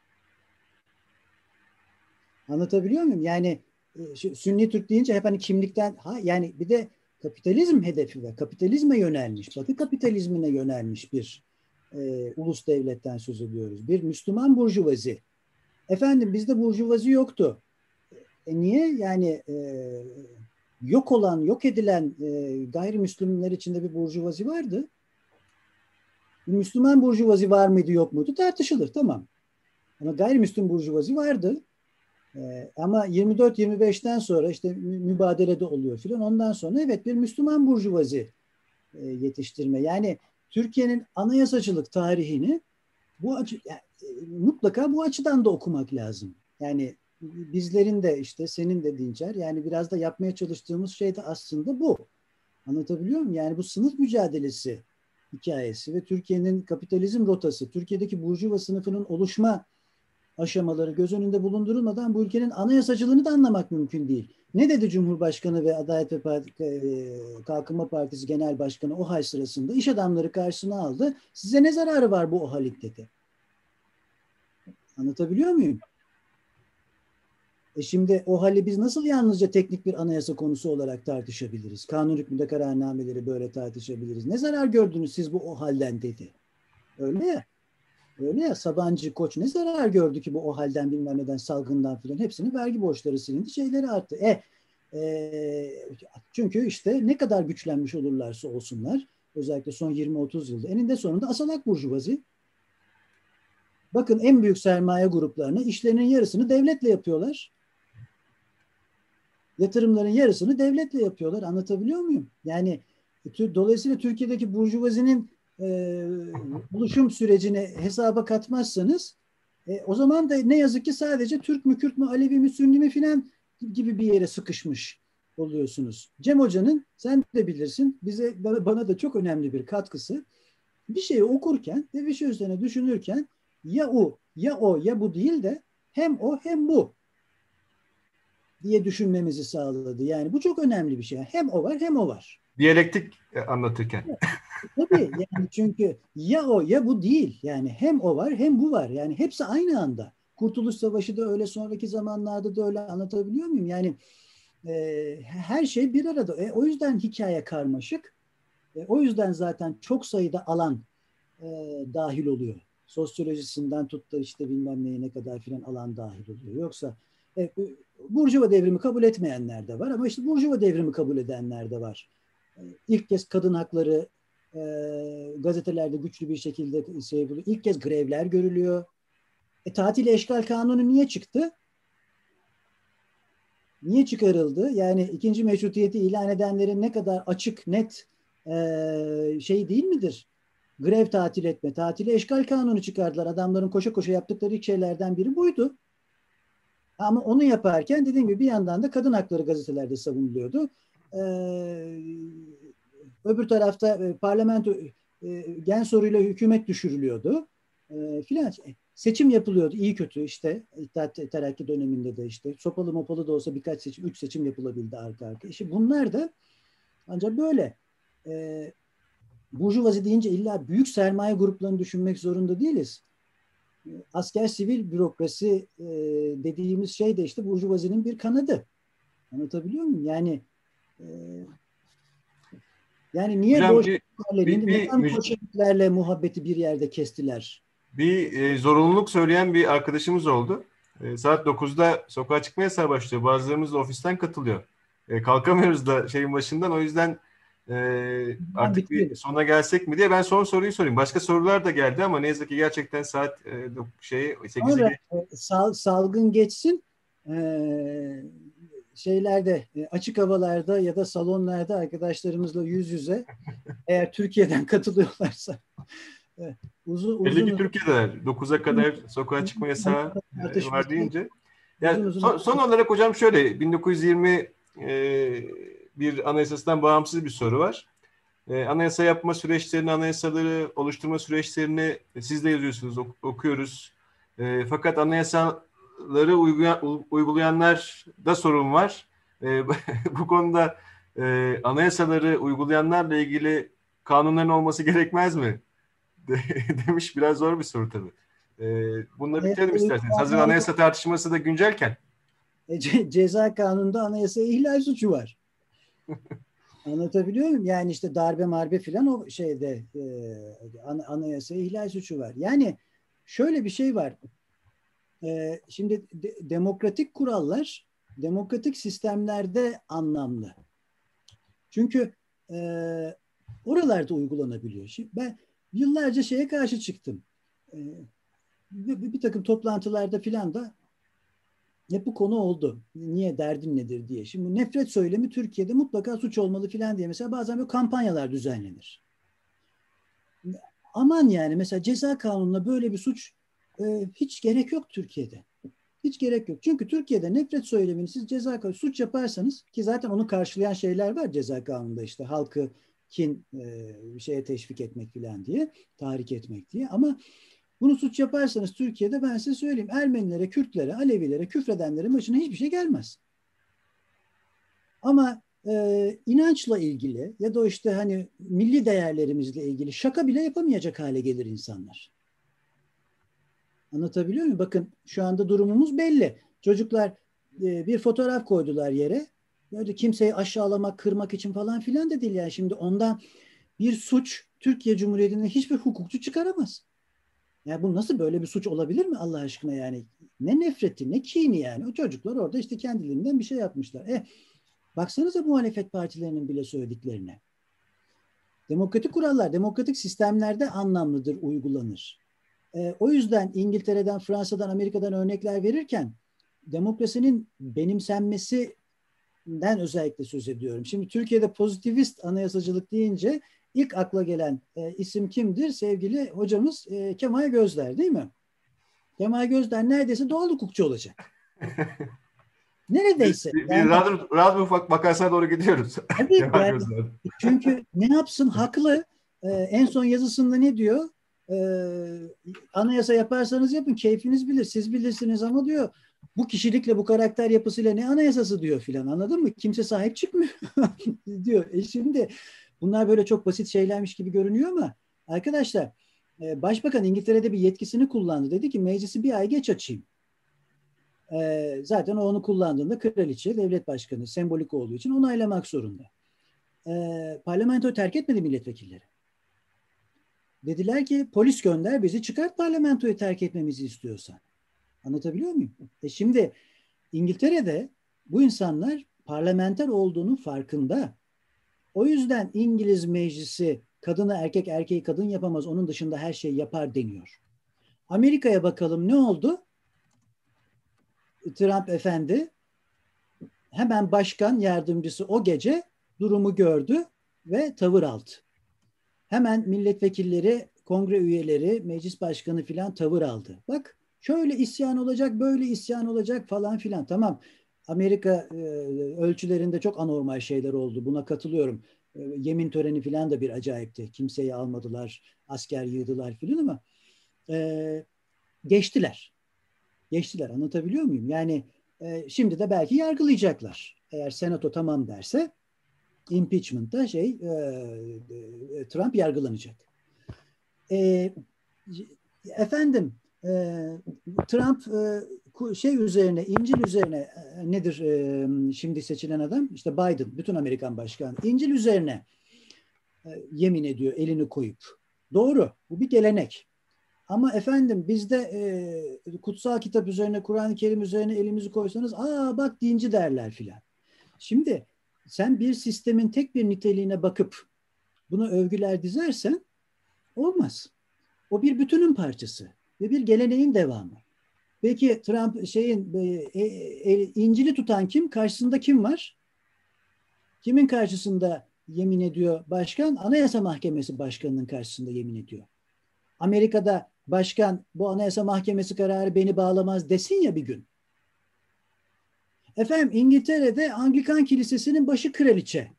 Anlatabiliyor muyum? Yani e, Sünni Türk deyince hep hani kimlikten ha yani bir de kapitalizm hedefi ve kapitalizme yönelmiş, Batı kapitalizmine yönelmiş bir e, ulus devletten söz ediyoruz. Bir Müslüman burjuvazi. Efendim bizde burjuvazi yoktu. E, niye? Yani e, yok olan, yok edilen e, gayrimüslimler içinde bir burjuvazi vardı. Bir Müslüman burjuvazi var mıydı yok muydu tartışılır tamam. Ama gayrimüslim burjuvazi vardı. Ee, ama 24-25'ten sonra işte mübadelede oluyor filan. Ondan sonra evet bir Müslüman burjuvazi e, yetiştirme. Yani Türkiye'nin anayasacılık tarihini bu açı, yani, e, mutlaka bu açıdan da okumak lazım. Yani bizlerin de işte senin de Dinçer yani biraz da yapmaya çalıştığımız şey de aslında bu. Anlatabiliyor muyum? Yani bu sınıf mücadelesi hikayesi ve Türkiye'nin kapitalizm rotası, Türkiye'deki burjuva sınıfının oluşma aşamaları göz önünde bulundurulmadan bu ülkenin anayasacılığını da anlamak mümkün değil. Ne dedi Cumhurbaşkanı ve Adalet ve e, Kalkınma Partisi Genel Başkanı o hal sırasında iş adamları karşısına aldı. Size ne zararı var bu OHAL'in dedi. Anlatabiliyor muyum? E şimdi o hali biz nasıl yalnızca teknik bir anayasa konusu olarak tartışabiliriz? Kanun hükmünde kararnameleri böyle tartışabiliriz. Ne zarar gördünüz siz bu o halden dedi. Öyle ya. Öyle ya Sabancı Koç ne zarar gördü ki bu o halden bilmem neden salgından filan hepsinin vergi borçları silindi şeyleri arttı. E, e, çünkü işte ne kadar güçlenmiş olurlarsa olsunlar özellikle son 20-30 yılda eninde sonunda asalak burjuvazi bakın en büyük sermaye gruplarını işlerinin yarısını devletle yapıyorlar. Yatırımların yarısını devletle yapıyorlar. Anlatabiliyor muyum? Yani dolayısıyla Türkiye'deki burjuvazinin e, oluşum sürecini hesaba katmazsanız e, o zaman da ne yazık ki sadece Türk mü, Kürt mü, Alevi mi, Sünni mi filan gibi bir yere sıkışmış oluyorsunuz. Cem Hoca'nın sen de bilirsin bize bana da çok önemli bir katkısı. Bir şeyi okurken ve bir şey üzerine düşünürken ya o ya o ya bu değil de hem o hem bu diye düşünmemizi sağladı. Yani bu çok önemli bir şey. Hem o var hem o var. Diyalektik e, anlatırken. Tabii yani çünkü ya o ya bu değil. Yani hem o var hem bu var. Yani hepsi aynı anda. Kurtuluş Savaşı da öyle sonraki zamanlarda da öyle anlatabiliyor muyum? Yani e, her şey bir arada. E, o yüzden hikaye karmaşık. E, o yüzden zaten çok sayıda alan e, dahil oluyor. Sosyolojisinden tut da işte bilmem neye ne kadar filan alan dahil oluyor. Yoksa e, Burjuva devrimi kabul etmeyenler de var ama işte Burjuva devrimi kabul edenler de var. E, ilk kez kadın hakları e, gazetelerde güçlü bir şekilde şey. İlk kez grevler görülüyor. E, tatil eşgal kanunu niye çıktı? Niye çıkarıldı? Yani ikinci meşrutiyeti ilan edenlerin ne kadar açık, net e, şey değil midir? Grev tatil etme, tatili eşgal kanunu çıkardılar. Adamların koşa koşa yaptıkları ilk şeylerden biri buydu. Ama onu yaparken dediğim gibi bir yandan da kadın hakları gazetelerde savunuluyordu. Ee, öbür tarafta e, parlamento e, gen soruyla hükümet düşürülüyordu. E, filan seçim yapılıyordu iyi kötü işte İttihat Terakki döneminde de işte sopalı mopalı da olsa birkaç seçim, üç seçim yapılabildi arka arka. İşte bunlar da ancak böyle e, burjuvazi deyince illa büyük sermaye gruplarını düşünmek zorunda değiliz asker sivil bürokrasi e, dediğimiz şey de işte burjuvazinin bir kanadı. Anlatabiliyor muyum? Yani e, yani niye Hocam, Bolşeviklerle, neden Bolşeviklerle muhabbeti bir yerde kestiler? Bir e, zorunluluk söyleyen bir arkadaşımız oldu. E, saat 9'da sokağa çıkma yasağı başlıyor. Bazılarımız da ofisten katılıyor. E, kalkamıyoruz da şeyin başından. O yüzden ee, artık bir sona gelsek mi diye ben son soruyu sorayım. Başka sorular da geldi ama ne yazık ki gerçekten saat e, şey 8'i geç. E, sal, salgın geçsin. Ee, şeylerde e, açık havalarda ya da salonlarda arkadaşlarımızla yüz yüze eğer Türkiye'den katılıyorlarsa uzun, Belli ki Türkiye'de 9'a kadar sokağa çıkma yasağı e, var deyince. Yani uzun, uzun son, son olarak hocam şöyle 1920 e, bir anayasasından bağımsız bir soru var. E, anayasa yapma süreçlerini, anayasaları oluşturma süreçlerini siz de yazıyorsunuz, ok- okuyoruz. E, fakat anayasaları uygulayan, uygulayanlar da sorun var. E, bu konuda e, anayasaları uygulayanlarla ilgili kanunların olması gerekmez mi? De, demiş biraz zor bir soru tabii. E, bununla bitirelim isterseniz. Hazır anayasa tartışması da güncelken. Ce, ceza kanununda anayasa ihlal suçu var. Anlatabiliyor muyum? Yani işte darbe marbe filan o şeyde e, anayasa ihlal suçu var. Yani şöyle bir şey var. E, şimdi de, demokratik kurallar demokratik sistemlerde anlamlı. Çünkü e, oralarda uygulanabiliyor. Şimdi ben yıllarca şeye karşı çıktım. E, bir, bir takım toplantılarda filan da hep bu konu oldu. Niye derdin nedir diye. Şimdi nefret söylemi Türkiye'de mutlaka suç olmalı filan diye mesela bazen böyle kampanyalar düzenlenir. Aman yani mesela ceza kanununa böyle bir suç e, hiç gerek yok Türkiye'de. Hiç gerek yok. Çünkü Türkiye'de nefret söylemini siz ceza kanunu suç yaparsanız ki zaten onu karşılayan şeyler var ceza kanununda işte halkı kin e, bir şeye teşvik etmek filan diye, tahrik etmek diye. Ama bunu suç yaparsanız Türkiye'de ben size söyleyeyim Ermenilere, Kürtlere, Alevilere, küfredenlerin başına hiçbir şey gelmez. Ama e, inançla ilgili ya da işte hani milli değerlerimizle ilgili şaka bile yapamayacak hale gelir insanlar. Anlatabiliyor muyum? Bakın şu anda durumumuz belli. Çocuklar e, bir fotoğraf koydular yere. Böyle kimseyi aşağılamak, kırmak için falan filan da değil yani. Şimdi ondan bir suç Türkiye Cumhuriyeti'nde hiçbir hukukçu çıkaramaz. Ya bu nasıl böyle bir suç olabilir mi Allah aşkına yani? Ne nefreti ne kini yani. O çocuklar orada işte kendiliğinden bir şey yapmışlar. E, baksanıza muhalefet partilerinin bile söylediklerine. Demokratik kurallar, demokratik sistemlerde anlamlıdır, uygulanır. E, o yüzden İngiltere'den, Fransa'dan, Amerika'dan örnekler verirken demokrasinin benimsenmesinden özellikle söz ediyorum. Şimdi Türkiye'de pozitivist anayasacılık deyince ilk akla gelen e, isim kimdir? Sevgili hocamız e, Kemal Gözler değil mi? Kemal Gözler neredeyse doğal hukukçu olacak. Neredeyse. Bir, bir yani, rahat, rahat bir vakasına doğru gidiyoruz. Tabii yani, çünkü ne yapsın haklı. Ee, en son yazısında ne diyor? Ee, anayasa yaparsanız yapın keyfiniz bilir. Siz bilirsiniz ama diyor bu kişilikle bu karakter yapısıyla ne anayasası diyor filan anladın mı? Kimse sahip çıkmıyor diyor. E şimdi Bunlar böyle çok basit şeylermiş gibi görünüyor ama arkadaşlar e, Başbakan İngiltere'de bir yetkisini kullandı. Dedi ki meclisi bir ay geç açayım. E, zaten o onu kullandığında kraliçe, devlet başkanı sembolik olduğu için onaylamak zorunda. E, parlamentoyu terk etmedi milletvekilleri. Dediler ki polis gönder bizi çıkart parlamentoyu terk etmemizi istiyorsan. Anlatabiliyor muyum? E şimdi İngiltere'de bu insanlar parlamenter olduğunun farkında. O yüzden İngiliz meclisi kadını erkek erkeği kadın yapamaz onun dışında her şeyi yapar deniyor. Amerika'ya bakalım ne oldu? Trump efendi hemen başkan yardımcısı o gece durumu gördü ve tavır aldı. Hemen milletvekilleri, kongre üyeleri, meclis başkanı filan tavır aldı. Bak şöyle isyan olacak, böyle isyan olacak falan filan. Tamam Amerika e, ölçülerinde çok anormal şeyler oldu. Buna katılıyorum. E, yemin töreni falan da bir acayipti. Kimseyi almadılar, asker yığdılar filan ama e, geçtiler. Geçtiler. Anlatabiliyor muyum? Yani şimdi de belki yargılayacaklar. Eğer senato tamam derse impeachment'ta şey Trump yargılanacak. Efendim e, Trump e, şey üzerine, İncil üzerine e, nedir e, şimdi seçilen adam? İşte Biden, bütün Amerikan başkanı. İncil üzerine e, yemin ediyor elini koyup. Doğru, bu bir gelenek. Ama efendim bizde e, kutsal kitap üzerine, Kur'an-ı Kerim üzerine elimizi koysanız aa bak dinci derler filan. Şimdi sen bir sistemin tek bir niteliğine bakıp buna övgüler dizersen olmaz. O bir bütünün parçası ve bir geleneğin devamı. Peki Trump şeyin e, e, e, İncil'i tutan kim? Karşısında kim var? Kimin karşısında yemin ediyor başkan? Anayasa Mahkemesi başkanının karşısında yemin ediyor. Amerika'da başkan bu anayasa mahkemesi kararı beni bağlamaz desin ya bir gün. Efendim İngiltere'de Anglikan Kilisesi'nin başı kraliçe.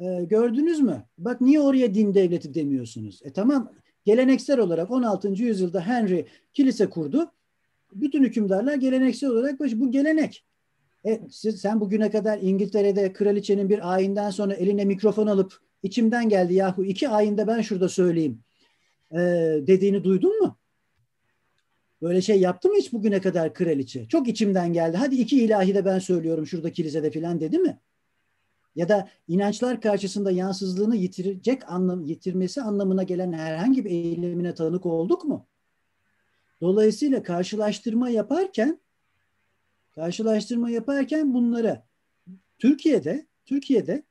Ee, gördünüz mü? Bak niye oraya din devleti demiyorsunuz? E tamam geleneksel olarak 16. yüzyılda Henry kilise kurdu. Bütün hükümdarlar geleneksel olarak bu gelenek. E, siz, sen bugüne kadar İngiltere'de kraliçenin bir ayinden sonra eline mikrofon alıp içimden geldi yahu iki ayinde ben şurada söyleyeyim e, dediğini duydun mu? Böyle şey yaptı mı hiç bugüne kadar kraliçe? Çok içimden geldi. Hadi iki ilahi de ben söylüyorum şurada kilisede filan dedi mi? Ya da inançlar karşısında yansızlığını yitirecek anlam, yitirmesi anlamına gelen herhangi bir eylemine tanık olduk mu? Dolayısıyla karşılaştırma yaparken karşılaştırma yaparken bunları Türkiye'de Türkiye'de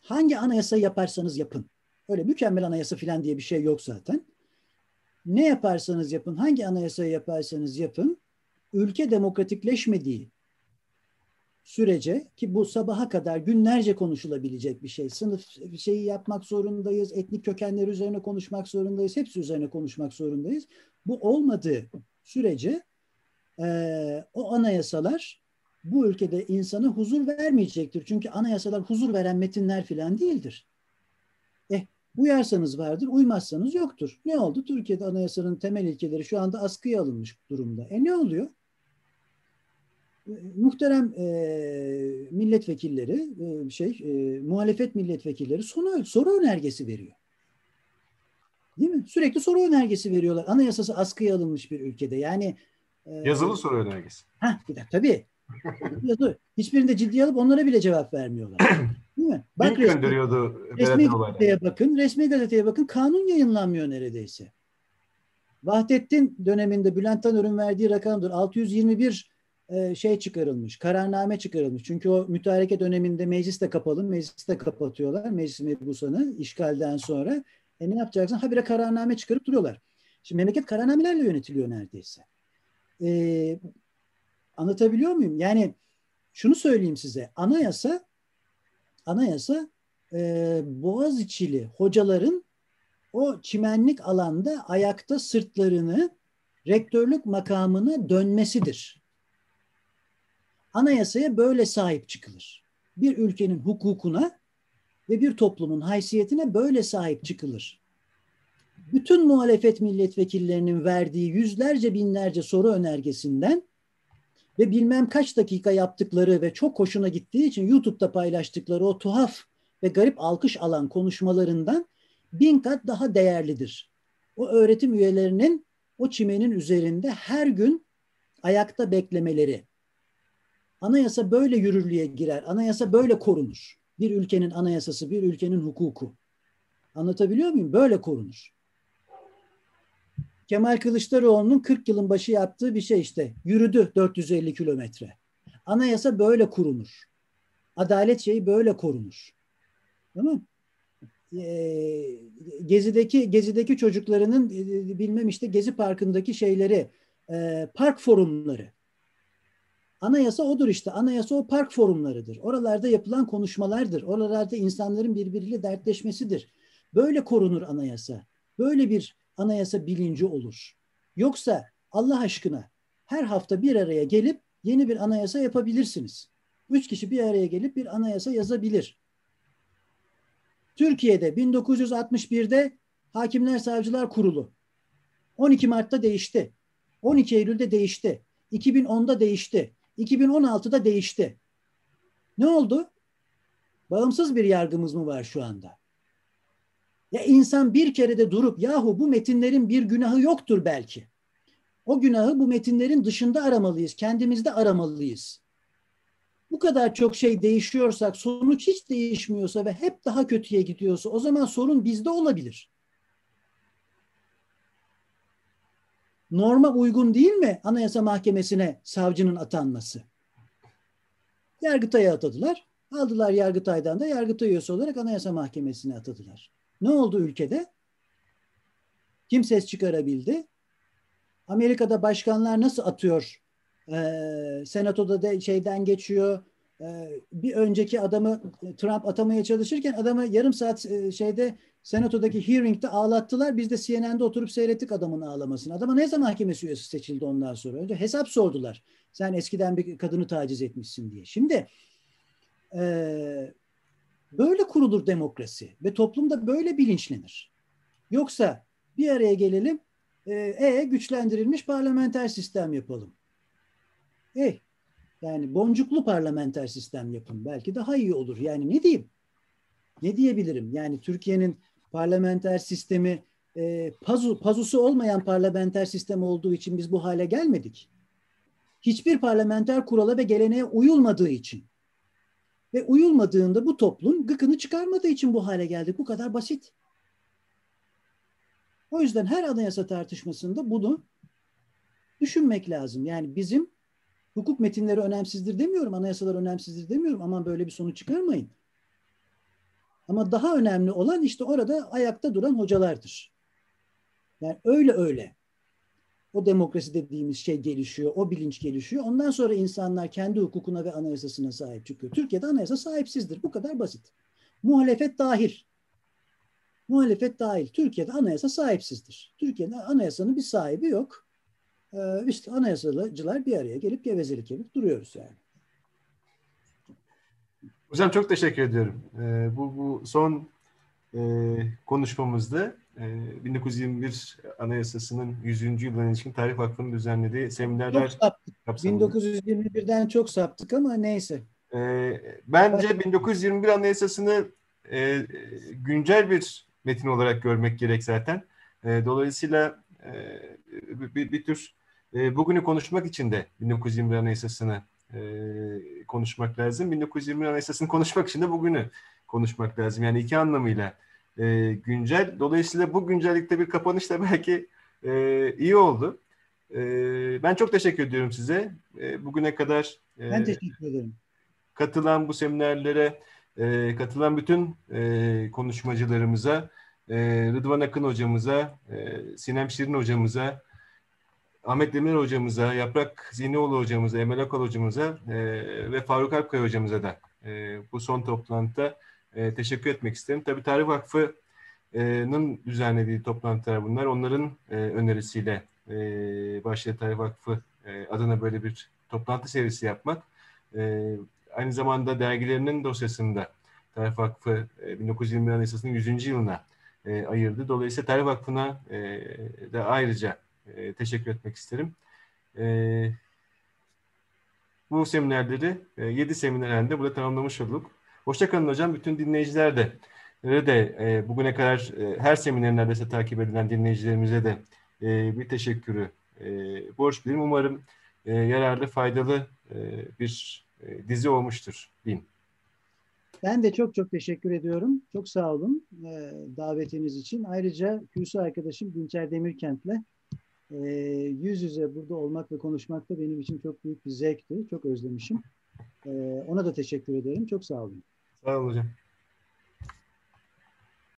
hangi anayasa yaparsanız yapın. Öyle mükemmel anayasa filan diye bir şey yok zaten. Ne yaparsanız yapın, hangi anayasayı yaparsanız yapın, ülke demokratikleşmediği sürece ki bu sabaha kadar günlerce konuşulabilecek bir şey. Sınıf şeyi yapmak zorundayız, etnik kökenler üzerine konuşmak zorundayız, hepsi üzerine konuşmak zorundayız. Bu olmadığı sürece e, o anayasalar bu ülkede insana huzur vermeyecektir. Çünkü anayasalar huzur veren metinler filan değildir. Eh, uyarsanız vardır, uymazsanız yoktur. Ne oldu? Türkiye'de anayasanın temel ilkeleri şu anda askıya alınmış durumda. E ne oluyor? Muhterem e, milletvekilleri, e, şey, e, muhalefet milletvekilleri soru, soru önergesi veriyor. Değil mi? Sürekli soru önergesi veriyorlar. Anayasası askıya alınmış bir ülkede. Yani e, yazılı soru önergesi. Ha, bir dakika tabii. yazılı. Hiçbirinde ciddiye alıp onlara bile cevap vermiyorlar. Değil mi? Bak resmi, gönderiyordu. Resmi gazeteye bakın. Resmi gazeteye bakın. Kanun yayınlanmıyor neredeyse. Vahdettin döneminde Bülent Tanör'ün verdiği rakamdır. 621 e, şey çıkarılmış, kararname çıkarılmış. Çünkü o mütareke döneminde meclis de kapalı, meclis de kapatıyorlar. Meclis mebusanı işgalden sonra. E ne yapacaksın? Habire kararname çıkarıp duruyorlar. Şimdi memleket kararnamelerle yönetiliyor neredeyse. E, anlatabiliyor muyum? Yani şunu söyleyeyim size. Anayasa anayasa e, Boğaziçi'li hocaların o çimenlik alanda ayakta sırtlarını rektörlük makamına dönmesidir. Anayasaya böyle sahip çıkılır. Bir ülkenin hukukuna ve bir toplumun haysiyetine böyle sahip çıkılır. Bütün muhalefet milletvekillerinin verdiği yüzlerce binlerce soru önergesinden ve bilmem kaç dakika yaptıkları ve çok hoşuna gittiği için YouTube'da paylaştıkları o tuhaf ve garip alkış alan konuşmalarından bin kat daha değerlidir. O öğretim üyelerinin o çimenin üzerinde her gün ayakta beklemeleri. Anayasa böyle yürürlüğe girer. Anayasa böyle korunur. Bir ülkenin anayasası, bir ülkenin hukuku. Anlatabiliyor muyum? Böyle korunur. Kemal Kılıçdaroğlu'nun 40 yılın başı yaptığı bir şey işte. Yürüdü 450 kilometre. Anayasa böyle kurulur. Adalet şeyi böyle korunur. Tamam ee, Gezi'deki Gezi'deki çocuklarının e, bilmem işte Gezi Parkı'ndaki şeyleri e, park forumları. Anayasa odur işte. Anayasa o park forumlarıdır. Oralarda yapılan konuşmalardır. Oralarda insanların birbiriyle dertleşmesidir. Böyle korunur anayasa. Böyle bir anayasa bilinci olur. Yoksa Allah aşkına her hafta bir araya gelip yeni bir anayasa yapabilirsiniz. Üç kişi bir araya gelip bir anayasa yazabilir. Türkiye'de 1961'de Hakimler Savcılar Kurulu 12 Mart'ta değişti. 12 Eylül'de değişti. 2010'da değişti. 2016'da değişti. Ne oldu? Bağımsız bir yargımız mı var şu anda? Ya insan bir kere de durup yahu bu metinlerin bir günahı yoktur belki. O günahı bu metinlerin dışında aramalıyız. Kendimizde aramalıyız. Bu kadar çok şey değişiyorsak, sonuç hiç değişmiyorsa ve hep daha kötüye gidiyorsa o zaman sorun bizde olabilir. Norma uygun değil mi Anayasa Mahkemesi'ne savcının atanması? Yargıtay'a atadılar. Aldılar Yargıtay'dan da Yargıtay üyesi olarak Anayasa Mahkemesi'ne atadılar. Ne oldu ülkede? Kim ses çıkarabildi? Amerika'da başkanlar nasıl atıyor? Ee, senatoda da şeyden geçiyor, bir önceki adamı Trump atamaya çalışırken adamı yarım saat e, şeyde senatodaki hearing'de ağlattılar. Biz de CNN'de oturup seyrettik adamın ağlamasını. Adama ne zaman mahkemesi üyesi seçildi ondan sonra? Önce hesap sordular. Sen eskiden bir kadını taciz etmişsin diye. Şimdi e, böyle kurulur demokrasi ve toplumda böyle bilinçlenir. Yoksa bir araya gelelim, e, e güçlendirilmiş parlamenter sistem yapalım. E yani boncuklu parlamenter sistem yapın. Belki daha iyi olur. Yani ne diyeyim? Ne diyebilirim? Yani Türkiye'nin parlamenter sistemi e, pazu, pazusu olmayan parlamenter sistem olduğu için biz bu hale gelmedik. Hiçbir parlamenter kurala ve geleneğe uyulmadığı için ve uyulmadığında bu toplum gıkını çıkarmadığı için bu hale geldik. Bu kadar basit. O yüzden her anayasa tartışmasında bunu düşünmek lazım. Yani bizim hukuk metinleri önemsizdir demiyorum, anayasalar önemsizdir demiyorum. Aman böyle bir sonuç çıkarmayın. Ama daha önemli olan işte orada ayakta duran hocalardır. Yani öyle öyle. O demokrasi dediğimiz şey gelişiyor, o bilinç gelişiyor. Ondan sonra insanlar kendi hukukuna ve anayasasına sahip çıkıyor. Türkiye'de anayasa sahipsizdir. Bu kadar basit. Muhalefet dahil. Muhalefet dahil. Türkiye'de anayasa sahipsizdir. Türkiye'de anayasanın bir sahibi yok. Ee, işte anayasacılar bir araya gelip gevezelik yapıp duruyoruz yani. Hocam çok teşekkür ediyorum. Ee, bu, bu son e, konuşmamızda e, 1921 Anayasası'nın 100. yılına ilişkin Tarih Vakfı'nın düzenlediği seminerler çok saptık. 1921'den çok saptık ama neyse. Bence 1921 Anayasası'nı e, güncel bir metin olarak görmek gerek zaten. E, dolayısıyla e, bir, bir tür e, bugünü konuşmak için de 1921 Anayasası'nı e, konuşmak lazım. 1921 Anayasası'nı konuşmak için de bugünü konuşmak lazım. Yani iki anlamıyla e, güncel. Dolayısıyla bu güncellikte bir kapanış da belki e, iyi oldu. E, ben çok teşekkür ediyorum size. E, bugüne kadar e, ben teşekkür ederim. katılan bu seminerlere, e, katılan bütün e, konuşmacılarımıza, e, Rıdvan Akın hocamıza, e, Sinem Şirin hocamıza, Ahmet Demir hocamıza, Yaprak Zinioğlu hocamıza, Emel Akal hocamıza e, ve Faruk Alpkaya hocamıza da e, bu son toplantıda e, teşekkür etmek isterim. Tabii Tarih Vakfı'nın düzenlediği toplantılar bunlar. Onların e, önerisiyle e, başladı Tarih Vakfı e, adına böyle bir toplantı serisi yapmak. E, aynı zamanda dergilerinin dosyasında Tarih Vakfı e, 1920 Anayasası'nın 100. yılına e, ayırdı. Dolayısıyla Tarih Vakfı'na e, da ayrıca e, teşekkür etmek isterim. E, bu seminerleri e, 7 seminer halinde burada tamamlamış olduk. Hoşçakalın hocam. Bütün dinleyiciler de de e, bugüne kadar e, her seminerin neredeyse takip edilen dinleyicilerimize de e, bir teşekkürü e, borç bilirim. Umarım e, yararlı, faydalı e, bir e, dizi olmuştur diyeyim. Ben de çok çok teşekkür ediyorum. Çok sağ olun e, davetiniz için. Ayrıca kürsü arkadaşım Dinçer Demirkent'le e, yüz yüze burada olmak ve konuşmak da benim için çok büyük bir zevkti. Çok özlemişim. E, ona da teşekkür ederim. Çok sağ olun. Sağ olun hocam.